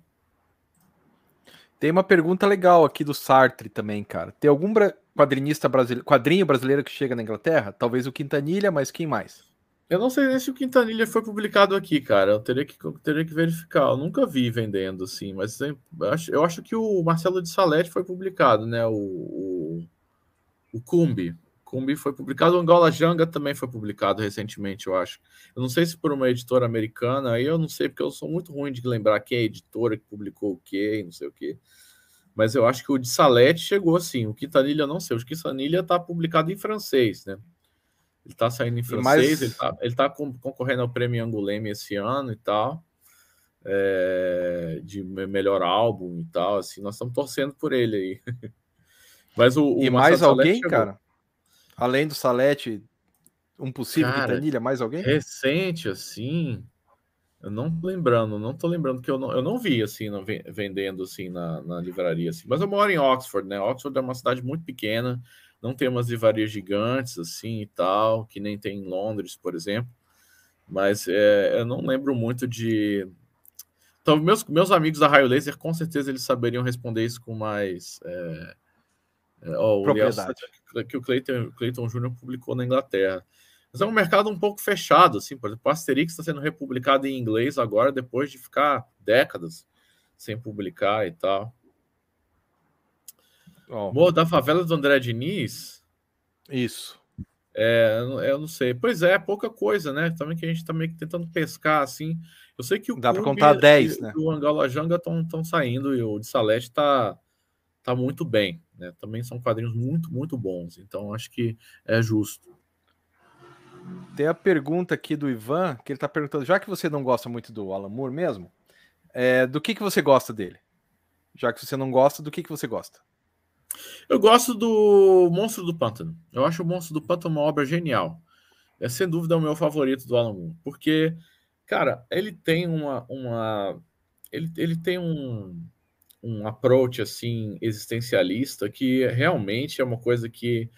[SPEAKER 1] Tem uma pergunta legal aqui do Sartre também, cara. Tem algum quadrinista brasileiro, quadrinho brasileiro que chega na Inglaterra? Talvez o Quintanilha, mas quem mais?
[SPEAKER 3] Eu não sei nem se o Quintanilha foi publicado aqui, cara. Eu teria que, eu teria que verificar. Eu nunca vi vendendo, assim, mas eu acho, eu acho que o Marcelo de Salete foi publicado, né? O, o, o Cumbi. Cumbi foi publicado. O Angola Janga também foi publicado recentemente, eu acho. Eu não sei se por uma editora americana, aí eu não sei, porque eu sou muito ruim de lembrar quem é a editora que publicou o quê, não sei o quê. Mas eu acho que o de Salete chegou assim. O Quintanilha, não sei. O Quintanilha está publicado em francês, né? Ele está saindo em francês, mais... ele está ele tá concorrendo ao prêmio Anguleme esse ano e tal, é, de melhor álbum e tal. Assim, nós estamos torcendo por ele aí.
[SPEAKER 1] Mas o, o e mais alguém, chegou. cara? Além do Salete, um possível cara, mais alguém?
[SPEAKER 3] Recente, assim, eu não tô lembrando, não tô lembrando que eu não, eu não vi assim no, vendendo assim na, na livraria assim. Mas eu moro em Oxford, né? Oxford é uma cidade muito pequena não tem umas livrarias gigantes assim e tal, que nem tem em Londres, por exemplo. Mas é, eu não lembro muito de. Então, meus, meus amigos da Raio Laser, com certeza eles saberiam responder isso com mais. É... Oh, Propriedade. O que o Clayton, Clayton Jr. publicou na Inglaterra. Mas é um mercado um pouco fechado, assim, por exemplo, o Asterix está sendo republicado em inglês agora, depois de ficar décadas sem publicar e tal. Oh. Morro da Favela do André Diniz?
[SPEAKER 1] Isso.
[SPEAKER 3] É, eu não sei. Pois é, pouca coisa, né? Também que a gente está meio que tentando pescar, assim. Eu sei que o
[SPEAKER 1] Dá para contar 10, né?
[SPEAKER 3] O Angola Janga estão saindo e o de Salete está tá muito bem, né? Também são quadrinhos muito, muito bons. Então, acho que é justo.
[SPEAKER 1] Tem a pergunta aqui do Ivan, que ele está perguntando, já que você não gosta muito do Alan Moore mesmo, é, do que, que você gosta dele? Já que você não gosta, do que, que você gosta?
[SPEAKER 3] Eu gosto do Monstro do Pântano. Eu acho o Monstro do Pântano uma obra genial. É sem dúvida o meu favorito do Alan Moore, porque, cara, ele tem uma, uma ele, ele tem um, um approach assim existencialista que realmente é uma coisa que,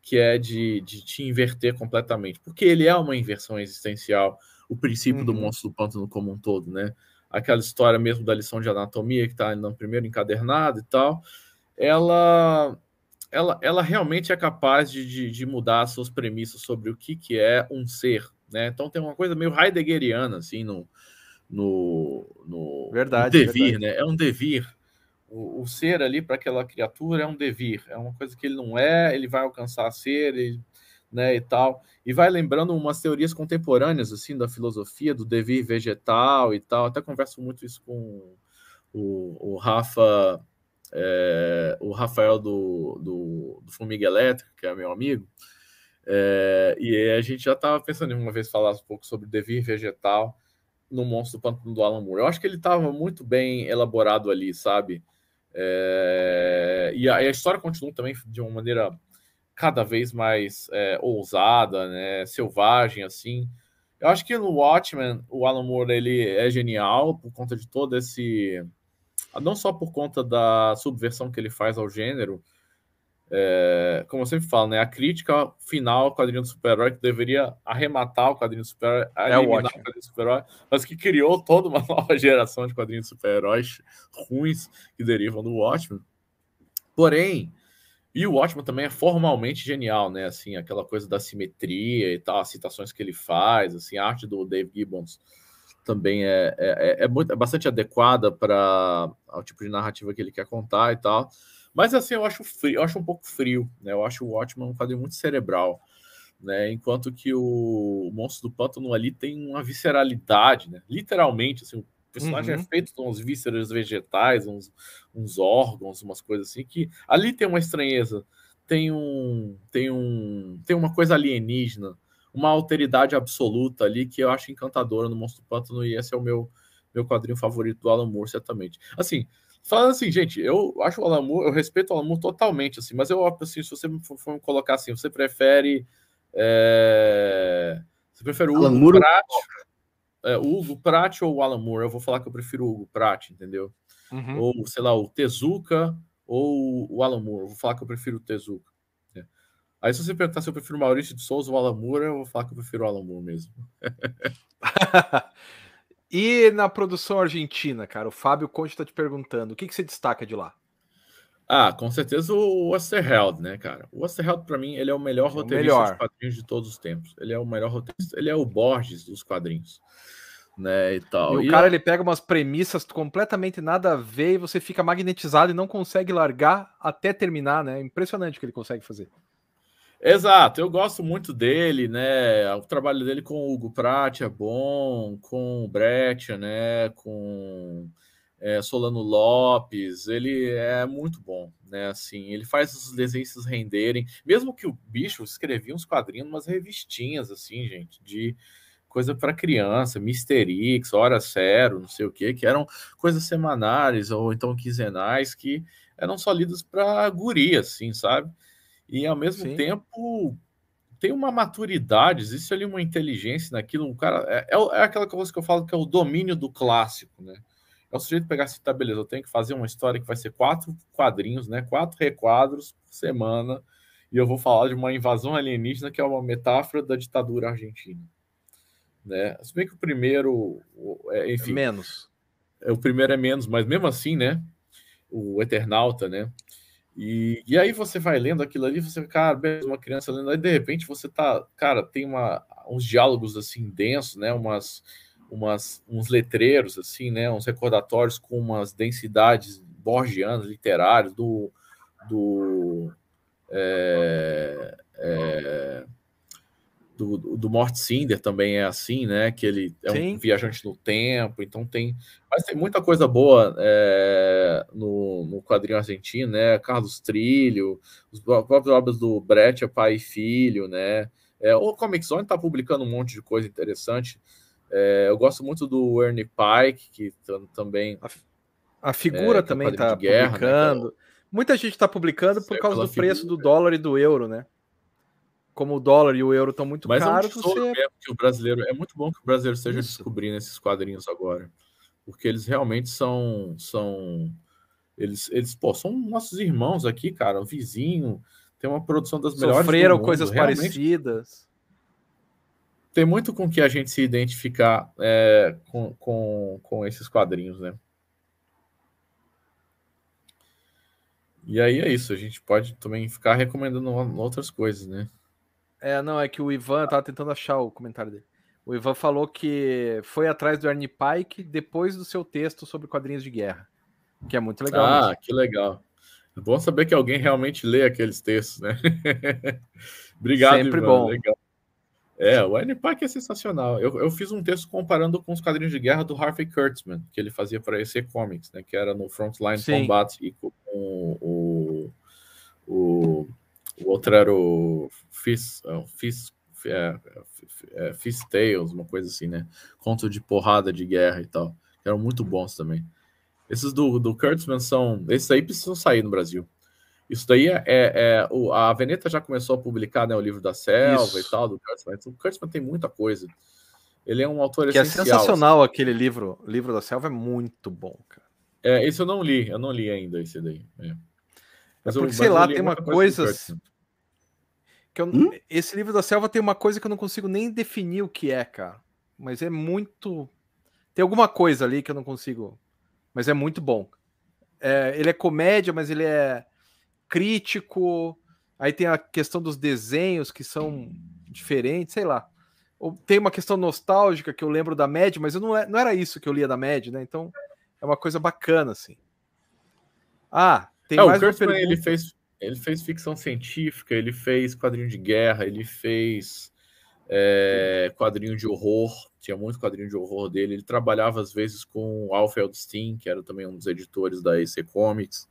[SPEAKER 3] que é de, de te inverter completamente, porque ele é uma inversão existencial, o princípio uhum. do Monstro do Pântano como um todo, né? Aquela história mesmo da lição de anatomia que está no primeiro encadernado e tal ela, ela, ela realmente é capaz de, de, de, mudar suas premissas sobre o que, que é um ser. Né? Então tem uma coisa meio heideggeriana assim no, no, no,
[SPEAKER 1] verdade,
[SPEAKER 3] devir,
[SPEAKER 1] verdade.
[SPEAKER 3] né? É um devir. O, o ser ali para aquela criatura é um devir, é uma coisa que ele não é, ele vai alcançar ser, ele, né, e tal. E vai lembrando umas teorias contemporâneas assim da filosofia do devir vegetal e tal. Até converso muito isso com o, o Rafa é, o Rafael do, do, do, Formiga Elétrica, que é meu amigo, é, e a gente já estava pensando em uma vez falar um pouco sobre devir vegetal no Monstro do Pântano do Alan Moore. Eu acho que ele estava muito bem elaborado ali, sabe? É, e, a, e, a, história continua também de uma maneira cada vez mais é, ousada, né? Selvagem, assim. Eu acho que no Watchmen, o Alan Moore ele é genial por conta de todo esse não só por conta da subversão que ele faz ao gênero, é, como eu sempre falo, né, a crítica final ao quadrinho do super-herói que deveria arrematar o quadrinho do super-herói,
[SPEAKER 1] é o, quadrinho
[SPEAKER 3] do super-herói, mas que criou toda uma nova geração de quadrinhos de super-heróis ruins que derivam do Watchmen. Porém, E o Watchman também é formalmente genial, né? Assim, aquela coisa da simetria e tal, as citações que ele faz, assim, a arte do Dave Gibbons também é, é, é, é muito, é bastante adequada para o tipo de narrativa que ele quer contar e tal. Mas assim, eu acho frio, eu acho um pouco frio, né? Eu acho o Watchman um quadrinho muito cerebral, né? Enquanto que o Monstro do Pântano ali tem uma visceralidade, né? Literalmente, assim, o personagem é uhum. é feito com uns vísceras vegetais, uns, uns órgãos, umas coisas assim, que ali tem uma estranheza, tem um, tem um, tem uma coisa alienígena, uma alteridade absoluta ali que eu acho encantadora no Monstro do Pântano e esse é o meu meu quadrinho favorito do Alan Moore, certamente. Assim, falando assim, gente, eu acho o Alan Moore, eu respeito o Alan Moore totalmente, assim, mas eu, assim, se você for, for colocar assim, você prefere é, você prefere o Alan Hugo Moore Pratt, é, o Hugo Pratt ou o Alan Moore? Eu vou falar que eu prefiro o Hugo Pratt, entendeu? Uhum. Ou, sei lá, o Tezuka ou o Alan Moore. Eu vou falar que eu prefiro o Tezuka. Aí se você perguntar se eu prefiro o Maurício de Souza ou Moore, eu vou falar que eu prefiro o Alan Moore mesmo.
[SPEAKER 1] e na produção argentina, cara, o Fábio Conte está te perguntando, o que, que você destaca de lá?
[SPEAKER 3] Ah, com certeza o Osterheld, né, cara? O Osterheld, para mim, ele é o melhor é roteirista melhor. de quadrinhos de todos os tempos. Ele é o melhor roteirista. Ele é o Borges dos quadrinhos, né, e tal.
[SPEAKER 1] E, e o cara, ele pega umas premissas completamente nada a ver e você fica magnetizado e não consegue largar até terminar, né? Impressionante o que ele consegue fazer.
[SPEAKER 3] Exato, eu gosto muito dele, né? O trabalho dele com o Hugo Pratt é bom, com o Brecht, né? Com é, Solano Lopes, ele é muito bom, né? Assim, ele faz os desenhos renderem, mesmo que o bicho escrevia uns quadrinhos, umas revistinhas, assim, gente, de coisa para criança, Mister X, Hora Zero, não sei o que, que eram coisas semanais ou então quinzenais que eram só lidas para guri, assim, sabe? E ao mesmo Sim. tempo tem uma maturidade, existe ali uma inteligência naquilo, um cara é, é, é aquela coisa que eu falo que é o domínio do clássico, né? é o sujeito pegar assim, tá, beleza, eu tenho que fazer uma história que vai ser quatro quadrinhos, né? Quatro requadros por semana, e eu vou falar de uma invasão alienígena que é uma metáfora da ditadura argentina. Né? Se bem que o primeiro, é, enfim.
[SPEAKER 1] Menos.
[SPEAKER 3] É, o primeiro é menos, mas mesmo assim, né? O Eternauta, né? E, e aí você vai lendo aquilo ali, você, cara, uma criança lendo, aí de repente você tá, cara, tem uma, uns diálogos assim densos, né? Umas umas, uns letreiros, assim, né? Uns recordatórios com umas densidades borgianas, literárias, do. do é, é, do, do Mort Cinder também é assim, né? Que ele é Sim. um viajante no tempo, então tem. Mas tem muita coisa boa é, no, no quadrinho argentino, né? Carlos Trilho, os próprios obras do Brecht, pai e filho, né? É, o Comic Zone está publicando um monte de coisa interessante. É, eu gosto muito do Ernie Pike, que também.
[SPEAKER 1] A, a figura é, também está publicando. Né, Muita gente está publicando por causa do preço do dólar e do euro, né? Como o dólar e o euro estão muito Mas caros.
[SPEAKER 3] É, um você... que o brasileiro, é muito bom que o brasileiro esteja Isso. descobrindo esses quadrinhos agora. Porque eles realmente são. são eles, eles pô, são nossos irmãos aqui, cara. Um vizinho. Tem uma produção das melhores.
[SPEAKER 1] Sofreram coisas realmente. parecidas
[SPEAKER 3] tem muito com que a gente se identificar é, com, com, com esses quadrinhos, né? E aí é isso, a gente pode também ficar recomendando outras coisas, né?
[SPEAKER 1] É, não, é que o Ivan tava tentando achar o comentário dele. O Ivan falou que foi atrás do Ernie Pike depois do seu texto sobre quadrinhos de guerra, que é muito legal.
[SPEAKER 3] Ah, mesmo. que legal. É bom saber que alguém realmente lê aqueles textos, né? Obrigado,
[SPEAKER 1] Sempre Ivan. bom. Legal.
[SPEAKER 3] É, o N-Pack é sensacional. Eu, eu fiz um texto comparando com os quadrinhos de guerra do Harvey Kurtzman, que ele fazia para EC Comics, né? Que era no Frontline Sim. Combat e com o, o, o outro era o Fist, Fist, é, é, Fist Tales, uma coisa assim, né? Conto de porrada de guerra e tal. Que eram muito bons também. Esses do, do Kurtzman são. Esses aí precisam sair no Brasil. Isso daí é, é, é o, a Veneta já começou a publicar né, o livro da selva Isso. e tal, do Kurtzman. O Kurtzman tem muita coisa. Ele é um autor
[SPEAKER 1] que é essencial. é sensacional assim. aquele livro. O livro da selva é muito bom, cara.
[SPEAKER 3] É, esse eu não li, eu não li ainda esse daí. É.
[SPEAKER 1] É porque, sei lá, tem uma coisa. coisa que eu, hum? Esse livro da selva tem uma coisa que eu não consigo nem definir o que é, cara. Mas é muito. Tem alguma coisa ali que eu não consigo. Mas é muito bom. É, ele é comédia, mas ele é crítico, aí tem a questão dos desenhos que são diferentes, sei lá. Tem uma questão nostálgica que eu lembro da Mad, mas eu não, é, não era isso que eu lia da Mad, né? Então é uma coisa bacana, assim. Ah, tem é, mais
[SPEAKER 3] o Kurtzman, ele fez, ele fez ficção científica, ele fez quadrinho de guerra, ele fez é, quadrinho de horror, tinha muito quadrinho de horror dele. Ele trabalhava às vezes com o Alfred Steen, que era também um dos editores da EC Comics.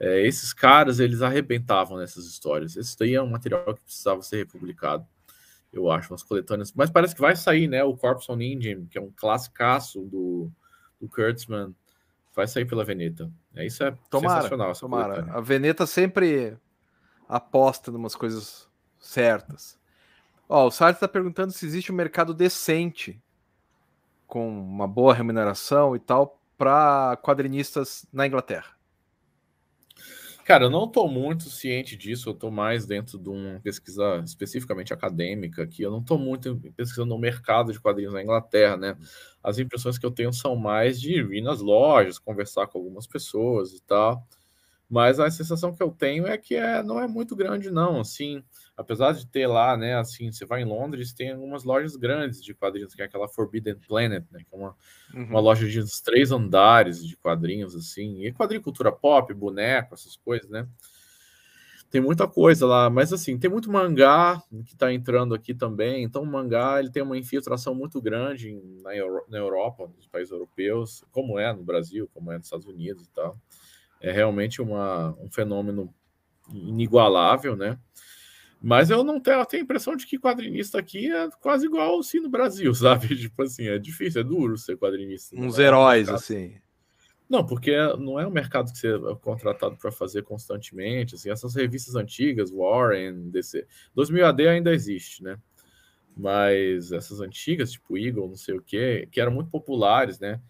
[SPEAKER 3] É, esses caras, eles arrebentavam nessas histórias. Esse daí é um material que precisava ser republicado eu acho, umas coletâneas. Mas parece que vai sair, né? O Corpse on Indian, que é um classicaço do, do Kurtzman, vai sair pela Veneta. É, isso é
[SPEAKER 1] tomara, sensacional. tomara. Coletânea. A Veneta sempre aposta em umas coisas certas. Ó, o Sartre está perguntando se existe um mercado decente com uma boa remuneração e tal para quadrinistas na Inglaterra.
[SPEAKER 3] Cara, eu não estou muito ciente disso, eu estou mais dentro de uma pesquisa especificamente acadêmica aqui. Eu não estou muito pesquisando no mercado de quadrinhos na Inglaterra, né? As impressões que eu tenho são mais de ir nas lojas, conversar com algumas pessoas e tal. Mas a sensação que eu tenho é que é, não é muito grande, não. Assim, apesar de ter lá, né? Assim, você vai em Londres, tem algumas lojas grandes de quadrinhos, que é aquela Forbidden Planet, né? Que é uma, uhum. uma loja de uns três andares de quadrinhos, assim. E quadrinho cultura pop, boneco, essas coisas, né? Tem muita coisa lá, mas assim, tem muito mangá que está entrando aqui também. Então, o mangá ele tem uma infiltração muito grande na, Euro, na Europa, nos países europeus, como é no Brasil, como é nos Estados Unidos e tal é realmente uma, um fenômeno inigualável, né? Mas eu não tenho, eu tenho a impressão de que quadrinista aqui é quase igual assim no Brasil, sabe? Tipo assim, é difícil, é duro ser quadrinista.
[SPEAKER 1] Uns é heróis, assim.
[SPEAKER 3] Não, porque não é um mercado que você é contratado para fazer constantemente. Assim, essas revistas antigas, Warren, DC. 2000 AD ainda existe, né? Mas essas antigas, tipo Eagle, não sei o quê, que eram muito populares, né?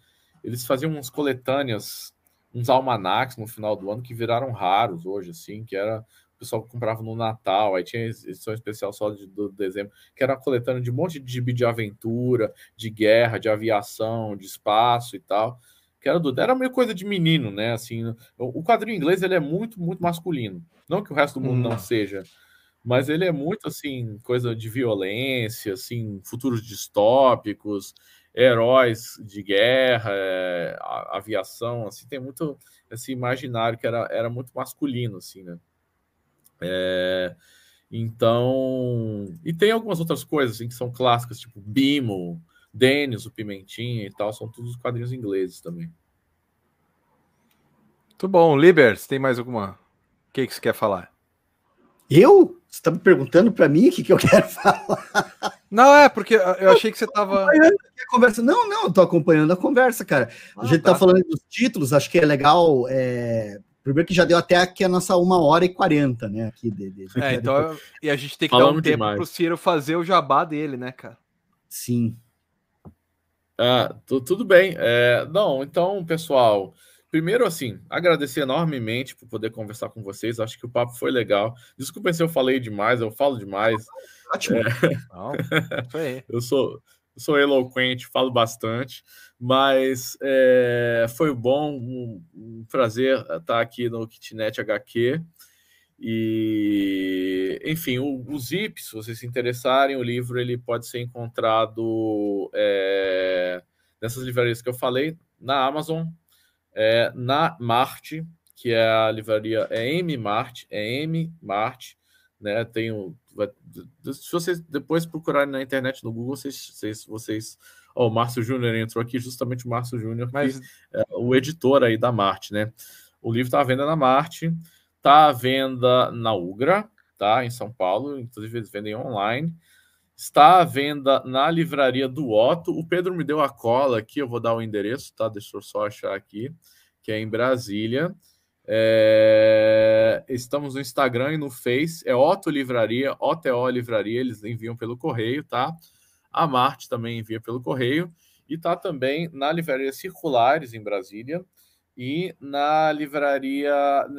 [SPEAKER 3] Eles faziam uns coletâneas uns almanacs no final do ano que viraram raros hoje, assim, que era pessoal comprava no Natal, aí tinha edição especial só de, do dezembro, que era coletando de um monte de gibi de aventura, de guerra, de aviação, de espaço e tal. Que era, do, era meio coisa de menino, né? Assim, o, o quadrinho inglês ele é muito, muito masculino. Não que o resto do mundo hum. não seja, mas ele é muito assim, coisa de violência, assim, futuros distópicos heróis de guerra, é, aviação, assim, tem muito esse imaginário que era, era muito masculino, assim, né? É, então, e tem algumas outras coisas assim, que são clássicas, tipo Bimo, Denis, o Pimentinha e tal, são todos quadrinhos ingleses também.
[SPEAKER 1] Muito bom. Libers, tem mais alguma? O que, que você quer falar?
[SPEAKER 2] Eu? Você está me perguntando para mim o que, que eu quero falar?
[SPEAKER 1] Não, é, porque eu achei que você estava.
[SPEAKER 2] Conversa. Não, não, eu tô acompanhando a conversa, cara. Ah, a gente tá. tá. falando dos títulos, acho que é legal. É... Primeiro que já deu até aqui a nossa uma hora e quarenta, né? Aqui de, de,
[SPEAKER 1] de é, então, e a gente tem que Falamos dar um tempo demais. pro Ciro fazer o jabá dele, né, cara?
[SPEAKER 2] Sim.
[SPEAKER 3] Ah, tudo bem. É, não, então, pessoal, Primeiro, assim, agradecer enormemente por poder conversar com vocês. Acho que o papo foi legal. Desculpa se eu falei demais, eu falo demais. Ótimo. É... Não, eu sou, sou eloquente, falo bastante, mas é, foi bom, um, um, prazer estar aqui no Kitnet HQ. E, enfim, o, o Zip, se vocês se interessarem, o livro ele pode ser encontrado é, nessas livrarias que eu falei, na Amazon, é, na Marte, que é a livraria, é M Marte, é M Marte, né? Tem o, se vocês depois procurarem na internet no Google, vocês, vocês, vocês oh, o Márcio Júnior entrou aqui, justamente o Márcio Júnior, Mas... é o editor aí da Marte, né? O livro está à venda na Marte, está à venda na Ugra, tá? Em São Paulo, inclusive eles vendem online. Está à venda na livraria do Otto. O Pedro me deu a cola aqui, eu vou dar o endereço, tá? Deixa eu só achar aqui, que é em Brasília. É... Estamos no Instagram e no Face, é Otto Livraria, OTO Livraria, eles enviam pelo correio, tá? A Marte também envia pelo correio. E tá também na livraria Circulares, em Brasília, e na livraria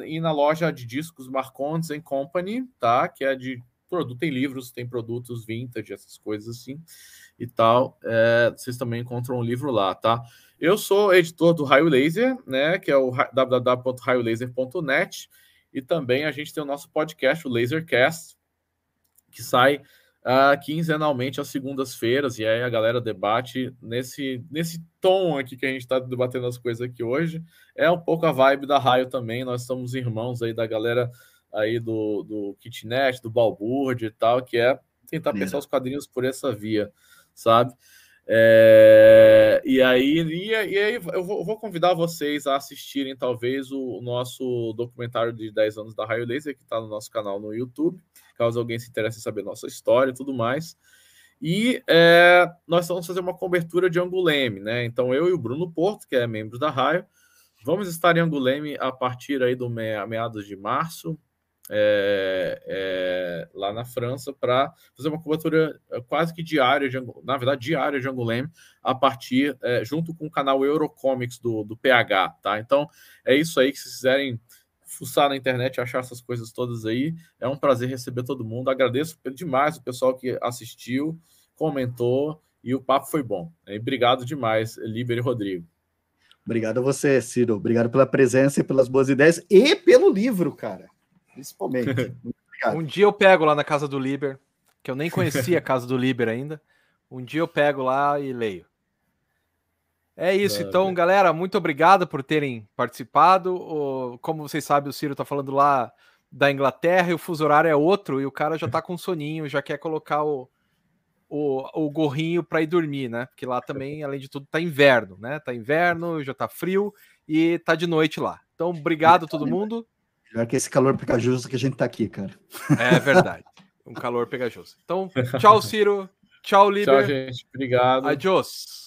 [SPEAKER 3] e na loja de discos Marcondes Company, tá? Que é de produto, tem livros, tem produtos vintage, essas coisas assim e tal. É, vocês também encontram um livro lá, tá? Eu sou editor do Raio Laser, né? Que é o www.raiolaser.net. E também a gente tem o nosso podcast, o Lasercast, que sai uh, quinzenalmente às segundas-feiras, e aí a galera debate nesse, nesse tom aqui que a gente está debatendo as coisas aqui hoje. É um pouco a vibe da Raio também, nós somos irmãos aí da galera aí do, do Kitnet, do Balburde e tal, que é tentar pensar os quadrinhos por essa via, sabe? É, e, aí, e, e, aí eu vou, vou, convidar vocês a assistirem talvez o, o, nosso documentário de 10 anos da Raio Laser, que está no nosso canal no YouTube, caso alguém se interesse em saber nossa história e tudo mais. E é, nós vamos fazer uma cobertura de Anguleme, né? Então eu e o Bruno Porto, que é membro da Raio, vamos estar em Anguleme a partir aí do meados de março, é, é, lá na França para fazer uma cobertura é, quase que diária, de, na verdade diária de Angoulême, a partir, é, junto com o canal Eurocomics do, do PH, tá? Então é isso aí que se quiserem fuçar na internet, achar essas coisas todas aí, é um prazer receber todo mundo, agradeço demais o pessoal que assistiu, comentou e o papo foi bom. Obrigado demais, Liber e Rodrigo.
[SPEAKER 2] Obrigado a você, Ciro. Obrigado pela presença e pelas boas ideias e pelo livro, cara principalmente.
[SPEAKER 1] um dia eu pego lá na casa do Liber, que eu nem conhecia a casa do Liber ainda. Um dia eu pego lá e leio. É isso, então, galera, muito obrigado por terem participado. como vocês sabem, o Ciro tá falando lá da Inglaterra e o fuso horário é outro, e o cara já tá com soninho, já quer colocar o, o, o gorrinho para ir dormir, né? Porque lá também, além de tudo, tá inverno, né? Tá inverno, já tá frio e tá de noite lá. Então, obrigado a todo mundo.
[SPEAKER 2] Melhor que esse calor pegajoso que a gente tá aqui, cara.
[SPEAKER 1] É verdade. Um calor pegajoso. Então, tchau, Ciro. Tchau, líder.
[SPEAKER 3] Tchau, gente. Obrigado.
[SPEAKER 1] Adiós.